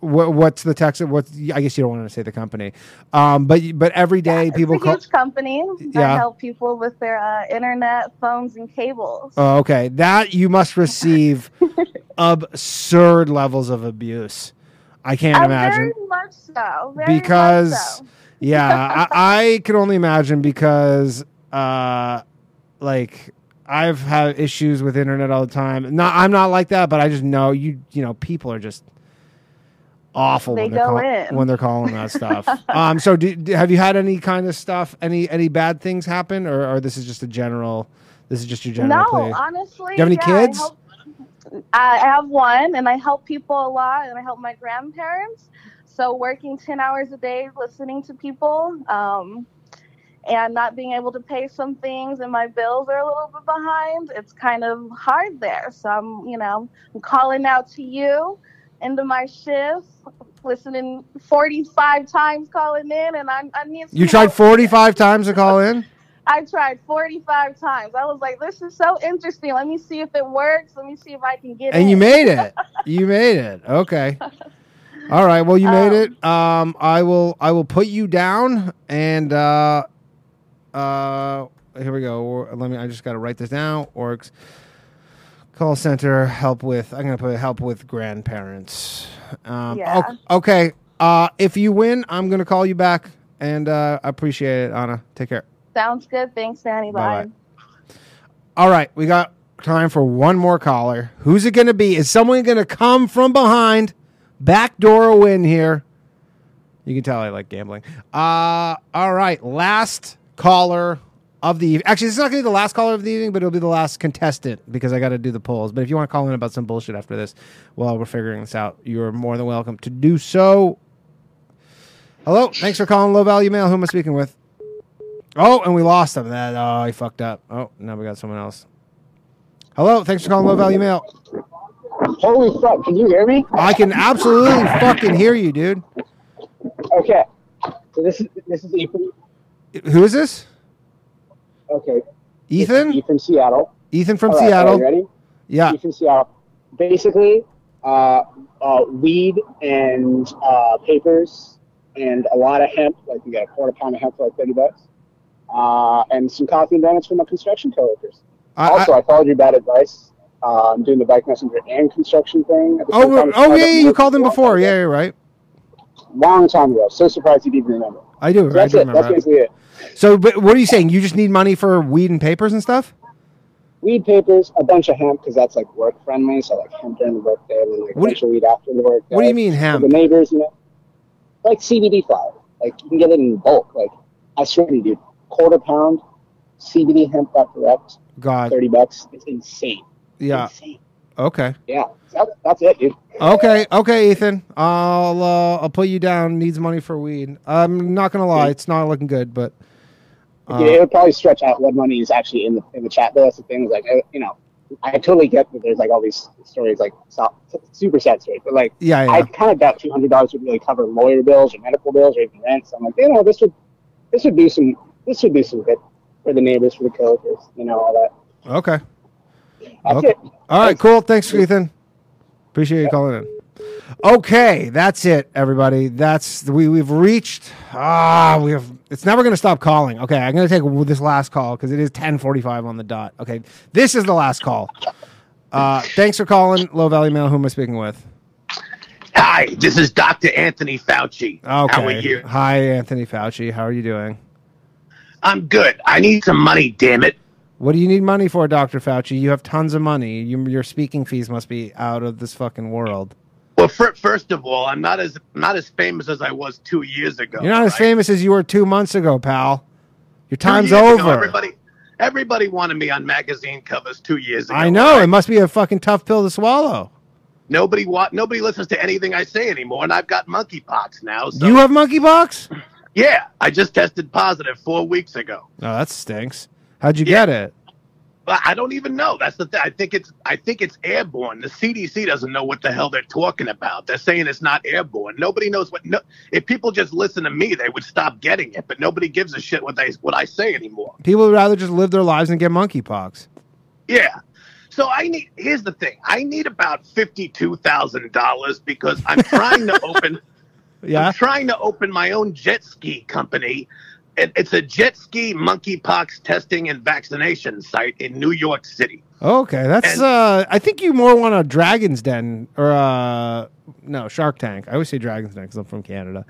What, what's the text? What's I guess you don't want to say the company, um, but but every day people it's a call. huge company that Yeah. help people with their uh, internet, phones, and cables. Oh, okay. That you must receive absurd levels of abuse. I can't Uh, imagine Very much so. Very much because so. yeah, I, I can only imagine because uh like I've had issues with internet all the time. Not I'm not like that, but I just know you you know people are just awful They when they're call- when they're calling that stuff. um so do, do- have you had any kind of stuff any any bad things happen or or this is just a general this is just your general no, plea? honestly, Do you have any yeah, I kids? help- I have one, and I help people a lot, and I help my grandparents. So working ten hours a day, listening to people, um, and not being able to pay some things, and my bills are a little bit behind. It's kind of hard there. So I'm, you know, I'm calling out to you into my shift, listening 45 times, calling in, and I, I need. You tried 45 times to call in? I tried 45 times. I was like, this is so interesting. Let me see if it works. Let me see if I can get it. And you made it. You made it. Okay. All right. Well, you made it. Um, I will. I will put you down. And uh, uh, here we go. Let me. I just got to write this down. Orgs call center help with. I'm gonna put help with grandparents. Um, Yeah. ok- Okay. Uh, if you win, I'm gonna call you back. And uh, I appreciate it, Anna. Take care. Sounds good. Thanks, Danny. Bye. Bye-bye. All right, we got time for one more caller. Who's it going to be? Is someone going to come from behind, backdoor win here? You can tell I like gambling. Uh, all right, last caller of the evening. Actually, this is not going to be the last caller of the evening, but it'll be the last contestant because I got to do the polls. But if you want to call in about some bullshit after this while we're figuring this out, you're more than welcome to do so. Hello, thanks for calling Low Value Mail. Who am I speaking with? Oh, and we lost him. That oh, he fucked up. Oh, now we got someone else. Hello, thanks for calling Low Value Mail. Holy fuck, can you hear me? I can absolutely fucking hear you, dude. Okay. So this is this is Ethan. Who is this? Okay. Ethan? Ethan from Seattle. Ethan from right, Seattle. are you ready? Yeah. Ethan Seattle. basically, uh, uh, weed and uh, papers and a lot of hemp. Like you get a quarter pound of hemp for like thirty bucks, uh, and some coffee and donuts from my construction coworkers. I- also, I, followed your bad advice. Uh, I'm doing the bike messenger and construction thing. at the same Oh, oh yeah, you called him before. Yeah, you're right. long time ago. So surprised you didn't remember. I do. So I that's do it. remember That's basically it. So, but what are you saying? You just need money for weed and papers and stuff? Weed papers, a bunch of hemp because that's like work friendly. So like hemp during the work day, and then like a What do bunch of weed after the work. what do you day mean for hemp? The neighbors, you know, like CBD flower. Like you can get it in bulk. Like I swear to you, dude, quarter pound CBD hemp direct, God. thirty bucks. It's insane. Yeah. Okay. Yeah, that, that's it, dude. Okay. Okay, Ethan. I'll uh, I'll put you down. Needs money for weed. I'm not gonna lie. It's not looking good, but uh, yeah, it would probably stretch out what money is actually in the in the chat. Though that's the thing. Is like, you know, I totally get that there's like all these stories, like so- super sad stories, but like, Yeah, yeah. I kind of doubt two hundred dollars would really cover lawyer bills or medical bills or even rent. So I'm like, you know, this would this would do some this would do some good for the neighbors, for the coworkers, you know, all that. okay. That's okay. it. All right. Cool. Thanks, Ethan. Appreciate you calling in. Okay, that's it, everybody. That's we we've reached. Ah, we have. It's never going to stop calling. Okay, I'm going to take this last call because it is 10:45 on the dot. Okay, this is the last call. Uh, thanks for calling, Low Value Mail. Who am I speaking with? Hi, this is Dr. Anthony Fauci. Okay. How are you? Hi, Anthony Fauci. How are you doing? I'm good. I need some money, damn it. What do you need money for, Doctor Fauci? You have tons of money. You, your speaking fees must be out of this fucking world. Well, fir- first of all, I'm not as not as famous as I was two years ago. You're not as famous as you were two months ago, pal. Your time's years ago, over. everybody, everybody wanted me on magazine covers two years ago. I know it must be a fucking tough pill to swallow. Nobody wa- nobody listens to anything I say anymore, and I've got monkeypox now. So You have monkeypox? yeah, I just tested positive four weeks ago. Oh, that stinks. How'd you get it? But I don't even know. That's the thing. I think it's I think it's airborne. The CDC doesn't know what the hell they're talking about. They're saying it's not airborne. Nobody knows what. No, if people just listen to me, they would stop getting it. But nobody gives a shit what they what I say anymore. People would rather just live their lives and get monkeypox. Yeah. So I need. Here's the thing. I need about fifty two thousand dollars because I'm trying to open. Yeah. I'm trying to open my own jet ski company. It, it's a jet ski monkeypox testing and vaccination site in New York City. Okay, that's. And- uh I think you more want a Dragon's Den or uh no Shark Tank. I always say Dragon's Den because I'm from Canada.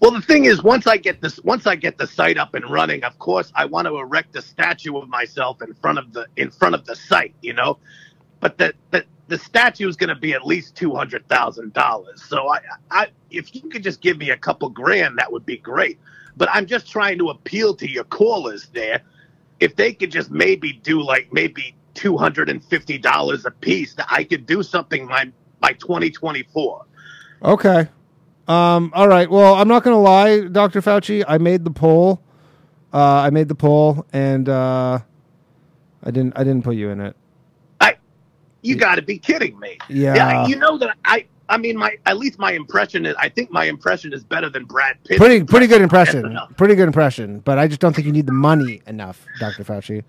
Well, the thing is, once I get this, once I get the site up and running, of course, I want to erect a statue of myself in front of the in front of the site, you know. But the the, the statue is going to be at least two hundred thousand dollars. So I, I, if you could just give me a couple grand, that would be great. But I'm just trying to appeal to your callers there. If they could just maybe do like maybe two hundred and fifty dollars a piece, that I could do something by by twenty twenty four. Okay. Um. All right. Well, I'm not gonna lie, Doctor Fauci. I made the poll. Uh, I made the poll, and uh, I didn't. I didn't put you in it. I. You got to be kidding me. Yeah. you know that I. I mean, my at least my impression is. I think my impression is better than Brad Pitt. Pretty, pretty good impression. Pretty good impression. But I just don't think you need the money enough, Doctor Fauci.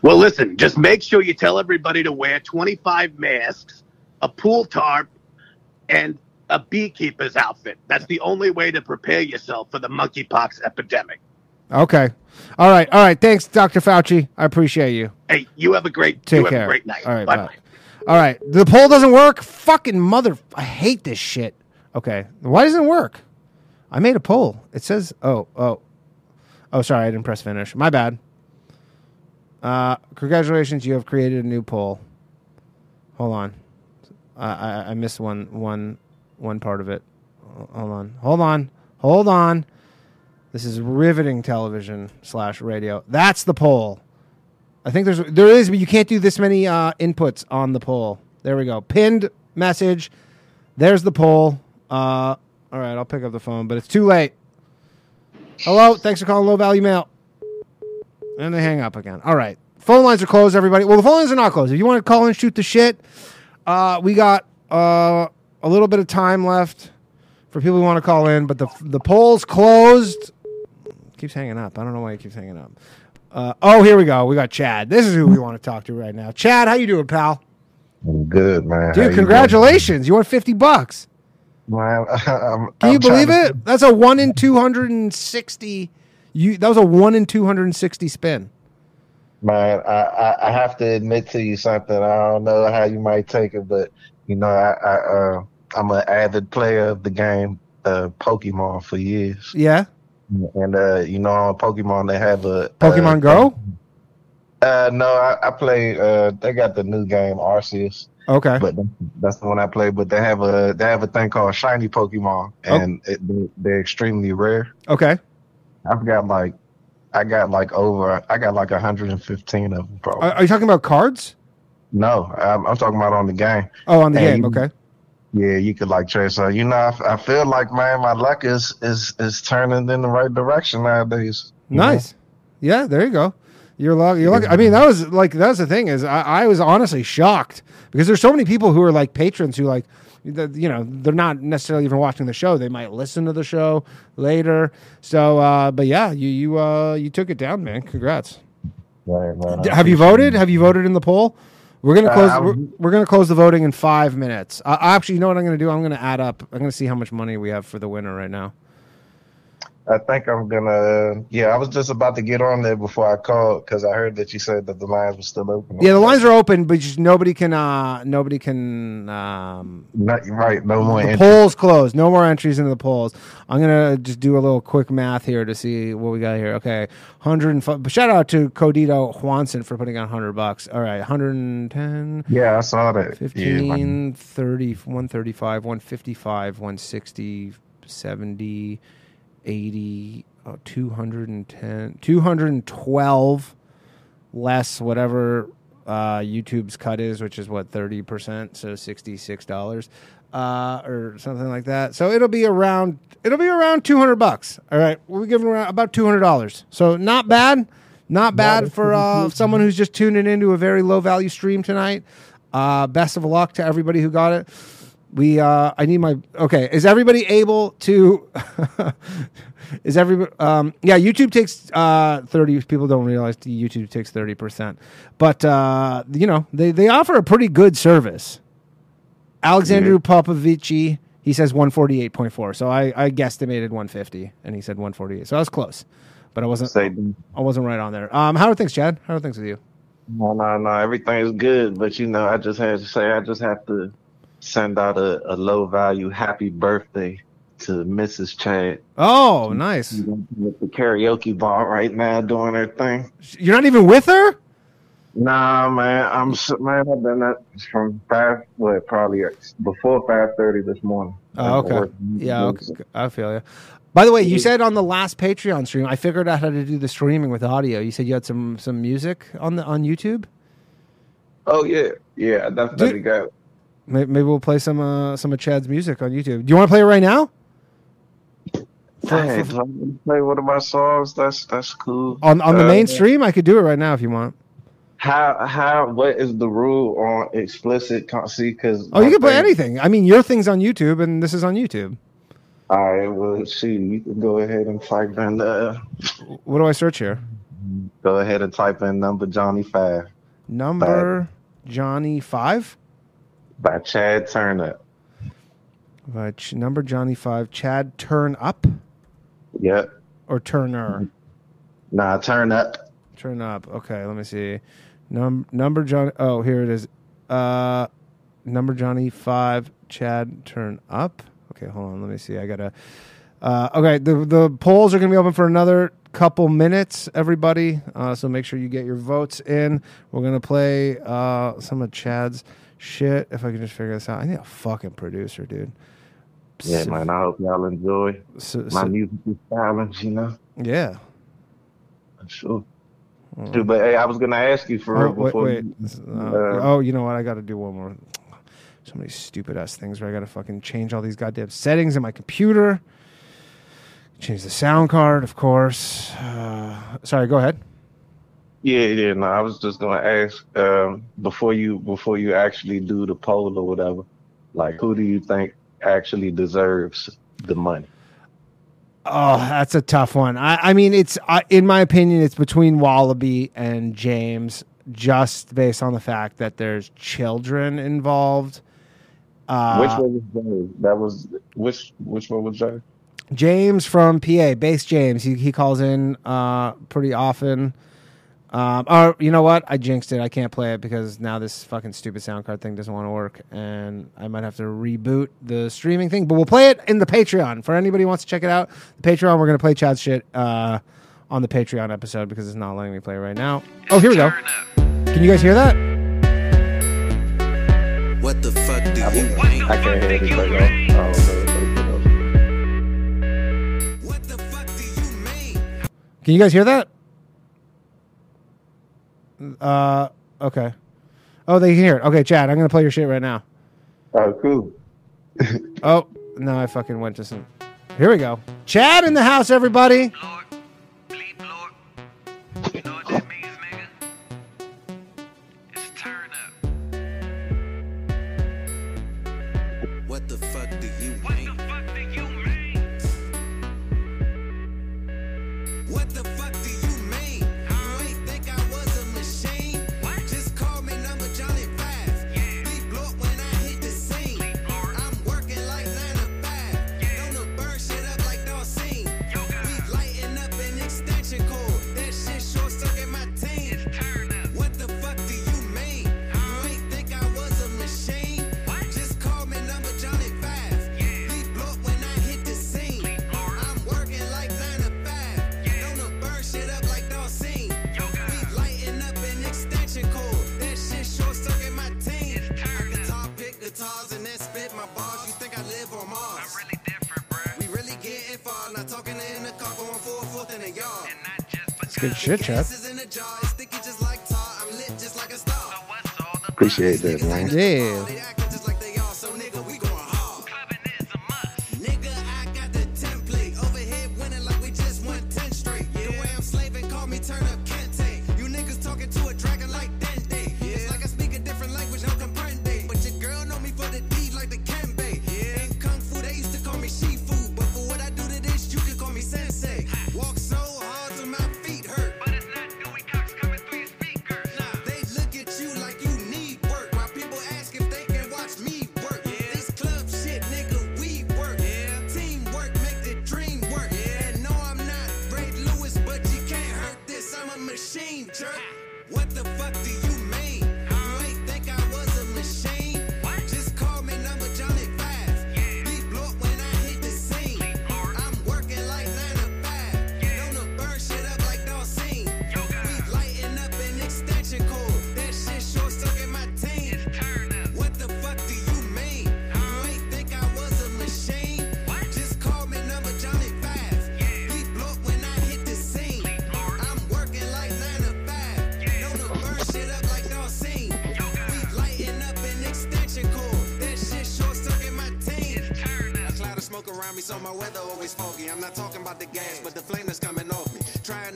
Well, listen. Just make sure you tell everybody to wear 25 masks, a pool tarp, and a beekeeper's outfit. That's the only way to prepare yourself for the monkeypox epidemic. Okay. All right. All right. Thanks, Doctor Fauci. I appreciate you. Hey, you have a great. Take you have care. a great night. All right. Bye. Bye. All right. The poll doesn't work. Fucking mother. I hate this shit. Okay. Why doesn't it work? I made a poll. It says. Oh. Oh. Oh. Sorry. I didn't press finish. My bad. Uh, congratulations. You have created a new poll. Hold on. I I, I missed one one one part of it. Hold on. Hold on. Hold on. This is riveting television slash radio. That's the poll. I think there's there is, but you can't do this many uh, inputs on the poll. There we go. Pinned message. There's the poll. Uh, all right, I'll pick up the phone, but it's too late. Hello, thanks for calling Low Value Mail. And they hang up again. All right, phone lines are closed. Everybody. Well, the phone lines are not closed. If you want to call and shoot the shit, uh, we got uh, a little bit of time left for people who want to call in, but the the poll's closed. Keeps hanging up. I don't know why it keeps hanging up. Uh, oh, here we go. We got Chad. This is who we want to talk to right now. Chad, how you doing, pal? I'm good, man. Dude, you congratulations! You won fifty bucks. Man, I'm, Can I'm you believe to- it? That's a one in two hundred and sixty. You that was a one in two hundred and sixty spin. Man, I, I, I have to admit to you something. I don't know how you might take it, but you know, I, I uh, I'm an avid player of the game, uh, Pokemon for years. Yeah, And uh, you know, on Pokemon they have a Pokemon uh, Go. Uh, no, I, I play. Uh, they got the new game Arceus. Okay. But that's the one I play. But they have a they have a thing called shiny Pokemon, Oh. and it, they're- extremely rare. Okay. I've got like, I got like over, I got like 115 of them, probably. Are, are you talking about cards? no, I'm, I'm talking about on the game. Oh, on the And game. you- Okay. Yeah, you could like trade. So you know, I, I feel like man, my luck is is is turning in the right direction nowadays. you know? Nice. Yeah, there you go. You're lucky. You're lucky. I mean, that was like that's the thing is I, I was honestly shocked because there's so many people who are like patrons who like you know they're not necessarily even watching the show. They might listen to the show later. So, uh, but yeah, you you uh, you took it down, man. Congrats. Right, right. Have you voted? Have you voted in the poll? We're gonna Uh, close. We're, we're gonna close the voting in five minutes. Uh, actually, you know what I'm gonna do? I'm gonna add up. I'm gonna see how much money we have for the winner right now. I think I'm gonna. Yeah, I was just about to get on there before I called because I heard that you said that the lines were still open. Yeah, the lines are open, but just nobody can. Uh, nobody can. Um, Not right. No more. the polls closed. No more entries into the polls. I'm gonna just do a little quick math here to see what we got here. Okay, hundred and five. Shout out to Codito Juanson for putting on hundred bucks. All right, hundred and ten. Yeah, I saw that. 15, 30, 135, 155, 160, 70, 80, oh, 210, 212 less whatever uh, YouTube's cut is, which is what, 30%, so $66 uh, or something like that. So it'll be around, it'll be around 200 bucks. All right. We're giving around about $200. So not bad. Not bad for uh, someone who's just tuning into a very low value stream tonight. Uh, best of luck to everybody who got it. We uh, I need my okay. Is everybody able to? is everybody? Um, yeah, YouTube takes uh, thirty. People don't realize YouTube takes thirty percent, but uh, you know they they offer a pretty good service. Alexandru Popovici, he says one forty eight point four. So I I guesstimated one fifty, and he said one forty eight. So I was close, but I wasn't. I wasn't right on there. Um, how are things, Chad? How are things with you? No, no, no. Everything's good, but you know, I just had to say, I just have to send out a, a low value happy birthday to Mrs. Chad. Oh, nice. With the karaoke bar right now doing her thing. You're not even with her? Nah, man. I'm man. I've been up from five, what probably before five thirty this morning. Oh, okay. Yeah, okay. I feel you. By the way, you said on the last Patreon stream, I figured out how to do the streaming with audio. You said you had some some music on the on YouTube. Oh yeah, yeah. I definitely got. Maybe we'll play some uh, some of Chad's music on YouTube. Do you want to play it right now? Hey, do I want play one of my songs? That's that's cool. On on the Uh, main stream, I could do it right now if you want. How how what is the rule on explicit? con- See, because Oh, you can play anything. I mean, your thing's on YouTube, and this is on YouTube. All right, well, see, you can go ahead and type in uh, What do I search here? go ahead and type in number Johnny Five Number Johnny Five. By Chad Turner. By Ch- number Johnny Five. Chad Turn Up Yep. or Turner. Nah, turn up. Turn up. Okay, let me see. Num number Johnny. Oh, here it is. Uh, number Johnny five. Chad, turn up. Okay, hold on. Let me see. I gotta. Uh, okay, the the polls are gonna be open for another couple minutes, everybody. Uh, so make sure you get your votes in. We're gonna play uh, some of Chad's shit. If I can just figure this out, I need a fucking producer, dude. Yeah, man. I hope y'all enjoy So- my so- musical stylings. You know, Yeah. sure. Dude, but hey, I was gonna ask you for Oh, real wait, before. wait. you- uh, uh, oh, you know what? I got to do one more. So many stupid ass things where I got to fucking change all these goddamn settings in my computer. Change the sound card, of course. Uh, sorry, go ahead. Yeah, yeah. No, I was just gonna ask um, before you before you actually do the poll or whatever. Like, who do you think actually deserves the money? Oh, that's a tough one. I, I mean, it's in my opinion, it's between Wallaby and James, just based on the fact that there's children involved. Uh, which one was James? That was which which one was James? James from PA, base James. He he calls in uh, pretty often. Um, or you know what? I jinxed it. I can't play it because now this fucking stupid sound card thing doesn't want to work, and I might have to reboot the streaming thing. But we'll play it in the Patreon for anybody who wants to check it out. The Patreon, we're gonna play Chad's shit uh, on the Patreon episode because it's not letting me play right now. Oh, here we go. Can you guys hear that? What the fuck do you mean? I can't hear Can you guys hear that? Uh, okay. Oh, they hear it. Okay, Chad, I'm gonna play your shit right now. Oh, cool. oh no, I fucking went to some. Here we go. Chad in the house, everybody. Lord. shit, Chad. Appreciate that, man. Yeah.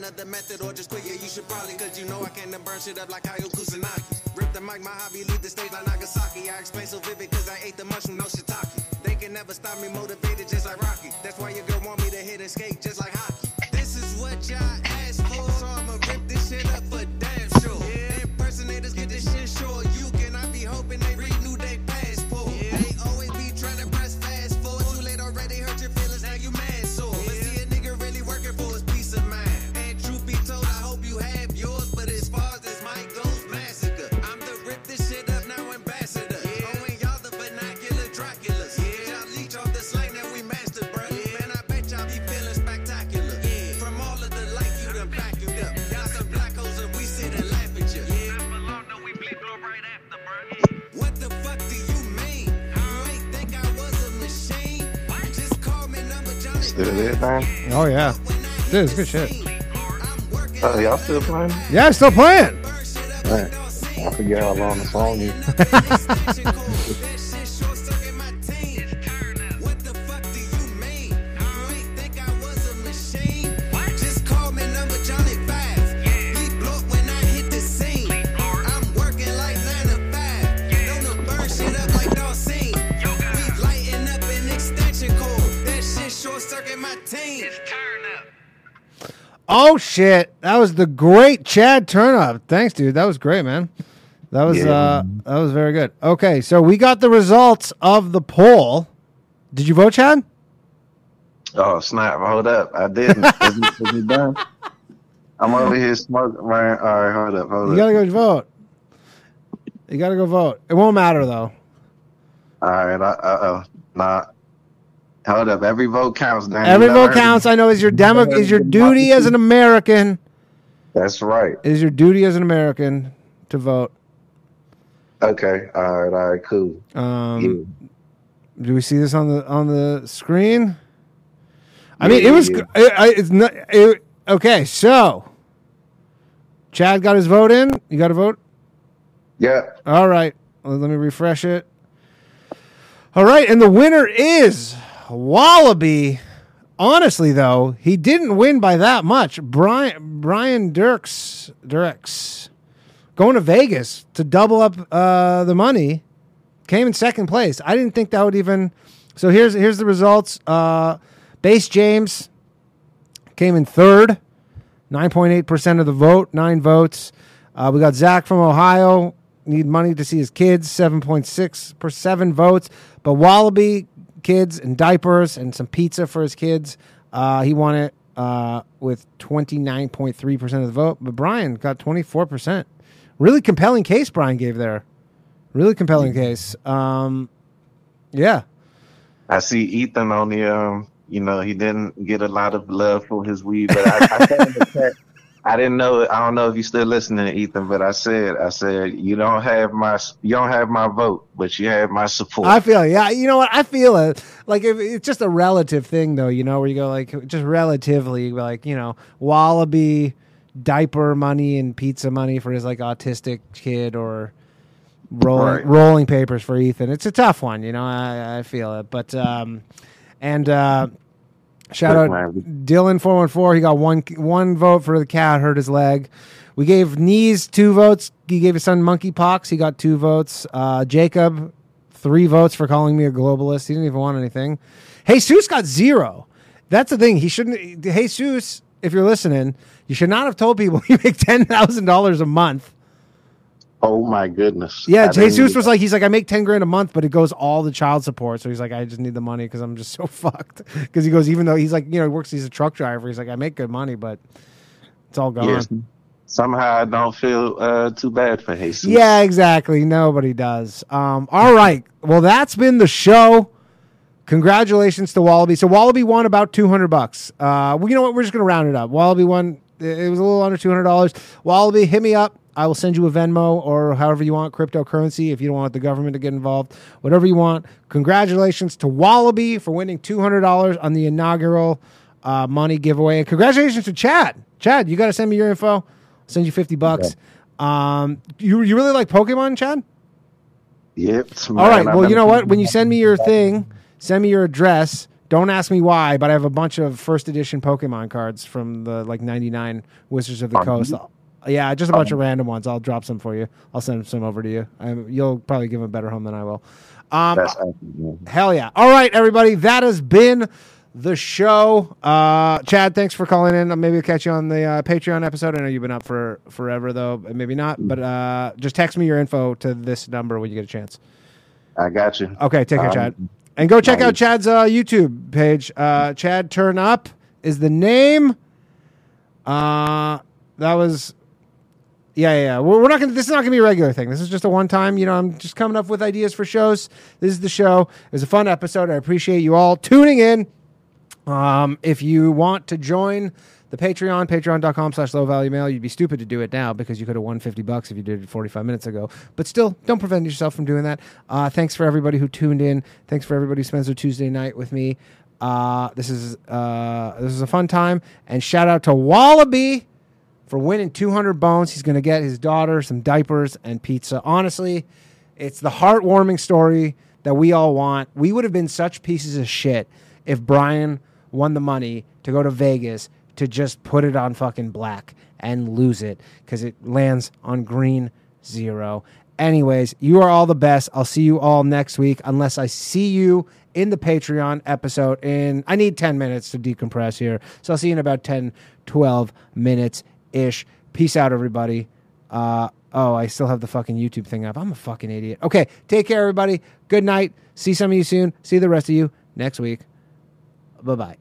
another method or just quit, yeah, you should probably. Cause you know I can't burn shit up like Kyo Kusanagi. Rip the mic, my hobby, leave the stage like Nagasaki. I explain so vivid cause I ate the mushroom, no shiitake. They can never stop me, Dude, it's good shit. Uh, y'all still playing? Yeah, still playing. Man, I forget how long the song is. shit! That was the great Chad Turnup. Thanks, dude. That was great, man. That was Yeah. uh that was very good. Okay, so we got the results of the poll. Did you vote, Chad? Oh snap! Hold up, I didn't. is, it, is it done? I'm over here smoking. Right, all right, hold up, hold You up. gotta go vote. You gotta go vote. It won't matter though. All right, uh oh, nah. Hold up, every vote counts. You Every vote counts. I know is your demo is your duty as an American. That's right. It is your duty as an American to vote. Okay, all right, all right, cool. Um, Do we see this on the on the screen? I Yeah, mean, it was. yeah. I, I, it's not. It, okay, so Chad got his vote in. You got a vote. Yeah. All right. Let me refresh it. All right, and the winner is Wallaby. Honestly, though, he didn't win by that much. Brian Brian Dirks Dirks going to Vegas to double up uh, the money came in second place. I didn't think that would even. So here's here's the results. Uh, Base James came in third, nine point eight percent of the vote, nine votes. Uh, we got Zach from Ohio. Need money to see his kids, seven point six per seven votes. But Wallaby kids and diapers and some pizza for his kids. Uh, he won it uh, with twenty nine point three percent of the vote. But Brian got twenty four percent. Really compelling case Brian gave there. Really compelling case. Um, yeah. I see Ethan on the um. You know, he didn't get a lot of love for his weed, but I, I said in the chat, I didn't know. I don't know if you're still listening, Ethan, but I said, I said, you don't have my, you don't have my vote, but you have my support. I feel. Yeah, you know what? I feel it. Like if it's just a relative thing, though. You know, where you go like just relatively, like you know, Wallaby diaper money and pizza money for his like autistic kid, or rolling Right. rolling papers for Ethan. It's a tough one. You know, I, I feel it. But um, and uh, shout out Dylan four one four. He got one one vote for the cat hurt his leg. We gave knees two votes. He gave his son monkeypox. He got two votes. Uh, Jacob three votes for calling me a globalist. He didn't even want anything. Jesus got zero. That's the thing. He shouldn't. Jesus, if you're listening, you should not have told people you make ten thousand dollars a month. Oh my goodness. Yeah, I Jesus was like, he's like, I make ten grand a month, but it goes all the child support. So he's like, I just need the money because I'm just so fucked. Because he goes, even though he's like, you know, he works, he's a truck driver. He's like, I make good money, but it's all gone. Yes. Somehow I don't feel uh, too bad for Jesus. Yeah, exactly. Nobody does. Um, all right. Well, that's been the show. Congratulations to Wallaby. So Wallaby won about two hundred bucks. Uh, well, you know what? We're just gonna round it up. Wallaby won. It was a little under two hundred dollars. Wallaby, hit me up. I will send you a Venmo or however you want cryptocurrency. If you don't want the government to get involved, whatever you want. Congratulations to Wallaby for winning two hundred dollars on the inaugural uh, money giveaway, and congratulations to Chad. Chad, you got to send me your info. I'll send you fifty bucks. Um, you you really like Pokemon, Chad? Yep. All right. Well, you know what? When you send me your thing, send me your address. Don't ask me why, but I have a bunch of first edition Pokemon cards from the like '99 Wizards of the Coast. Yeah, just a bunch of random ones. I'll drop some for you. I'll send some over to you. Um, you'll probably give them a better home than I will. Um, awesome. Hell yeah. All right, everybody. That has been the show. Uh, Chad, thanks for calling in. Maybe I'll catch you on the uh, Patreon episode. I know you've been up for forever, though. Maybe not. But uh, just text me your info to this number when you get a chance. I got you. Okay, take care, Um, Chad. And go check out Chad's uh, YouTube page. Uh, Chad Turn Up is the name. Uh, that was, yeah, yeah. We're, we're not gonna. This is not gonna be a regular thing. This is just a one time. You know, I'm just coming up with ideas for shows. This is the show. It was a fun episode. I appreciate you all tuning in. Um, if you want to join the Patreon, patreon.com slash low value mail, you'd be stupid to do it now because you could have won 50 bucks if you did it 45 minutes ago. But still, don't prevent yourself from doing that. Uh, thanks for everybody who tuned in. Thanks for everybody who spends their Tuesday night with me. Uh, this is uh, this is a fun time. And shout out to Wallaby for winning 200 bones. He's going to get his daughter some diapers and pizza. Honestly, it's the heartwarming story that we all want. We would have been such pieces of shit if Brian won the money to go to Vegas to just put it on fucking black and lose it because it lands on green zero. Anyways, you are all the best. I'll see you all next week, unless I see you in the Patreon episode. In I need 10 minutes to decompress here. So I'll see you in about 10, 12 minutes ish. Peace out, everybody. Uh, oh, I still have the fucking YouTube thing up. I'm a fucking idiot. Okay, take care, everybody. Good night. See some of you soon. See the rest of you next week. Bye bye.